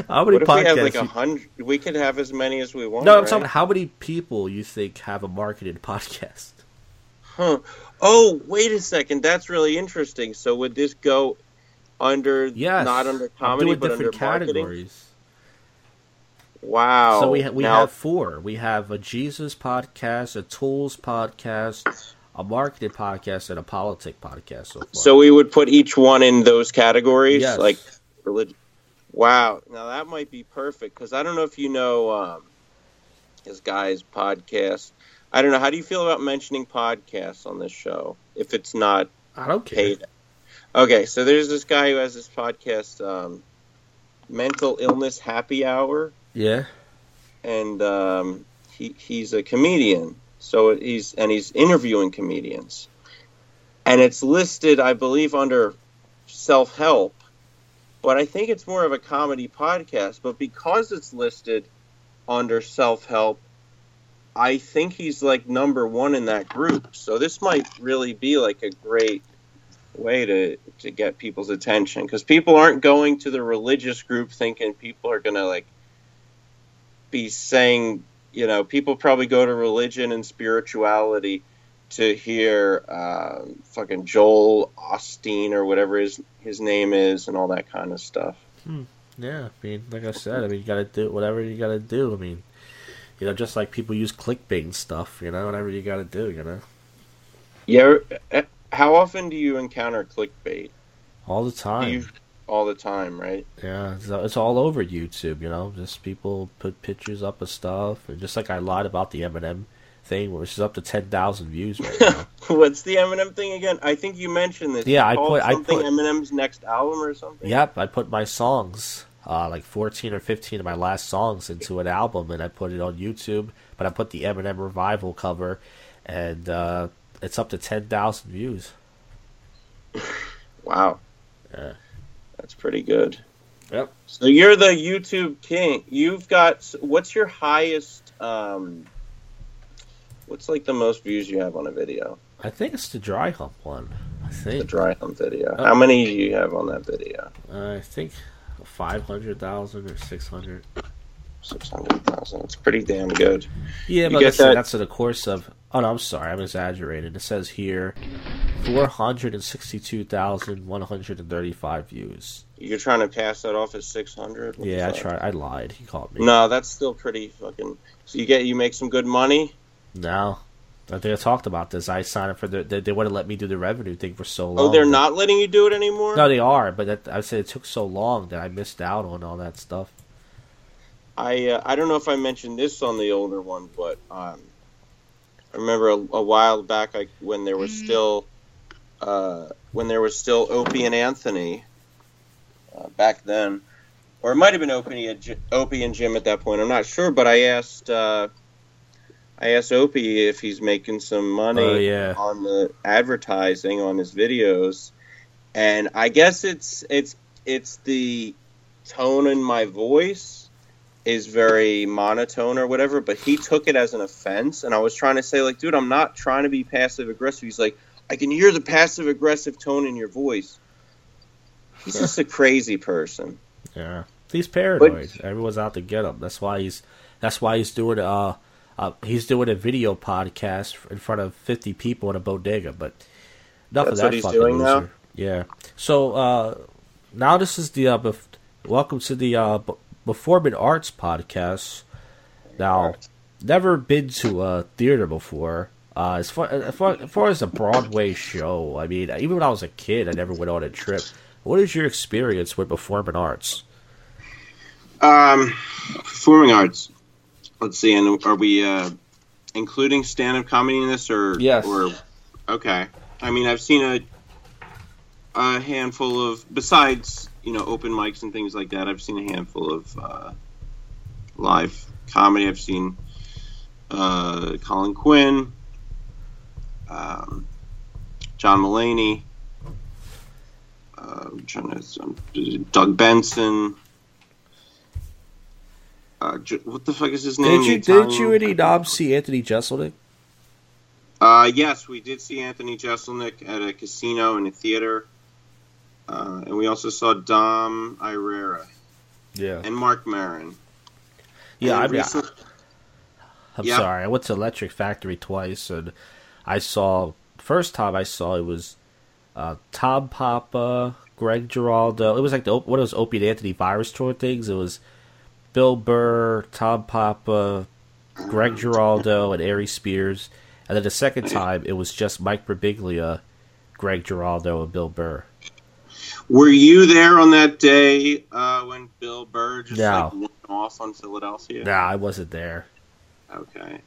how many what if podcasts? We have like a hundred. We could have as many as we want. No, I'm right? talking. How many people you think have a marketed podcast? Huh. Oh, wait a second. That's really interesting. So would this go under yes. not under comedy but under categories. Marketing? Wow. So we ha- we now, have four. We have a Jesus podcast, a tools podcast, a marketing podcast, and a politic podcast. So, so we would put each one in those categories, yes. like religion. Wow. Now that might be perfect because I don't know if you know um, this guy's podcast. I don't know. How do you feel about mentioning podcasts on this show if it's not I don't care. paid? Okay, so there's this guy who has this podcast, um, Mental Illness Happy Hour. Yeah. And um, he he's a comedian, so he's and he's interviewing comedians, and it's listed, I believe, under self help, but I think it's more of a comedy podcast. But because it's listed under self help, I think he's like number one in that group. So this might really be like a great way to to get people's attention because people aren't going to the religious group thinking people are to like be saying you know people probably go to religion and spirituality to hear uh, fucking Joel Osteen or whatever his his name is and all that kind of stuff. Hmm. Yeah, I mean, like I said, I mean, you gotta do whatever you gotta do. I mean, you know, just like people use clickbait and stuff, you know, whatever you gotta do, you know. Yeah, how often do you encounter clickbait? All the time. All the time, right? Yeah, it's, it's, all over YouTube. You know, just people put pictures up of stuff, and just like I lied about the Eminem thing, which is up to ten thousand views right now. What's the Eminem thing again? I think you mentioned this. Yeah, I put I put Eminem's next album or something. Yep, I put my songs. Uh, like 14 or 15 of my last songs into an album and I put it on YouTube. But I put the Eminem revival cover and uh, it's up to ten thousand views. Wow. Yeah. That's pretty good. Yep. So you're the YouTube king. You've got what's your highest um what's like the most views you have on a video? I think it's the dry hump one. I think The dry hump video. Oh. How many do you have on that video? I think five hundred thousand or six hundred. Six hundred thousand. It's pretty damn good. Yeah, You but listen, that- that's in the course of. Oh no, I'm sorry, I'm exaggerating. It says here, four hundred and sixty-two thousand one hundred and thirty-five views. You're trying to pass that off as six hundred? Yeah, I tried. I lied. He caught me. No, that's still pretty fucking. So you get you make some good money. No. I think I talked about this. I signed up for the. They, they wouldn't let me do the revenue thing for so long. Oh, they're not letting you do it anymore. No, they are, but that, I said it took so long that I missed out on all that stuff. I uh, I don't know if I mentioned this on the older one, but um, I remember a, a while back, I, when there was still uh, when there was still Opie and Anthony uh, back then, or it might have been Opie and, Opie and Jim at that point. I'm not sure, but I asked uh, I asked Opie if he's making some money Oh, yeah. on the advertising on his videos, and I guess it's it's it's the tone in my voice is very monotone or whatever, but he took it as an offense. And I was trying to say, like, dude, I'm not trying to be passive aggressive. He's like, I can hear the passive aggressive tone in your voice. He's just a crazy person. Yeah, he's paranoid. Everyone's out to get him. That's why he's. That's why he's doing uh, uh he's doing a video podcast in front of fifty people in a bodega. But enough of that what he's fucking doing loser. now? Yeah. So uh, now this is the uh, bef- welcome to the uh, Performing Arts podcast. Now, never been to a theater before. Uh, as far, as far as far as a Broadway show, I mean, even when I was a kid, I never went on a trip. What is your experience with performing arts? Um, performing arts. Let's see, and are we uh, including stand-up comedy in this, or Yes. Or okay. I mean, I've seen a a handful of besides you know open mics and things like that. I've seen a handful of uh, live comedy. I've seen uh, Colin Quinn, um, John Mulaney. Uh, I'm trying to um, Doug Benson. Uh, what the fuck is his name? Did you did you any knob see Anthony Jeselnik? Uh, yes, we did see Anthony Jeselnik at a casino and a theater, uh, and we also saw Dom Irrera Yeah, and Marc Maron. yeah. I And mean, I, recent- I'm Yeah. sorry. I went to Electric Factory twice, and I saw first time I saw it was uh, Tom Papa, Greg Giraldo. It was like the one of those Opie and Anthony virus tour things. It was Bill Burr, Tom Papa, Greg Giraldo, and Ari Spears. And then the second time, it was just Mike Birbiglia, Greg Giraldo, and Bill Burr. Were you there on that day uh, when Bill Burr just No. like went off on Philadelphia? Nah, I wasn't there. Okay.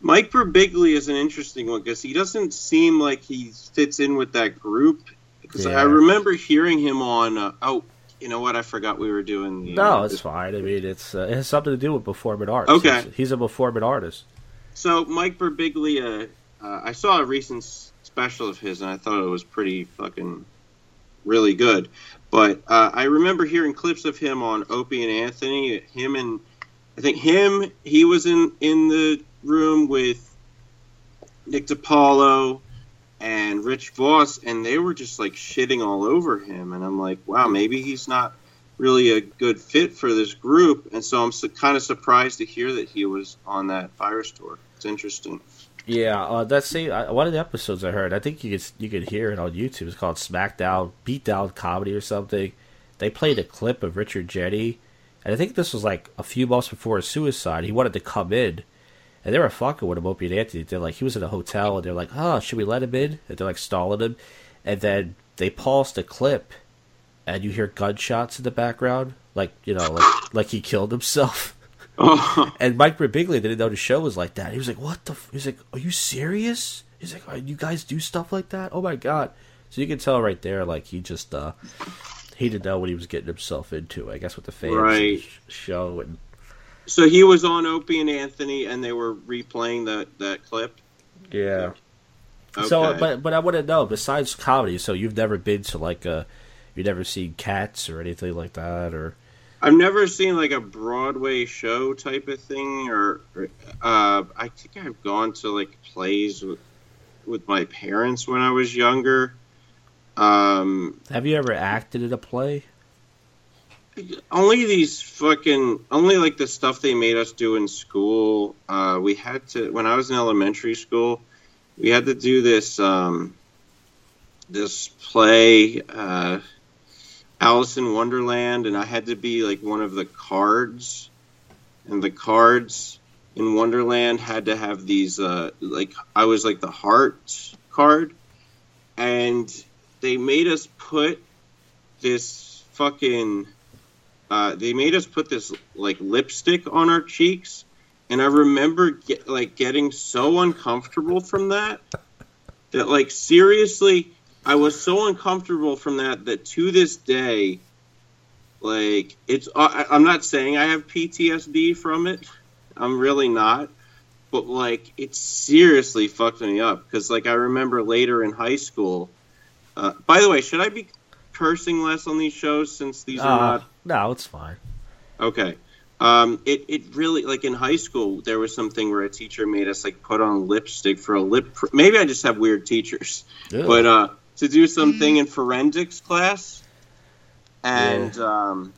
Mike Birbiglia is an interesting one because he doesn't seem like he fits in with that group. Because Yeah. I remember hearing him on. Uh, oh, you know what? I forgot we were doing. The, No, uh, it's fine. I mean, it's uh, it has something to do with performing arts. Okay. he's, he's a performing artist. So Mike Birbiglia, uh, I saw a recent special of his, and I thought it was pretty fucking really good. But uh, I remember hearing clips of him on Opie and Anthony. Him and I think him, he was in in the room with Nick DiPaolo and Rich Voss, and they were just like shitting all over him. And I'm like, wow, maybe he's not really a good fit for this group. And so I'm su- kind of surprised to hear that he was on that Virus tour. It's interesting. Yeah, uh, that's same. Uh, one of the episodes I heard. I think you could you could hear it on YouTube. It's called SmackDown Beatdown Comedy or something. They played a clip of Richard Jeni, and I think this was like a few months before his suicide. He wanted to come in, and they were fucking with him. Opie and Anthony. They're like, he was in a hotel, and they're like, "Oh, should we let him in?" And they're like stalling him, and then they paused the clip, and you hear gunshots in the background, like you know, like like he killed himself. And Mike Birbiglia didn't know the show was like that. He was like, "What the?" F-? He was like, "Are you serious?" He's like, "Are you guys do stuff like that?" Oh my god! So you can tell right there, like he just uh he didn't know what he was getting himself into. I guess with the fans the Right. sh- show and so he was on Opie and Anthony, and they were replaying that that clip. yeah. So, but but I want to know. Besides comedy, so you've never been to like a, you've never seen Cats or anything like that, or I've never seen like a Broadway show type of thing, or, uh, I think I've gone to like plays with, with my parents when I was younger. Um, have you ever acted in a play? only these fucking, only like the stuff they made us do in school. Uh, we had to when I was in elementary school, we had to do this um, this play. Uh, Alice in Wonderland, and I had to be like one of the cards, and the cards in Wonderland had to have these uh, like I was like the heart card, and they made us put this fucking uh, they made us put this like lipstick on our cheeks, and I remember get, like getting so uncomfortable from that that like seriously I was so uncomfortable from that that to this day, like it's. I, I'm not saying I have PTSD from it. I'm really not. But like, it seriously fucked me up because like I remember later in high school. Uh, by the way, should I be cursing less on these shows since these are Uh, not no, it's fine. Okay. Um, it, it really like in high school there was something where a teacher made us like put on lipstick for a lip. Pr- Maybe I just have weird teachers, Ew. but uh, to do something in forensics class, and um,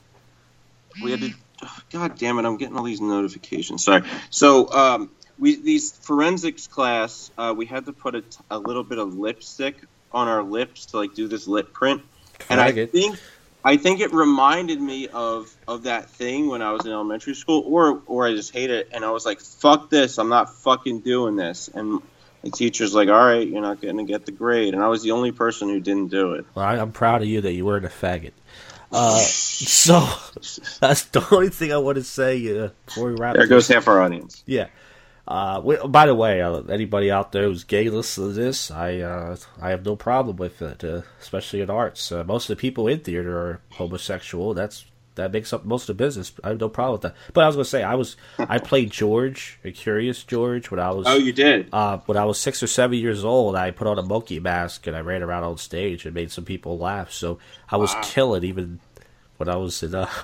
we had to. oh, God damn it! I'm getting all these notifications. Sorry. So um, we these forensics class, uh, we had to put a, t- a little bit of lipstick on our lips to like do this lip print, and I Faggot. think I think it reminded me of of that thing when I was in elementary school, or or I just hate it, and I was like, "Fuck this! I'm not fucking doing this." And the teacher's like, "All right, you're not going to get the grade," and I was the only person who didn't do it. Well, I, I'm proud of you that you weren't a faggot. Uh, so that's the only thing I want to say uh, before we wrap. There goes half our audience. Yeah. Uh, we, by the way, uh, anybody out there who's gay listening to this, I uh, I have no problem with it, uh, especially in arts. Uh, most of the people in theater are homosexual. That's that makes up most of the business. I have no problem with that. But I was gonna say, I was I played George, a Curious George, when I was Oh, you did. uh, when I was six or seven years old, I put on a monkey mask and I ran around on stage and made some people laugh. So I was Wow. killing even when I was in. Uh,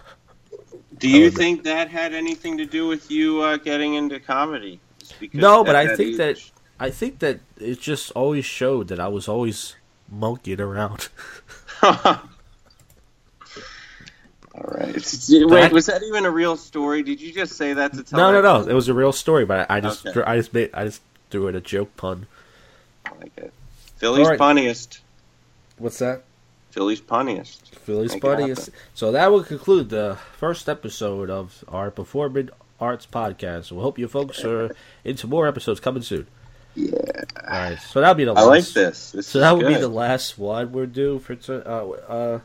Do you think that had anything to do with you uh, getting into comedy? No, but I think that I think that it just always showed that I was always monkeying around. All right. Wait, That- was that even a real story? Did you just say that to tell? no, no, that no. It was a real story, but I just Okay. I just made I just threw in a joke pun. I like it. Philly's All right. punniest. What's that? Philly's funniest. Philly's Make funniest. So that will conclude the first episode of our Performing Arts podcast. We hope you folks are into more episodes coming soon. Yeah. All right, so that'll be the last I last. like this. This So that would be the last one we're due for to, uh, uh,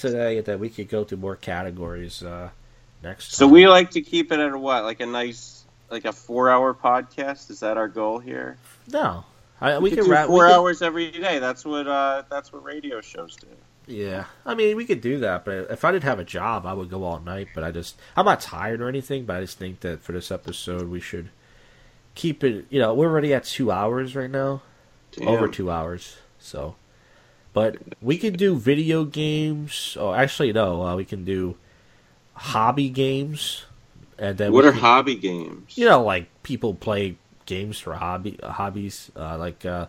today, that we could go through more categories uh, next. So time. we like to keep it at a what? Like a nice, like a four-hour podcast. Is that our goal here? no, I, We, we, could can do wrap. four could- hours every day. That's what. Uh, that's what radio shows do. Yeah, I mean we could do that, but if I didn't have a job, I would go all night. But I just I'm not tired or anything, but I just think that for this episode we should keep it. You know, we're already at two hours right now, Damn. over two hours. So, but we can do video games. Oh, actually, no, uh, we can do hobby games, and then What are can- hobby games? you know, like people play games for hobby hobbies, uh, like uh,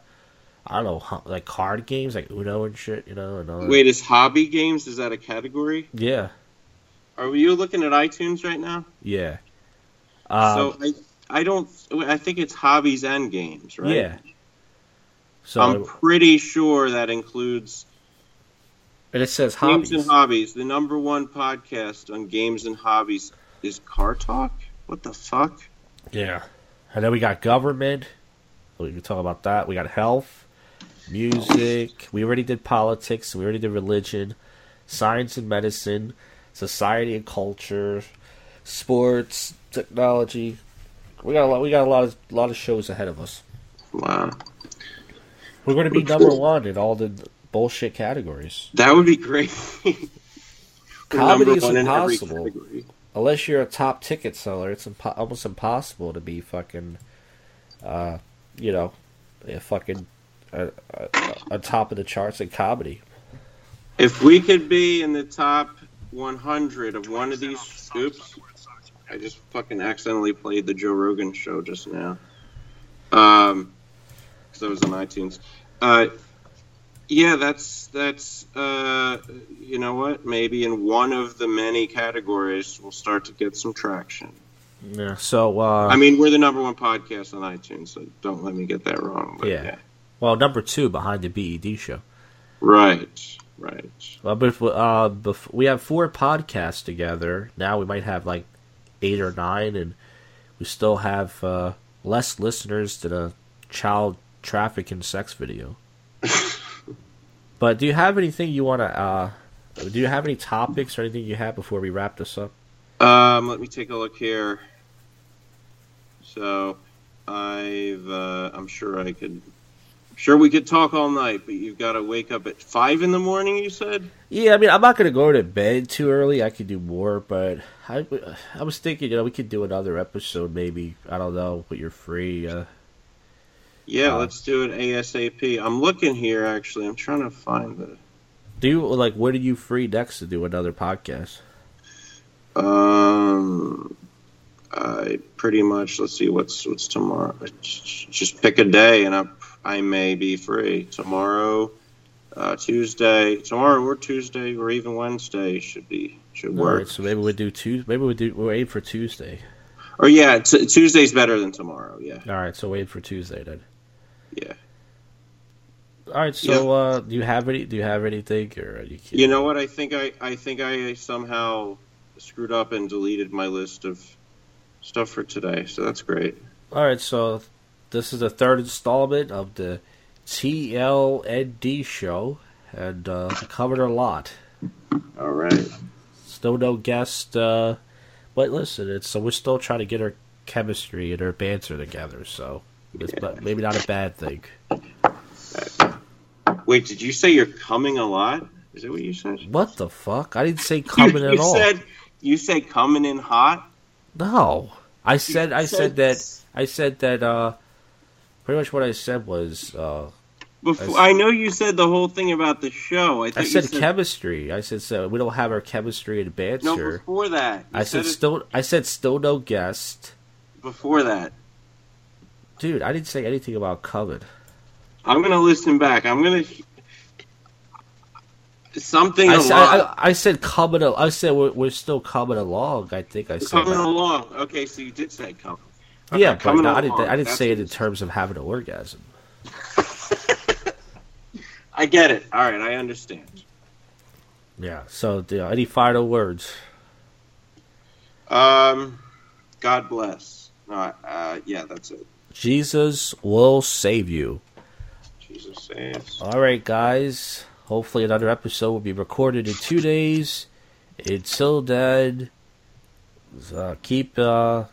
I don't know, like card games, like Uno and shit. You know, and. Wait, is hobby games? Is that a category? yeah, Are you looking at iTunes right now? yeah. Um, so I, I don't. I think it's hobbies and games, right? Yeah. So I'm pretty sure that includes and it says games hobbies. and hobbies. The number one podcast on games and hobbies is Car Talk. What the fuck? yeah. And then we got government. We can talk about that. We got health, music. We already did politics. We already did religion, science and medicine, society and culture, sports, technology. We got a lot. We got a lot of lot of shows ahead of us. Wow, We're going to be number one in all the bullshit categories, that would be great. Comedy is one in every impossible. unless you're a top ticket seller. It's impo- almost impossible to be fucking, uh, you know, a fucking at, at, at top of the charts in comedy. If we could be in the top 100 of one of these, oops, I just fucking accidentally played the Joe Rogan show just now. Um, I was on iTunes. Uh, yeah, that's that's uh, you know what? Maybe in one of the many categories, we'll start to get some traction. Yeah. So uh, I mean, we're the number one podcast on iTunes, so don't let me get that wrong. But Yeah. yeah. well, number two behind the BED show. Right. Right. Well, but if, uh, bef- we have four podcasts together. Now we might have like eight or nine, and we still have uh, less listeners than a child trafficking sex video. but do you have anything you want to? Uh, do you have any topics or anything you have before we wrap this up? Um, let me take a look here. So, I've uh, I'm sure I could. Sure, we could talk all night, but you've got to wake up at five in the morning. You said. Yeah, I mean, I'm not gonna go to bed too early. I could do more, but I, I was thinking, you know, we could do another episode, maybe. I don't know, but you're free. Uh, Yeah, Uh, let's do it ASAP. I'm looking here. Actually, I'm trying to find the. do you like? what are you free next to do another podcast? Um, I pretty much. Let's see what's what's tomorrow. Just pick a day, and I I may be free tomorrow, uh, Tuesday, tomorrow or Tuesday or even Wednesday should be should work. right, so maybe we do Tuesday. Maybe we do. We'll aim for Tuesday. Or yeah, t- Tuesday's better than tomorrow. Yeah, All right, so wait for Tuesday then. Yeah. All right, so uh, do you have any? Do you have anything, or you? Can, You know what? I think I I think I somehow screwed up and deleted my list of stuff for today. So that's great. All right, so this is the third installment of the TLND show, and uh, covered a lot. All right. Still no guest, uh, but listen, it's so we're still trying to get our chemistry and our banter together. So it's but maybe not a bad thing. Wait, did you say you're coming a lot? Is that what you said? What the fuck? I didn't say coming you, at you all. said you say coming in hot. No, I said I said said- that I said that. uh Pretty much what I said was uh Before, I I know you said the whole thing about the show. I, I said, said chemistry. I said so we don't have our chemistry and no before that. I said it still. I said still no guest, before that. Dude. I didn't say anything about coming. I'm gonna listen back. I'm gonna something I said. I, I said coming. I said we're, we're still coming along. I think I said. coming that. along. Okay, so you did say coming. yeah, Okay, but coming no, I didn't. I didn't That's say it in terms of having an orgasm. I get it. All right, I understand. Yeah. So, do- any final words? Um, God bless. No, uh, yeah, that's it. Jesus will save you. Jesus saves. All right, guys. Hopefully, another episode will be recorded in two days. Until then, uh, keep uh,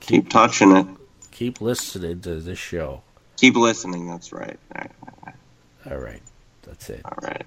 Keep touching it. keep listening to this show. Keep listening. That's right. All right, that's it. All right.